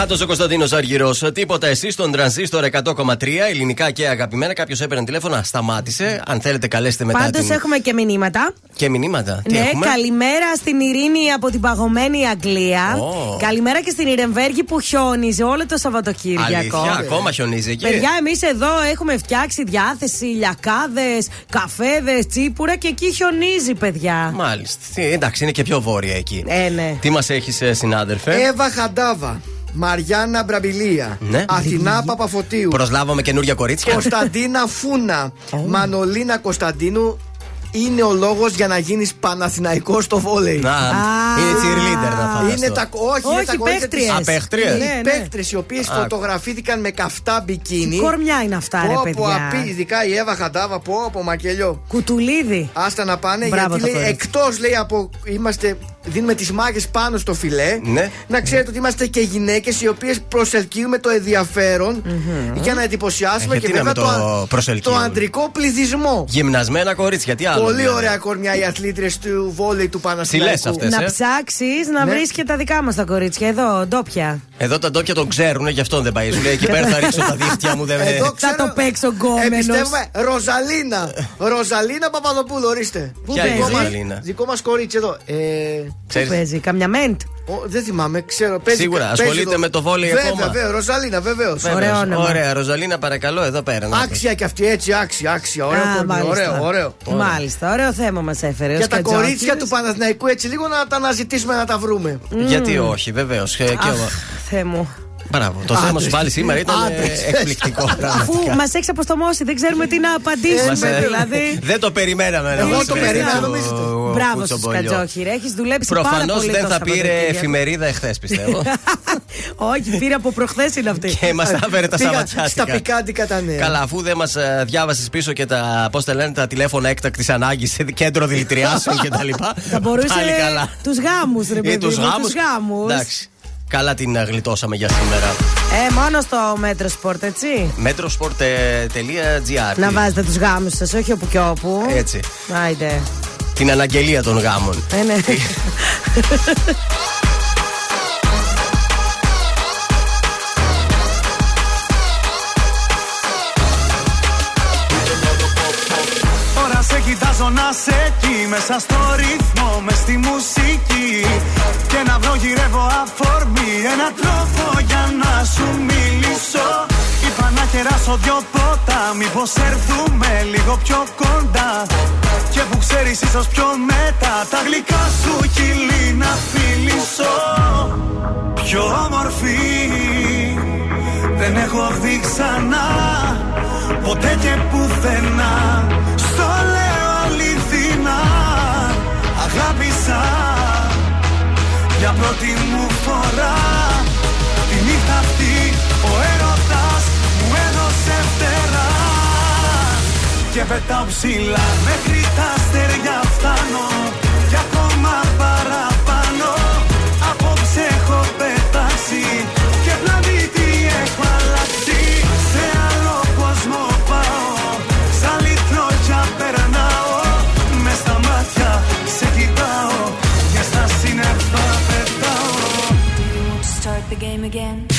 Εσύ Να ο Κωνσταντίνος Αργυρός. Τίποτα εσύ στον τρανζίστορ 100,3 ελληνικά και αγαπημένα. Κάποιος έπαιρνε τηλέφωνο, σταμάτησε. Αν θέλετε, καλέστε μετά. Πάντως την... έχουμε και μηνύματα. Και μηνύματα. Τι ναι, έχουμε; καλημέρα στην Ειρήνη από την παγωμένη Αγγλία. Ω. Καλημέρα και στην Ιρεμβέργη που χιόνιζε όλο το Σαββατοκύριακο. Αλήθεια, ακόμα χιονίζει εκεί. Παιδιά, εμείς εδώ έχουμε φτιάξει διάθεση, λιακάδες, καφέδες, τσίπουρα και εκεί χιονίζει, παιδιά. Μάλιστα. Τι, εντάξει, είναι και πιο βόρεια εκεί. Ε, ναι. Τι μας έχεις, συνάδελφε; Εύα Χαντάβα. Μαριάννα Μπραμπιλία. Ναι. Αθηνά Παπαφωτίου. Προσλάβαμε καινούργια κορίτσια. Κωνσταντίνα Φούνα. Μανολίνα Κωνσταντίνου. Είναι ο λόγος για να γίνεις Παναθηναϊκός στο βόλεϊ. Να, είναι cheerleader να φανταστώ. Είναι τα, όχι, είναι Όχι, τα κορίτσια της- παίχτριες. Α, παίχτριες. Οι Ναι, ναι. παίχτριες οι οποίες Α. φωτογραφήθηκαν με καυτά μπικίνι. Τι κορμιά είναι αυτά, ρε Πω, πω, παιδιά. απεί- ειδικά η Εύα Χαντάβα, πω από μακελιό. Κουτουλίδι. Άστα να πάνε Μπράβο γιατί το λέει κορίτσι. εκτός λέει από. Είμαστε, δίνουμε τις μάχες πάνω στο φιλέ. Ναι. Να ξέρετε ότι είμαστε και γυναίκες οι οποίες προσελκύουμε το ενδιαφερον για να εντυπωσιάσουμε Ε, και τι να βέβαια με το, το α- προσελκύουμε; το αντρικό πληθυσμό. Γυμνασμένα κορίτσια, τι άλλο. Πολύ δηλαδή. ωραία κορμιά οι αθλήτρε του βόλεϊ του Παναθηναϊκού. Ψηλές αυτές. Να ε; ψάξεις να Ναι. βρεις και τα δικά μας τα κορίτσια εδώ, ντόπια. Εδώ τα ντόπια τον ξέρουν, γι' αυτό δεν πάει. Σου λέει εκεί πέρα θα ρίξω τα δίχτυα μου. Δεν... Εδώ Θα ξέρω- το παίξω γκόμενος. Εμπιστεύομαι. Ροζαλίνα. Ροζαλίνα Παπαδοπούλου, ορίστε. Ποια παίζει; είναι η Δικό μας- Ροζαλίνα; Δικό μας κορίτσι εδώ. Ε, Πού Ξέρεις, παίζει, καμιά μέντ. ο, δεν θυμάμαι, ξέρω. Παίζει, Σίγουρα, παίζει ασχολείται εδώ. με το βόλεϊ βέβαια, ακόμα. Βέβαια, Ροζαλίνα, βεβαίως. Βέβαιως. Ωραίο όνομα. Ωραία, Ροζαλίνα, παρακαλώ, εδώ πέρα. να Άξια και αυτή, έτσι, άξια, άξια. Ωραίο, Α, κορμί, μάλιστα. ωραίο, ωραίο. Μάλιστα, ωραίο θέμα μας έφερε. Για ο τα Σκατζόκης. κορίτσια του Παναθηναϊκού έτσι λίγο να τα αναζητήσουμε να τα βρούμε. πεις. Γιατί όχι, βεβαίως. Αχ, Θεέ μου. Μπράβο, το θέμα Άντρες. σου πάλι σήμερα ήταν ε, Άντρες. εκπληκτικό. Αφού πραγματικά. μας έχεις αποστομώσει, δεν ξέρουμε τι να Μας, απαντήσουμε. ε, δηλαδή. Δεν το περιμέναμε. Εγώ να μας το φέρει περίμενα, το νομίζετε. Μπράβο σου, κουτσομπολιό. Σκατζόχυρε. Έχεις δουλέψει πάρα Προφανώς πολύ. δεν το θα πήρε Σαββατοκύριακο. εφημερίδα εχθές, πιστεύω. Όχι, πήρε από προχθές είναι αυτή. και μας τα έφερε τα Πήγα Σαββατιάτικα. στα πικάντικα τα νέα. Καλά, αφού δεν μας διάβασες πίσω και τα, πώς τα λένε, τα τηλέφωνα έκτακτης ανάγκης σε κέντρο δηλητηριάσεων κτλ. Θα μπορούσε Πάλι καλά. τους γάμους, ρε Ή παιδί. τους μου, γάμους. τους γάμους. Εντάξει. Καλά την ε, γλιτώσαμε για σήμερα. Ε, μόνο στο Metrosport, έτσι. Metrosport.gr Να βάζετε τους γάμους σας, όχι όπου και όπου. Έτσι. Άιντε. Την αναγγελία των γάμων. Ε, ναι. σε κοιτάζω να σε εκεί Μέσα στο ρυθμό, μες στη μουσική. Και να βρω γυρεύω αφορμή Ένα τρόπο για να σου μιλήσω. Είπα να κεράσω δυο ποτά Μήπως έρθουμε λίγο πιο κοντά. Και που ξέρεις ίσως πιο μετά Τα γλυκά σου χείλη να φιλήσω. Πιο όμορφη δεν έχω δει ξανά. Ποτέ και πουθενά Στο Αγάπησα Για πρώτη μου φορά Τη νύχτα αυτή Ο έρωτας μου έδωσε φτερά. Και πετάω ψηλά Μέχρι τα αστέρια φτάνω again.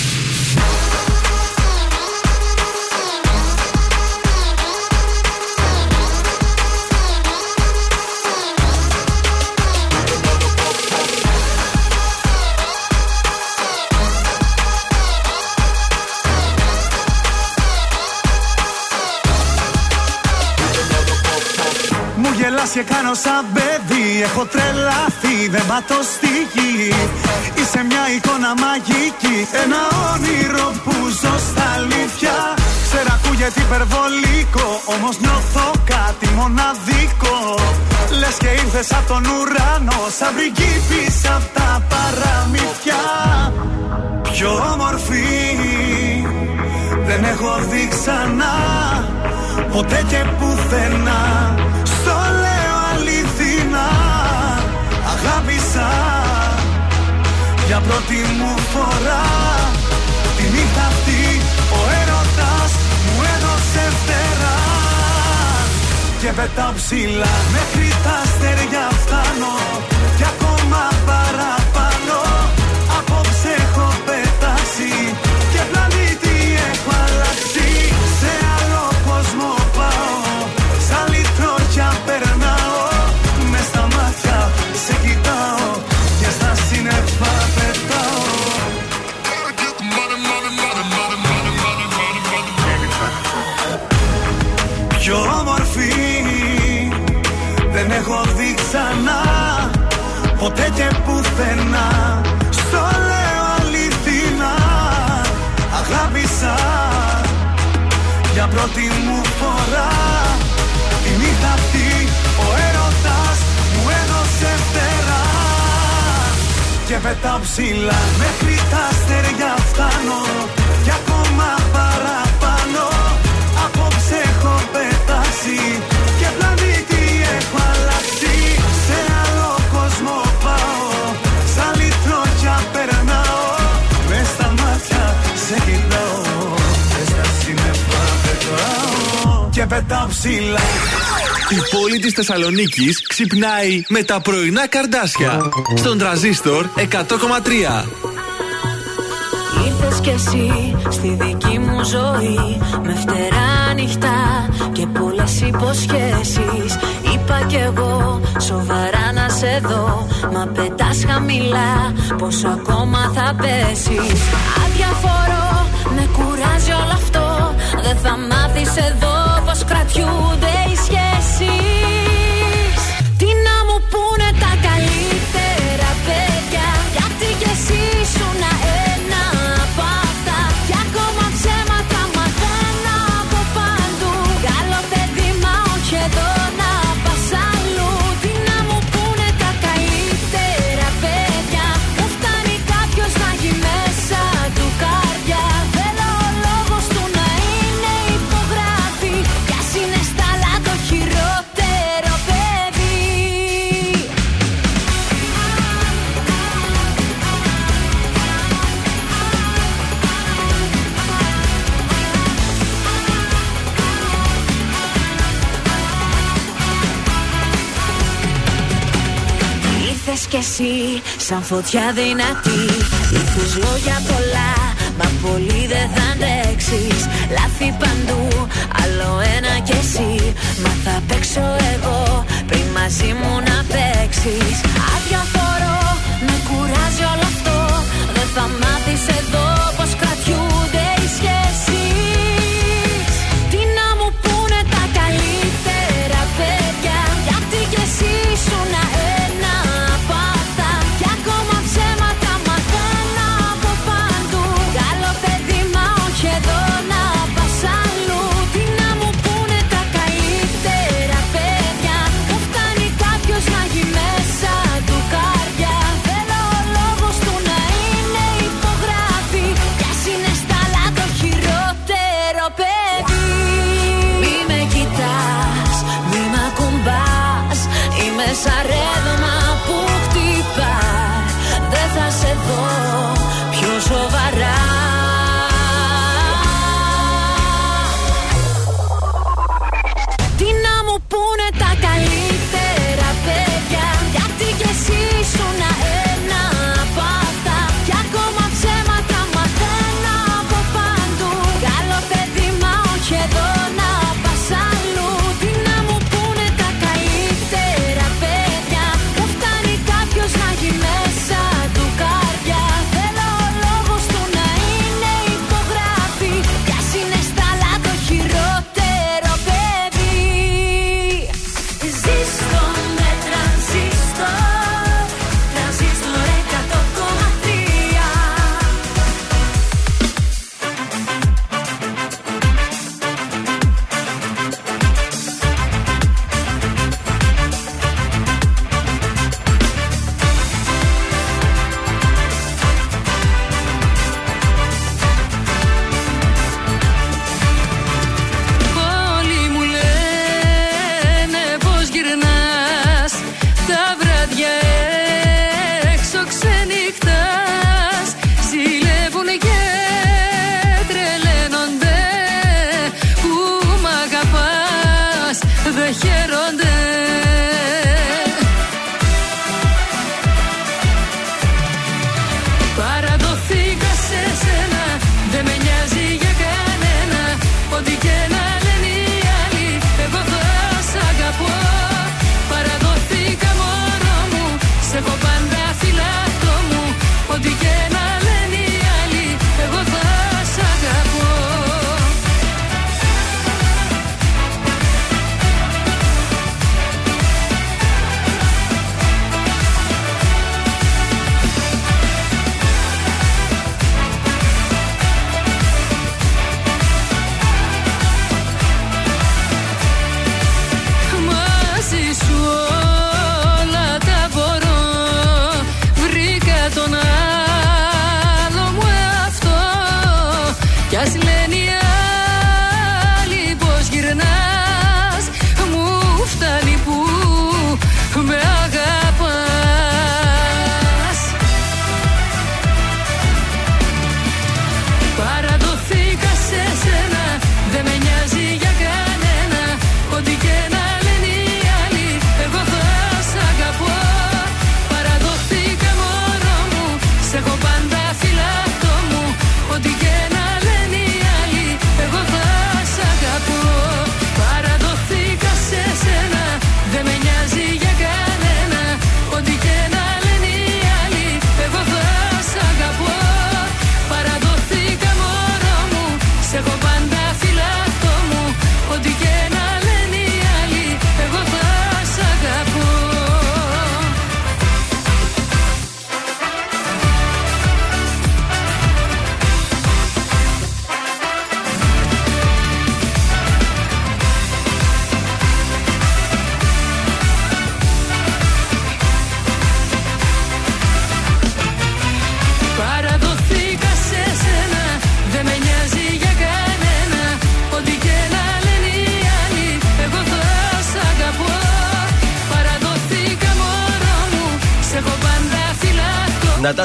Γελάς και κάνω σαν παιδί. Έχω τρελαθεί, δεν πατώ στη γη. Είσαι μια εικόνα μαγική Ένα όνειρο που ζω στα αλήθεια. Ξέρω ακούγεται υπερβολικό Όμως νιώθω κάτι μοναδικό. Λες και ήρθες από τον ουρανό Σαν πριγκίπης απ' τα παραμύθια. Πιο όμορφη δεν έχω δει ξανά. Ποτέ και πουθενά Αγάπησα Για πρώτη μου φορά Τη νύχτα αυτή Ο έρωτας μου έδωσε φτερά. Και πετάω ψηλά Μέχρι τα αστέρια φτάνω πετάω ψηλά. Μέχρι τα αστέρια φτάνω Και ακόμα παραπάνω. Απόψε έχω πετάξει Και πλανήτη έχω αλλάξει. Σε άλλο κόσμο πάω Σαν λιτρόκια περνάω. Μες στα μάτια σε κοιτάω. Και στα σύννεφα πετάω. Και πετάω ψηλά Η πόλη της Θεσσαλονίκης ξυπνάει με τα πρωινά καρδάσια. Στον τραζίστορ 100,3. Ήρθες κι εσύ στη δική μου ζωή Με φτερά ανοιχτά και πολλές υποσχέσεις Είπα κι εγώ σοβαρά να σε δω Μα πετάς χαμηλά πόσο ακόμα θα πέσεις Αδιαφορώ, με κουράζει όλο αυτό Δεν θα μάθεις εδώ πως κρατιούνται οι σχέσεις κι εσύ σαν φωτιά δυνατή. Ήρθες λόγια πολλά Μα πολύ δεν θα αντέξεις. Λάθη παντού Άλλο ένα κι εσύ. Μα θα παίξω εγώ Πριν μαζί μου να παίξεις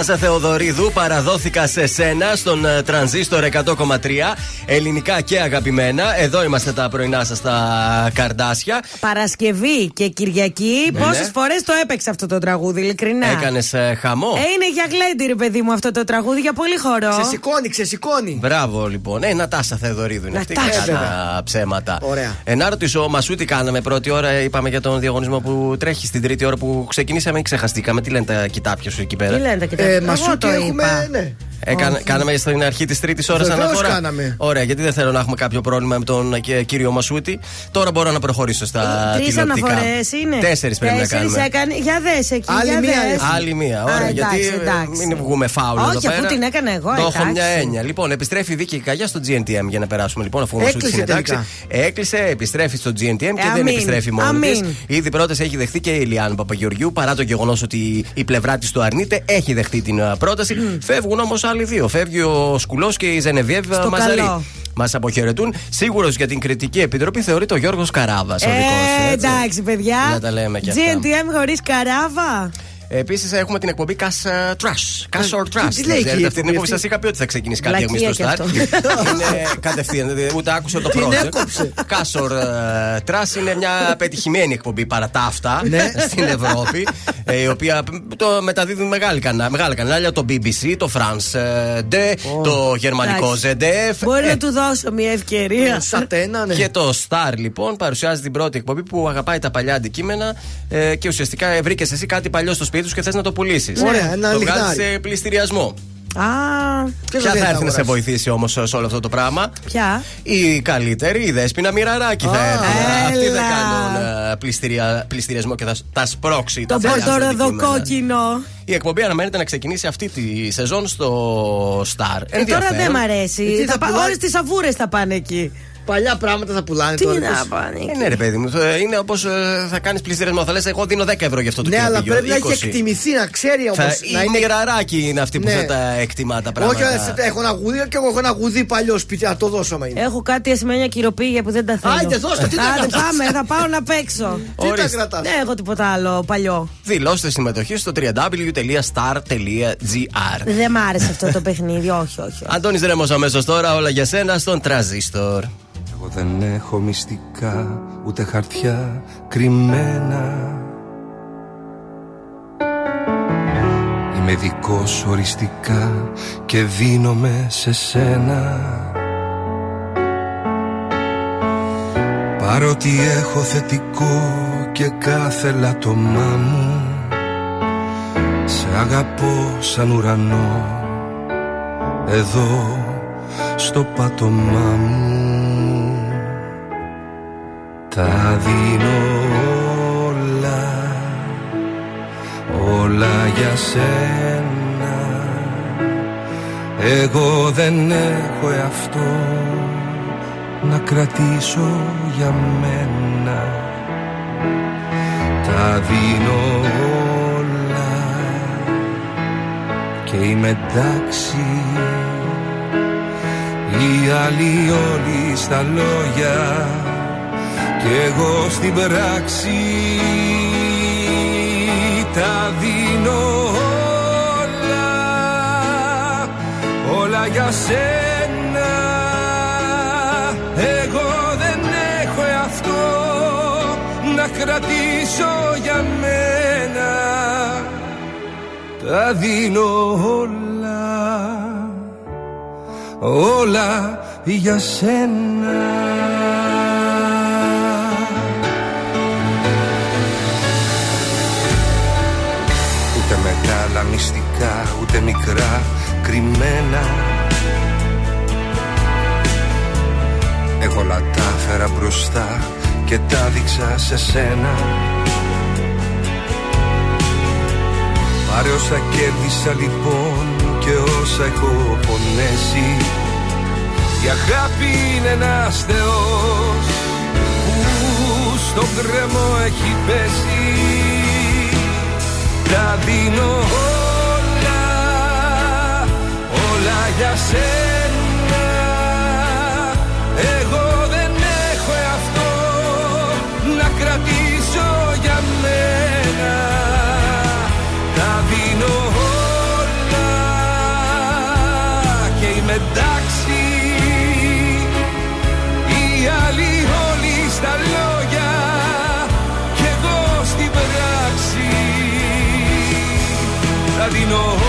φυλακτό Νατάσα Θεοδωρίδου, παραδόθηκα σε σένα στον ε, τρανζίστορ 100,3. Ελληνικά και αγαπημένα. Εδώ είμαστε τα πρωινά σας τα καρδάσια. Παρασκευή και Κυριακή. Ναι, Πόσες ναι. φορές το έπαιξα αυτό το τραγούδι, ειλικρινά; Έκανες χαμό; Ε, είναι για γλέντι, ρε παιδί μου, αυτό το τραγούδι για πολύ χορό. Ξεσηκώνει, ξεσηκώνει. Μπράβο λοιπόν. Ε, Νατάσα Θεοδωρίδου είναι αυτή. Νατάσα. Κατά τα ψέματα. Ωραία. Ε, να ρωτήσω, Μασού τι κάναμε πρώτη ώρα. Είπαμε για τον διαγωνισμό που τρέχει στην τρίτη ώρα που ξεκινήσαμε ή ξεχαστήκαμε. Τι λένε τα κοιτάπια σου εκεί πέρα; Τι λένε τα κοιτάξτε. Ε, Εγώ Μασούκι το έχουμε. είπα. Ναι. Έκανα, κάναμε στην αρχή της τρίτης ώρας Βεβαίως αναφορά. κάναμε. Ωραία, γιατί δεν θέλω να έχουμε κάποιο πρόβλημα με τον ε, κύριο Μασούτη. Τώρα μπορώ να προχωρήσω στα Τρεις τηλεοπτικά. αναφορές είναι. Τέσσερις πρέπει να Τέσσερις κάνουμε. έκανε. Για δες εκεί. Άλλη για μία δες. είναι. Άλλη μία, ωραία. Α, γιατί εντάξει, ε, εντάξει. μην βγούμε φάουλ εδώ Όχι, πέρα. αφού την έκανα εγώ, Το έχω εντάξει. μια έννοια. Λοιπόν, επιστρέφει η δίκη καγιά στο GNTM για να περάσουμε λοιπόν αφού ο Μασούτης Έκλεισε είναι εντάξει. τελικά. Έκλεισε, επιστρέφει στο GNTM και δεν αμήν. επιστρέφει μόνη της. Αμήν. Ήδη πρώτε έχει δεχθεί και η Ηλιάνα Παπαγεωργιού παρά το γεγονός ότι η πλευρά της το αρνείται. Έχει δεχτεί την ε, πρόταση. Φεύγουν όμως άλλοι δύο. Φεύγει ο Σκουλός και η Ζενεβιέβ Στο Μαζαρή. καλό. Μας αποχαιρετούν. Σίγουρος για την κριτική επιτροπή θεωρείται ο Γιώργος Καράβας. Ο Ε, δικός, εντάξει, παιδιά. Να τα λέμε και αυτά. GNTM χωρίς καράβα. Επίσης έχουμε την εκπομπή Cash uh, Trash. Cash or Trash. τι λέει εκεί η Ξέρετε, αυτή την εκπομπή εκπομπή αυτή; σα είχα πει ότι θα ξεκινήσει κάποια στιγμή Βλακεία στο κι Star. αυτό. είναι κατευθείαν, δηλαδή, ούτε άκουσε το Την project. έκοψε. Cash or uh, Trash είναι μια πετυχημένη εκπομπή παρά τα αυτά Ναι. στην Ευρώπη. ε, η οποία το μεταδίδουν μεγάλη κανά- μεγάλα κανάλια. Το BBC, το France ε, 2, το γερμανικό ZDF. Μπορεί ε, να του δώσω μια ευκαιρία. Σατένα, ναι. και το Star λοιπόν παρουσιάζει την πρώτη εκπομπή που αγαπάει τα παλιά αντικείμενα ε, και ουσιαστικά ε, βρήκες εσύ κάτι παλιό στο σπίτι σου και θες να το πουλήσεις. Ωραία, ένα το λιχνάρι. βγάζει σε πληστηριασμό. Α, Ποιος Ποια δεν θα θα έρθει να σε αγοράσει; βοηθήσει όμως σε όλο αυτό το πράγμα; ποια; Η καλύτερη, η δέσπινα μοιραράκι θα Α, έρθει. Αυτή έλα. θα κάνουν ε, πληστηρια- πληστηριασμό και θα σ- τα σπρώξει. Το τα παλιά σου αντικείμενα. πορτοροδοκόκκινο. Η εκπομπή αναμένεται να ξεκινήσει αυτή τη σεζόν στο Star. Ε, τώρα δεν μ' Ε, αρέσει. τι Θα θα πά- πουλάει; Όλες τις σαβούρε θα πάνε εκεί. Παλιά πράγματα θα πουλάνε Τι τώρα. να πώς- πάνε Ε, εκεί. ναι, ρε παιδί μου, ε, είναι όπως θα κάνεις πληστηριασμό. Θα λες, εγώ δίνω 10 ευρώ για αυτό το Ναι, αλλά κοινοπήγιο, πρέπει να έχει 20. εκτιμηθεί, να ξέρει όμως. Θα, Να η είναι μοιραράκι είναι αυτή που Ναι. θα τα εκτιμά τα πράγματα. Όχι, ε, έχω ένα γουδί και εγώ έχω ένα γουδί παλιό σπίτι. Να το δώσω άμα είναι. Έχω κάτι ασημένια κυροπήγια που δεν τα θέλω. Άιντε, δώστε, τι τα Άντε, κρατάς; πάμε, θα πάω να παίξω. Τι τα Ορίστε. κρατάς; Δεν έχω τίποτα άλλο παλιό. Δηλώστε συμμετοχή στο www.star.gr. Δεν μ' άρεσε αυτό το παιχνίδι, όχι, όχι. όχι. Αντώνης Ρέμος αμέσως τώρα, όλα για σένα στον Τραζίστορ. Εγώ Εγώ δεν έχω μυστικά ούτε χαρτιά κρυμμένα. Είμαι δικός οριστικά και δίνομαι σε σένα. Παρότι έχω θετικό και κάθε λατωμά μου Σε αγαπώ σαν ουρανό Εδώ στο πάτωμά μου Τα δίνω όλα Όλα για σένα. Εγώ δεν έχω εαυτό να κρατήσω για μένα. Τα δίνω όλα και είμαι εντάξει. Οι άλλοι όλοι στα λόγια και εγώ στην πράξη Τα δίνω όλα, όλα για σένα. Εγώ δεν έχω εαυτό να κρατήσω για μένα. Τα δίνω όλα, όλα για σένα μεγάλα μυστικά, ούτε μικρά κρυμμένα. Εγώ όλα τα φέρα μπροστά και τα δείξα σε σένα. Πάρε όσα κέρδισα λοιπόν και όσα έχω πονέσει. Η αγάπη είναι ένας θεός που στον κρεμό έχει πέσει. Τα δίνω για σένα. Εγώ δεν έχω εαυτό να κρατήσω για μένα. Τα δίνω όλα και είμαι εντάξει. Οι άλλοι όλοι στα λόγια και εγώ στην πράξη. Τα δίνω όλα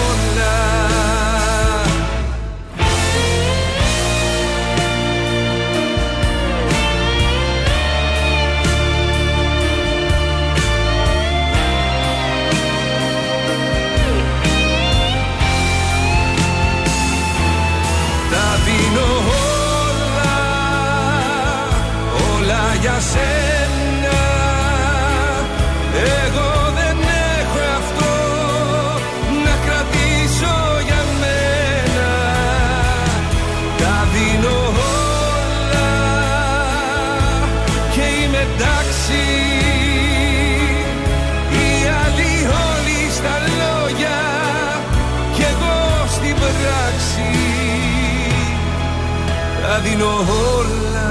τα δίνω όλα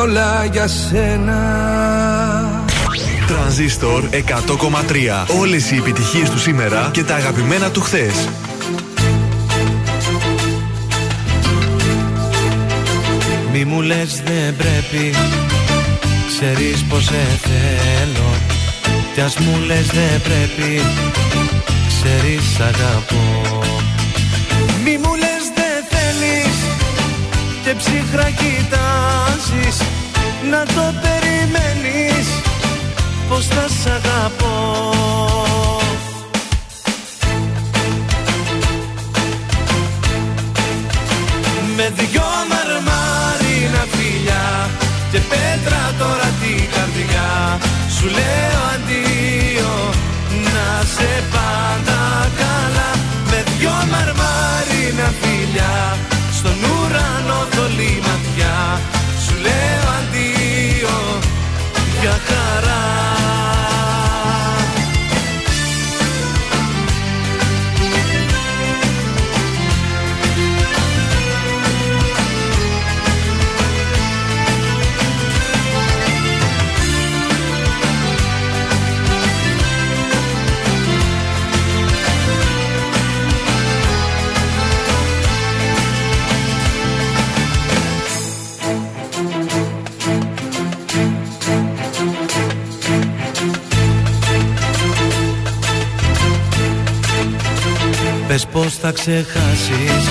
Όλα για σένα Τρανζίστορ 100,3. Όλες οι επιτυχίες του σήμερα και τα αγαπημένα του χθες. Μη μου λες δεν πρέπει Ξέρεις πως σε θέλω Κι ας μου λες δεν πρέπει Ξέρεις αγαπώ. Μη μου λες δεν θέλεις Και ψυχρά κοιτάζεις. Να το περιμένεις Πως θα σ' αγαπώ Με δυο μαρμάρινα φιλιά Και πέτρα τώρα την καρδιά Σου λέω αντίο Να σε πάντα καλά. Με δυο μαρμάρινα φιλιά. Στον ουρανό να ξεχάσεις.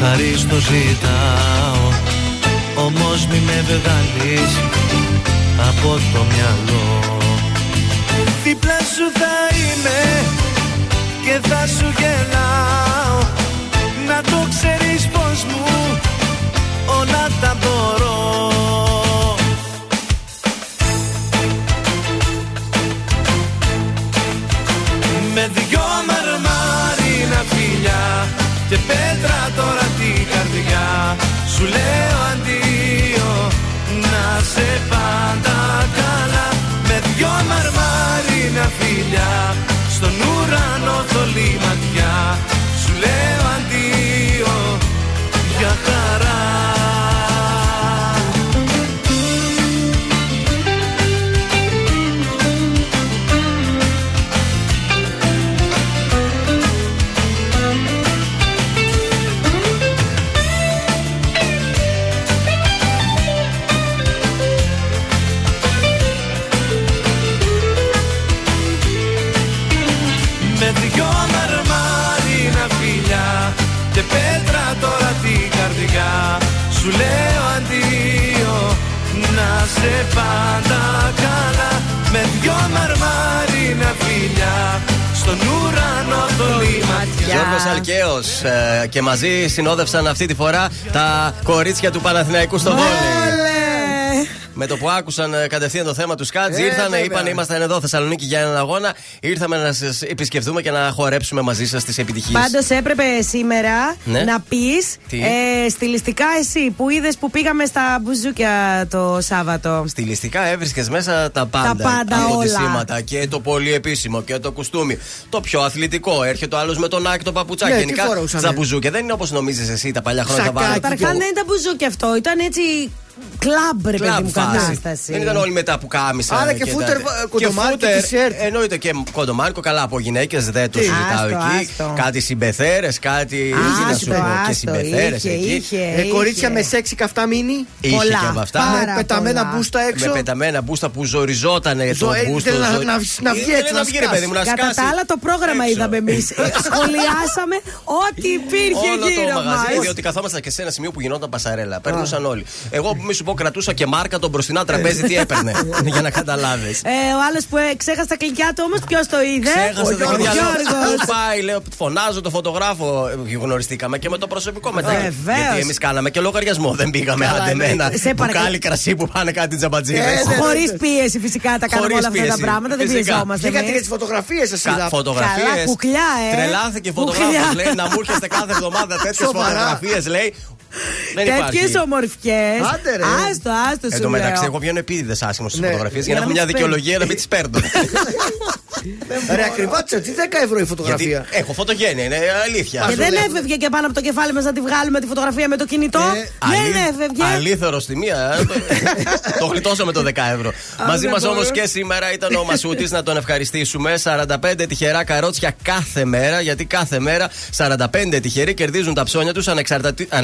Χάρη στο ζητάω. Όμως μη με βγάλεις από το μυαλό. Δίπλα σου θα είμαι και θα σου γελάω. Να το ξέρεις πως μου όλα τα μπορώ ματιά Γιώργος Αλκαίος ε, και μαζί συνόδευσαν αυτή τη φορά τα κορίτσια του Παναθηναϊκού στο βόλεϊ. Με το που άκουσαν ε, κατευθείαν το θέμα τους Σκάτζ, Ε, ήρθαν, βέβαια. είπαν είμαστε εδώ Θεσσαλονίκη για έναν αγώνα. Ήρθαμε να σας επισκεφτούμε και να χορέψουμε μαζί σας τις επιτυχίες. Πάντως έπρεπε σήμερα Ναι. να πεις Τι; ε, στιλιστικά εσύ που είδες που πήγαμε στα μπουζούκια το Σάββατο. Στιλιστικά έβρισκες μέσα τα πάντα. Τα πάντα από όλα. σήματα και το πολύ επίσημο και το κουστούμι. Το πιο αθλητικό. Έρχεται ο άλλος με τον άκ το παπουτσάκι. Ναι, τι Γενικά φορούσανε; στα μπουζούκια δεν είναι όπως νομίζεις εσύ τα παλιά χρόνια. τα βάλανε. Καταρχά δεν ήταν μπουζούκι αυτό, ήταν έτσι κλαμπ ρε παιδί Κλαμπ μου φάση. κατάσταση. Δεν ήταν όλοι μετά που κάμισαν. Άρα και φούτερ, τα- κοντομάρκο και φούτερ, τισέρτ. Εννοείται και κοντομάρκο, καλά από γυναίκες δεν το Τι; συζητάω Άστο, εκεί. άστο. Κάτι συμπεθέρες, κάτι. τι να σου πω, και συμπεθέρες εκεί. Ε, κορίτσια με σεξι καυτά μίνι. Είχε και από αυτά. Με πεταμένα μπούστα έξω. Με πεταμένα μπούστα που ζοριζόταν το Ζω- ε, μπούστο. ήθελε να- ζω- να- να βγει Ήθελε έτσι, να να βγει, ρε παιδί μου, να Κατά σκάσει. τα άλλα το πρόγραμμα είδαμε εμείς. Σχολιάσαμε ό,τι υπήρχε Όλο το γύρω μαγαζί, μας. διότι καθόμασταν και σε ένα σημείο που γινόταν πασαρέλα. Περνούσαν όλοι. Εγώ, μη σου πω, κρατούσα και μάρκα τον μπροστινά τραπέζι, τι έπαιρνε. για να καταλάβεις. Ε, ο άλλος που ε, ξέχασε τα κλικιά του όμως, ποιος το είδε; Ξέχασα ο το Γιώργος. Γιώργος. Πού πάει, λέω, φωνάζω το φωτογράφο. Ε, Γνωριστήκαμε και με το προσωπικό μετά. Βεβαίως. Γιατί εμείς κάναμε και λογαριασμό. Δεν πήγαμε Καλά, αντεμένα. ναι. Σε παρακαλώ. Μπουκάλι κρασί που πάνε κάτι τζαμπατζίδε. Χωρίς πίεση φυσικά τα κάνουμε Χωρίς όλα αυτά τα πίεση. πράγματα. Δεν Φυσικά. πιεζόμαστε. Βγήκατε εμείς. και τις φωτογραφίες σα είδα. Φωτογραφίες. Καλά, κουκλιά, ε. Τρελάθηκε Κουκλιά. φωτογράφο. Λέει να μου έρχεστε κάθε εβδομάδα τέτοιες Σοβαρά. φωτογραφίες. Λέει. Δεν υπάρχει. Τέτοιες ομορφιές. Άντε, ρε. Άστο, άστο Εν σου τω μεταξύ, λέω. εγώ βγαίνω επίτηδε άσχημος στις Ναι. φωτογραφίες για Για να να έχω μην μια τις δικαιολογία να μην τις παίρνω. Ρε ακριβά τι 10 ευρώ η φωτογραφία; Γιατί έχω φωτογένεια, είναι αλήθεια. Και δεν έφευγε και πάνω από το κεφάλι μας να τη βγάλουμε τη φωτογραφία με το κινητό; Δεν έφευγε. Αλήθωρο στη μία. ε, το- το γλιτώσαμε το 10 ευρώ. Μαζί δεν μας όμως μπορώ. και σήμερα ήταν ο Μασούτης να τον ευχαριστήσουμε. 45 τυχερά καρότσια κάθε μέρα. Γιατί κάθε μέρα 45 τυχεροί κερδίζουν τα ψώνια τους ανεξαρτήτω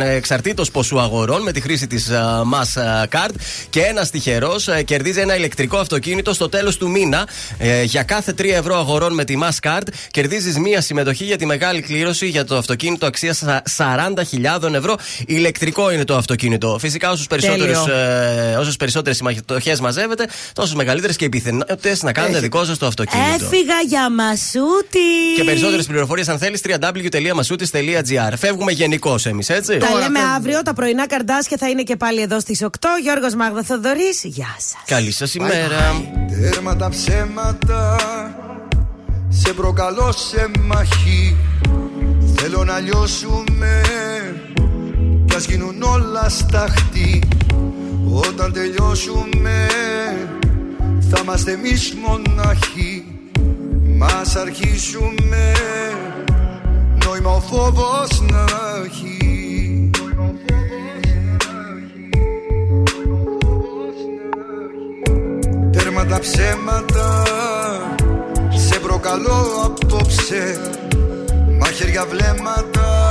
ποσού αγορών με τη χρήση της Mass Card. Και ένας τυχερός κερδίζει ένα ηλεκτρικό αυτοκίνητο στο τέλος του μήνα. Ε, Για κάθε 3 ευρώ αγορών με τη Mass Card κερδίζεις μία συμμετοχή για τη μεγάλη κλήρωση για το αυτοκίνητο αξίας 40.000 ευρώ. Ηλεκτρικό είναι το αυτοκίνητο. Φυσικά, όσους περισσότερες, ε, όσες περισσότερες συμμετοχέ μαζεύετε, τόσο μεγαλύτερες και οι πιθανότητε να κάνετε Έχει. δικό σας το αυτοκίνητο. Έφυγα για μασούτη. Και περισσότερες πληροφορίες, αν θέλεις, www.masutis.gr. Φεύγουμε γενικώς εμείς, έτσι; Τα λέμε αύριο. Τα πρωινά καρδάσια θα είναι και πάλι εδώ στις 8. Γιώργος Μάγδα Θοδωρής. Γεια σας. Καλή σας ημέρα. Τέρμα τα ψέματα Σε προκαλώ σε μαχή Θέλω να λιώσουμε Κι ας γίνουν όλα σταχτή Όταν τελειώσουμε Θα είμαστε εμείς μοναχοί Μας αρχίσουμε Νόημα ο φόβος να έχει Τέρμα τα ψέματα Σε προκαλώ απόψε. Μαχαίρια βλέμματα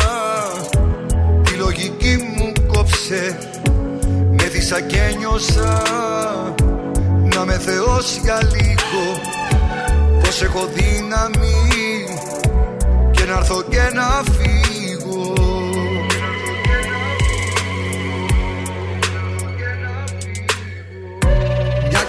Τη λογική μου κόψε. Με δίσα και νιώσα Να με θεός για λίγο. Πως έχω δύναμη Και να έρθω και να φύγω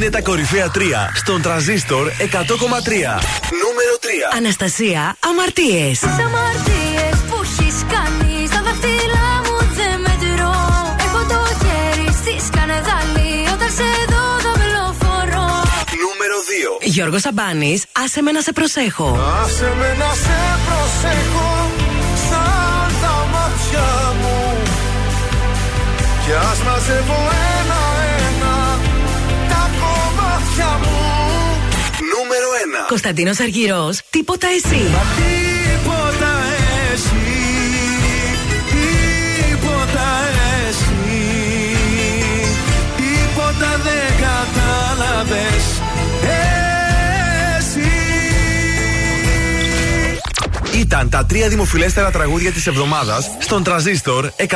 Είναι τα κορυφαία 3 στον τραζίστορ 100,3. Νούμερο 3. Αναστασία, αμαρτίες. Τις αμαρτίες που έχεις κάνει στα δάχτυλά μου δεν μετρώ. Έχω το χέρι στη σκανεδάλη όταν σε δω δαυλοφορώ. Νούμερο 2. Γιώργος Σαμπάνης, άσε με να σε προσέχω. Άσε με να σε προσέχω σαν τα μάτια μου Κι ας μαζεύω Νούμερο 1. Κωνσταντίνος Αργυρός, τίποτα εσύ. Τίποτα εσύ, τίποτα εσύ Τίποτα δεν κατάλαβες εσύ Ήταν τα τρία δημοφιλέστερα τραγούδια της εβδομάδας στον τραζίστορ 100,3.